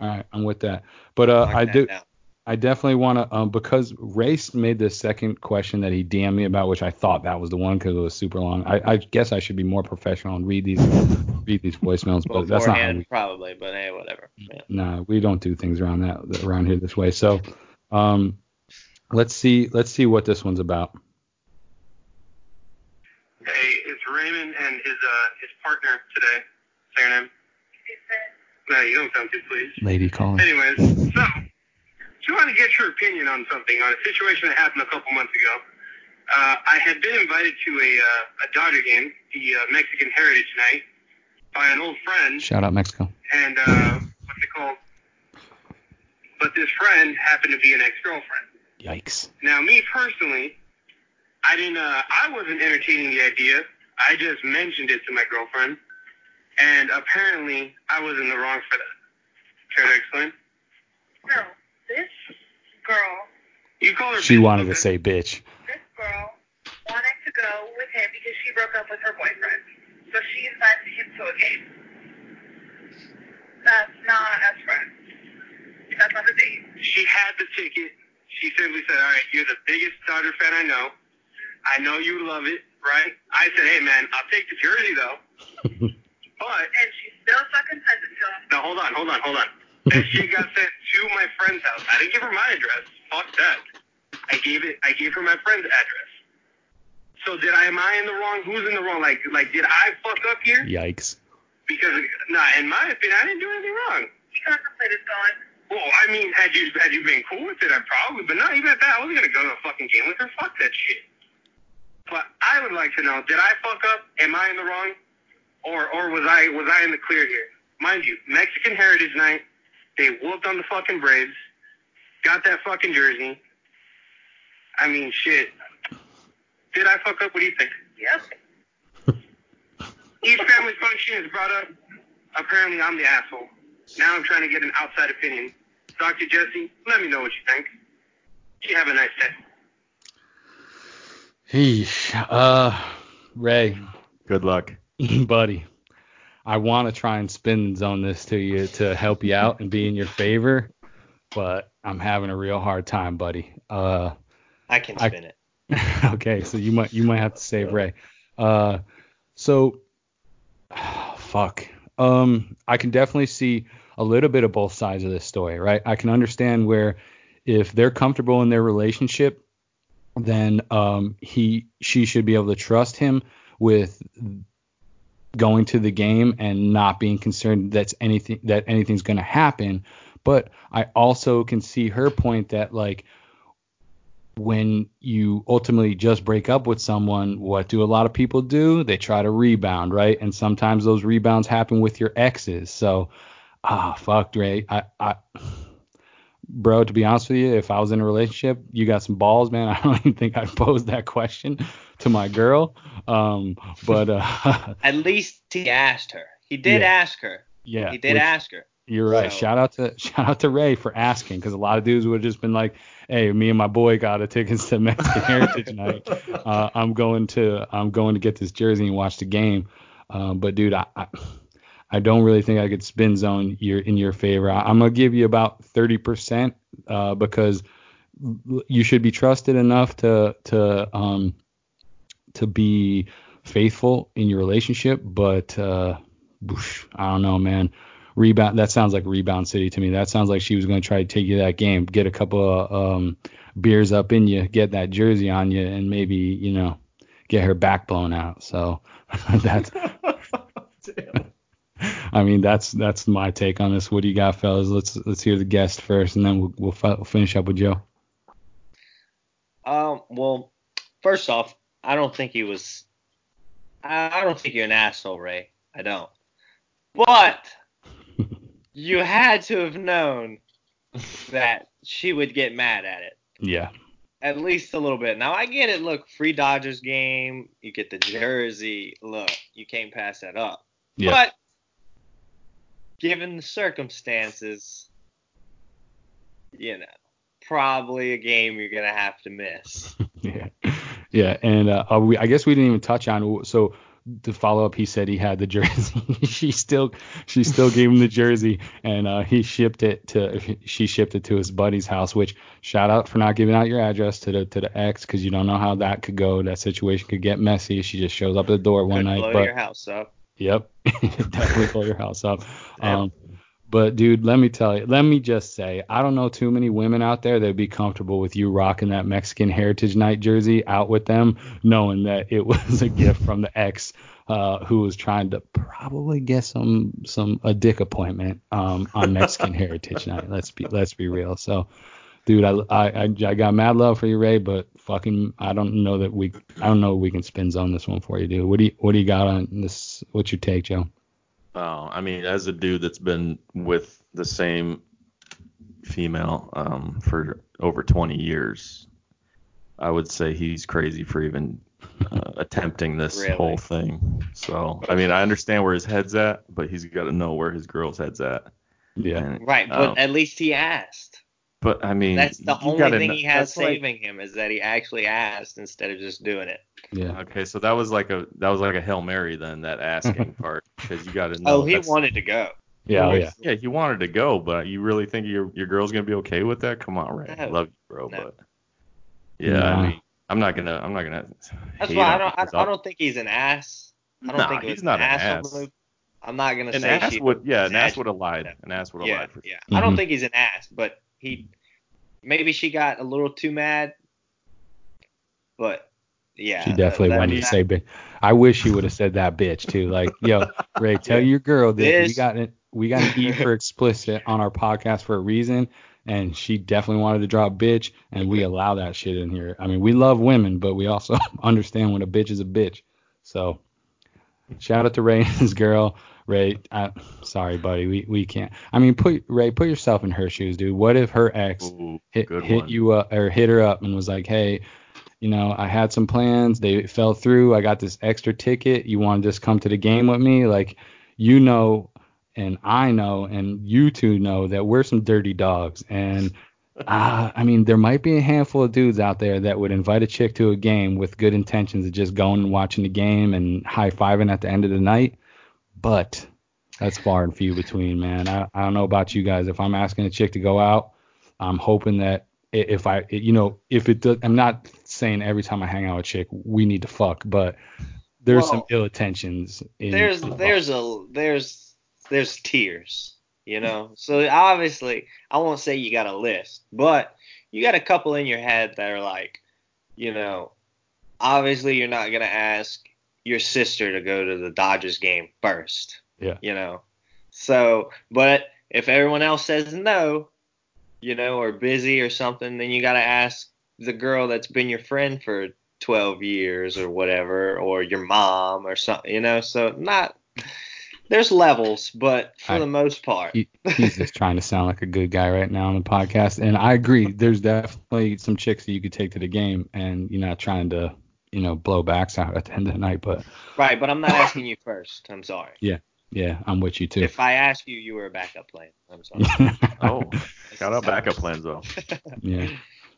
All right, I'm with that. But uh, I do. down. I definitely want to, um, because Race made this second question that he DM'd me about, which I thought that was the one because it was super long. I, I guess I should be more professional and read these read these voicemails, but that's not how Beforehand, we. probably, but hey, whatever. Yeah. Nah, we don't do things around that around here this way. So, um, let's see let's see what this one's about. Hey, it's Raymond and his uh his partner today. Say your name. No, you don't sound too pleased. Lady calling. Anyways, so just want to get your opinion on something on a situation that happened a couple months ago. Uh, I had been invited to a uh, a Dodger game, the uh, Mexican Heritage Night, by an old friend, Shout out Mexico. and uh, what's it called? But this friend happened to be an ex-girlfriend. Yikes. Now, me personally, I didn't. Uh, I wasn't entertaining the idea. I just mentioned it to my girlfriend, and apparently, I was in the wrong for that. Care to explain? No, this girl, You call her. She bitch, wanted to say bitch. this girl wanted to go with him because she broke up with her boyfriend. So she invited him to a game. That's not as friends. That's not a date. She had the ticket. She simply said, "All right, you're the biggest Dodger fan I know. I know you love it, right?" I said, "Hey, man, I'll take the jersey though." but And she still fucking sent it to him. now hold on, hold on, hold on. That shit got sent to my friend's house. I didn't give her my address. Fuck that. I gave it. I gave her my friend's address. So did I? Am I in the wrong? Who's in the wrong? Like, like, did I fuck up here? Yikes. Because, nah, in my opinion, I didn't do anything wrong. He contemplated going. Well, I mean, had you had you been cool with it, I probably, but not even at that. I wasn't gonna go to a fucking game with her. Fuck that shit. But I would like to know: Did I fuck up? Am I in the wrong, or or was I was I in the clear here? Mind you, Mexican Heritage Night. They whooped on the fucking Braves. Got that fucking jersey. I mean, shit. Did I fuck up? What do you think? Yep. Each family function is brought up. Apparently, I'm the asshole. Now I'm trying to get an outside opinion. Dr. Jesse, let me know what you think. You have a nice day. Eesh. Uh, Ray, Good luck. buddy, I want to try and spin zone this to you to help you out and be in your favor, but I'm having a real hard time, buddy. Uh, I can I- spin it. okay, so you might you might have to save Ray. Uh, so fuck. Um, I can definitely see a little bit of both sides of this story, right? I can understand where if they're comfortable in their relationship, then um he she should be able to trust him with going to the game and not being concerned that's anything that anything's going to happen. But I also can see her point that like when you ultimately just break up with someone, what do a lot of people do? They try to rebound, right? And sometimes those rebounds happen with your exes. So, ah, fuck, Ray. I, I, bro, to be honest with you, if I was in a relationship, you got some balls, man. I don't even think I'd pose that question to my girl. Um, but uh, At least he asked her. He did Yeah. ask her. yeah, he did which- ask her. You're right. So- Shout out to shout out to Ray for asking because a lot of dudes would have just been like, "Hey, me and my boy got a tickets to Mexican Heritage Night. Uh, I'm going to I'm going to get this jersey and watch the game." Um, but dude, I, I I don't really think I could spin zone your in your favor. I, I'm gonna give you about 30% uh, because you should be trusted enough to to um to be faithful in your relationship, but uh, whoosh, I don't know, man. Rebound. That sounds like rebound city to me. That sounds like she was going to try to take you that game, get a couple of um, beers up in you, get that jersey on you, and maybe you know get her back blown out. So that's. I mean, that's that's my take on this. What do you got, fellas? Let's let's hear the guest first, and then we'll we'll, fi- we'll finish up with Joe. Um. Well, first off, I don't think he was. I don't think you're an asshole, Ray. I don't. But you had to have known that she would get mad at it. Yeah. At least a little bit. Now I get it. Look, free Dodgers game. You get the jersey. Look, you can't pass that up. Yeah. But given the circumstances, you know, probably a game you're gonna have to miss. Yeah, yeah, and uh, uh, we, I guess we didn't even touch on. So the follow up, he said he had the jersey. she still, she still gave him the jersey, and uh, he shipped it to. She shipped it to his buddy's house. Which shout out for not giving out your address to the to the ex, because you don't know how that could go. That situation could get messy. She just shows up at the door one Could night, blow but your house up. Yep, definitely blow your house up. Um, but dude, let me tell you, let me just say, I don't know too many women out there that'd be comfortable with you rocking that Mexican Heritage Night jersey out with them, knowing that it was a gift from the ex uh, who was trying to probably get some some a dick appointment um, on Mexican Heritage Night. Let's be let's be real. So. Dude, I, I I got mad love for you, Ray, but fucking, I don't know that we, I don't know we can spin zone this one for you, dude. What do you, what do you got on this? What's your take, Joe? Oh, I mean, as a dude that's been with the same female um, for over 20 years, I would say he's crazy for even uh, attempting this Really? whole thing. So, I mean, I understand where his head's at, but he's got to know where his girl's head's at. Yeah. And, Right, but um, at least he asked. But I mean, That's the only gotta thing he has that's like- saving him is that he actually asked instead of just doing it. Yeah. Okay, so that was like a that was like a hail mary then that asking part because you got to know. Oh, he wanted to go. Yeah. Yeah. Yeah, he wanted to go, but you really think your your girl's gonna be okay with that? Come on, Ray. I love you, bro, No. but yeah, Nah. I mean, I'm not gonna I'm not gonna. That's why I don't. I, I don't think he's an ass. I don't Nah, think he's not an an asshole ass. I'm not gonna An say ass she would yeah, an ass exaggerated would have lied. that. An ass would have Yeah, lied for yeah. I don't Mhm. think he's an ass, but he maybe she got a little too mad. But yeah, She definitely that- wanted to say bitch. I wish she would have said that bitch too. Like, yo, Ray, tell your girl that we got it. We got an E for explicit on our podcast for a reason, and she definitely wanted to drop bitch, and we allow that shit in here. I mean, we love women, but we also understand when a bitch is a bitch. So, shout out to Ray and his girl. Ray, I, sorry, buddy, we we can't. I mean, put Ray, put yourself in her shoes, dude. What if her ex Ooh, hit hit one. you up or hit her up and was like, hey, you know, I had some plans, they fell through. I got this extra ticket. You want to just come to the game with me? Like, you know, and I know, and you two know that we're some dirty dogs. And uh, I mean, there might be a handful of dudes out there that would invite a chick to a game with good intentions of just going and watching the game and high fiving at the end of the night. But that's far and few between, man. I, I don't know about you guys. If I'm asking a chick to go out, I'm hoping that if I, you know, if it does, I'm not saying every time I hang out with a chick we need to fuck, but there's some ill intentions. In, there's there's a there's there's tears, you know. So obviously, I won't say you got a list, but you got a couple in your head that are like, you know, obviously you're not gonna ask your sister to go to the Dodgers game first. Yeah. You know. So, but if everyone else says no, you know, or busy or something, then you got to ask the girl that's been your friend for 12 years or whatever, or your mom or something, you know. So not there's levels, but for I- the most part, He, he's just trying to sound like a good guy right now on the podcast, and I agree. There's definitely some chicks that you could take to the game, and you're not trying to, you know, blow backs out at the end of the night. But right. But I'm not asking you first. I'm sorry. yeah, yeah, I'm with you too. If I ask you, you were a backup plan. I'm sorry. Oh, shout out backup plans though. yeah.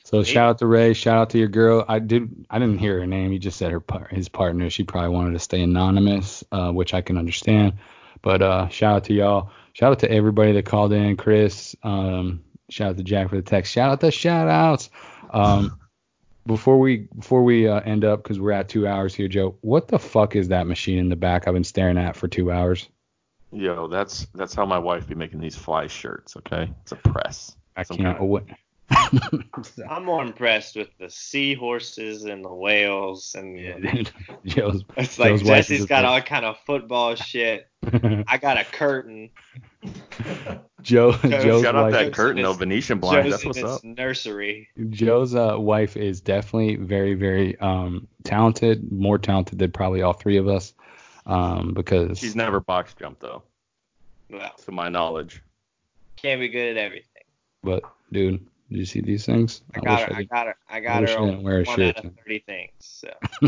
So shout out to Ray. Shout out to your girl. I did. I didn't hear her name. He just said her par- his partner. She probably wanted to stay anonymous, uh, which I can understand. But uh, shout out to y'all. Shout out to everybody that called in. Chris. Um, shout out to Jack for the text. Shout out to shout outs. Um, before we before we uh, end up because we're at two hours here, Joe. What the fuck is that machine in the back? I've been staring at for two hours. Yo, that's that's how my wife be making these fly shirts. Okay, it's a press. I Some can't. kind of- What? I'm more impressed with the seahorses and the whales and yeah, the- dude. Joe's. it's like Joe's wife is Jesse's a got all kind of football shit. I got a curtain. Joe. Shout Joe's Shout out wife. that curtain in though, Venetian blind. Joe's That's what's up. nursery. Joe's uh, wife is definitely very, very um, talented, more talented than probably all three of us. Um, because She's never box jumped though, Well, to my knowledge. can't be good at everything. but dude, did you see these things? I got her. I did. got her. I got wish her I wear a one shirt out of thirty things. So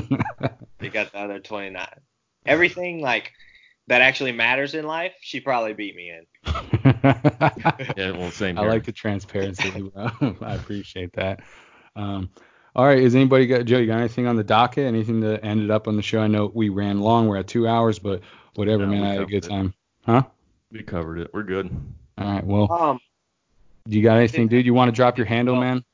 you got the other twenty nine. Everything like that actually matters in life. She probably beat me in. Yeah, well, same Here. I like the transparency. I appreciate that. Um, all right, is anybody got Joe? You got anything on the docket? Anything that ended up on the show? I know we ran long. We're at two hours, but whatever, No, man. I had a good it. time. Huh? we covered it. We're good. All right. Well, Um, you got anything, dude? You want to drop your handle, man?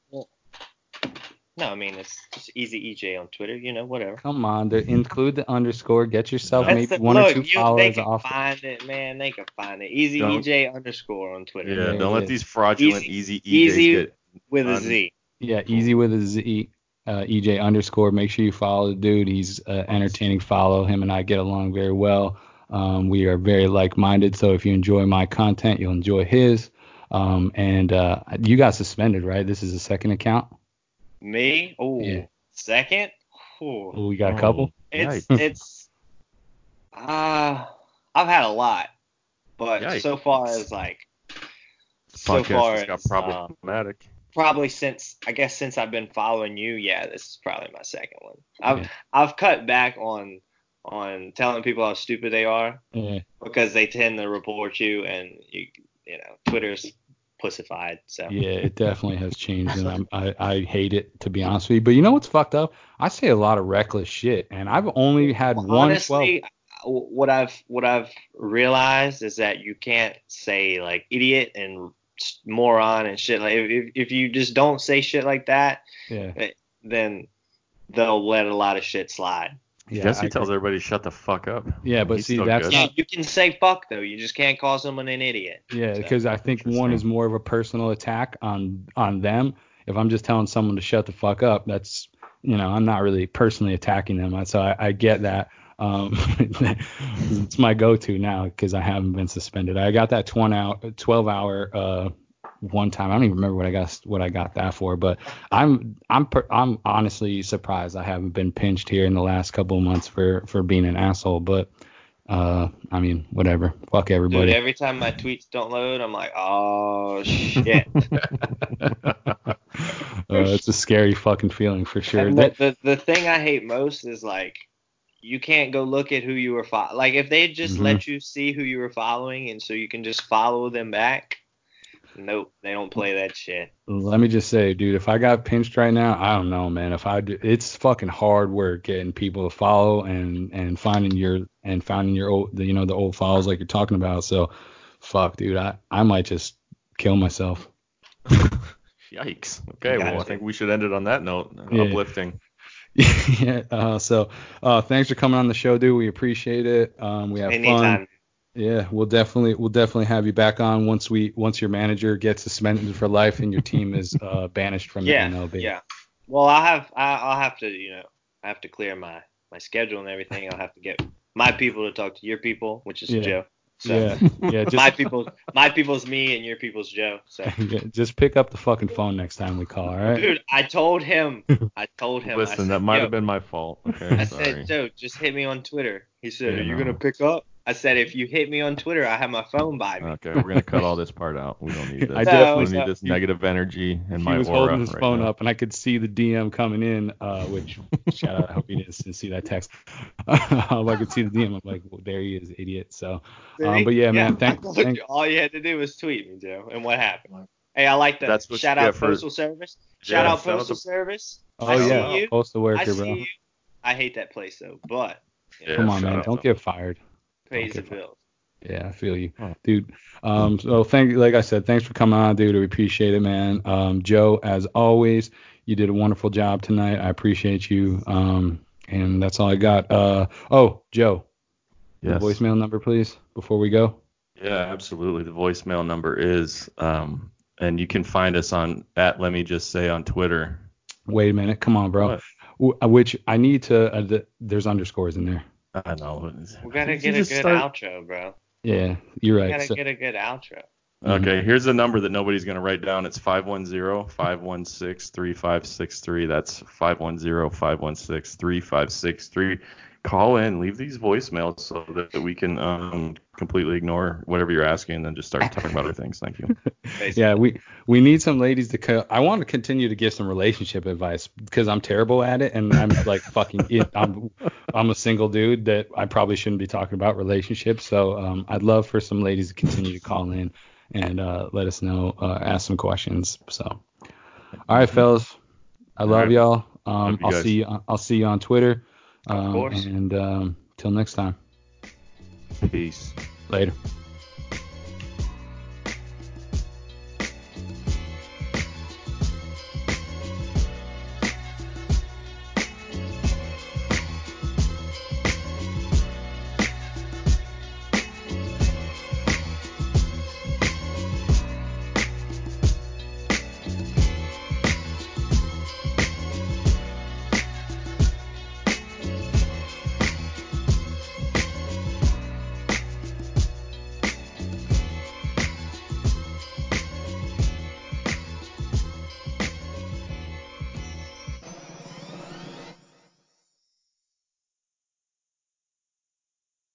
no, I mean it's just easy EJ on Twitter. You know, whatever. Come on, there, include the underscore. Get yourself That's maybe the- one look, or two you, they followers can off. find it, man. They can find it. Easy Don't- EJ underscore on Twitter Yeah, Yeah, don't yeah. let these fraudulent Easy- easy, EJs easy- with a Un- Z. Yeah, easy with a Z. Uh, EJ underscore. Make sure you follow the dude. He's uh, entertaining. Follow him, and I get along very well. Um, we are very like-minded. So if you enjoy my content, you'll enjoy his. Um, and uh, you got suspended, right? This is a second account. Me? Oh, Yeah. second? Ooh. Oh, we got a couple. It's Yikes. it's uh I've had a lot, but Yikes. so far as like so Podcast far just got as, uh, problematic. probably since I guess since I've been following you, yeah, this is probably my second one. I've Yeah. I've cut back on on telling people how stupid they are Yeah. because they tend to report you and you you know Twitter's pussified. So Yeah, it definitely has changed, and I'm, I I hate it to be honest with you. But you know what's fucked up? I say a lot of reckless shit, and I've only had one 12. honestly what i've what i've realized is that you can't say like idiot and moron and shit like if, if- if you just don't say shit like that Yeah, eh, then they'll let a lot of shit slide yeah. Jesse I tells agree. everybody shut the fuck up. Yeah, but He's see, that's good. yeah, not- you can say fuck though you just can't call someone an idiot Yeah, because I think one is more of a personal attack on on them. If I'm just telling someone to shut the fuck up, that's you know I'm not really personally attacking them. So I, I get that. Um, it's my go-to now because I haven't been suspended. I got that 12 hour 12 hour uh one time. I don't even remember what I got what I got that for, but I'm I'm per, I'm honestly surprised I haven't been pinched here in the last couple of months for for being an asshole. But uh, I mean, whatever. Fuck dude everybody. every time my tweets don't load i'm like oh shit uh, it's a scary fucking feeling for sure. The, the the thing I hate most is like you can't go look at who you were following. like if they just Mhm. let you see who you were following and so you can just follow them back. Nope, they don't play that shit. let me just say, dude, if I got pinched right now, I don't know, man. If I do, it's fucking hard work getting people to follow and and finding your and finding your old, the, you know, the old files like you're talking about. So, fuck, dude, I I might just kill myself. Yikes. Okay, well, I think we should end it on that note. Yeah. Uplifting. yeah. Uh, so, uh, thanks for coming on the show, dude. We appreciate it. Um, we have fun. Anytime. Yeah, we'll definitely we'll definitely have you back on once we once your manager gets suspended for life and your team is uh, banished from Yeah, the MLB. yeah. Well, I'll have I, I'll have to you know I have to clear my my schedule and everything. I'll have to get my people to talk to your people, which is Yeah. Joe. So Yeah, yeah. Just my people, my people's me, and your people's Joe. So. yeah, just pick up the fucking phone next time we call. All right. Dude, I told him. I told him. I Listen, said, that might have been my fault. Okay, I sorry. said, Joe, just hit me on Twitter. He said, Yeah, Are you no. gonna pick up? I said, If you hit me on Twitter, I have my phone by me. Okay, we're gonna cut all this part out. We don't need this. I definitely- don't need this negative energy in he my was holding his right phone now. up, and I could see the DM coming in. Uh, which shout out, I hope you didn't see that text. I could see the DM. I'm like, well, there he is, idiot. So, um, but yeah, man, I thank, thank you, all you had to do was tweet me, Joe. And what happened? Hey, I like that. That's what Shout out for- Postal Service. Shout Yeah, out Postal to- Service. Oh I see yeah, you. postal I worker, see bro. you. I hate that place though, but Yeah, Come on, man, don't to- get fired. Pays the Okay, fine. bills. Yeah, I feel you, dude. Um, so thank you. Like I said, thanks for coming on, dude. We appreciate it, man. Um, Joe, as always, you did a wonderful job tonight. I appreciate you. Um, and that's all I got. Uh, oh, Joe, the Yes. voicemail number, please, before we go. Yeah, absolutely. The voicemail number is, um, and you can find us on at Let Me Just Say on Twitter. Wait a minute, come on, bro. What? Uh, Which I need to. Uh, th- there's underscores in there. I know. We gotta get a good start- outro, bro. Yeah, you're right. We right. gotta So- get a good outro. Okay, here's the number that nobody's going to write down. It's 510-516-3563. That's 510-516-3563. Call in, leave these voicemails so that we can um, completely ignore whatever you're asking and then just start talking about other things. Thank you. Yeah, we we need some ladies to. Co- I want to continue to give some relationship advice because I'm terrible at it, and I'm like fucking. It, I'm I'm a single dude that I probably shouldn't be talking about relationships. So um, I'd love for some ladies to continue to call in and uh, let us know, uh, ask some questions. So, all right, fellas, I love right. y'all. Um, Love I'll guys. see you. I'll see you on Twitter. Um, course. And um, till next time, Peace. later.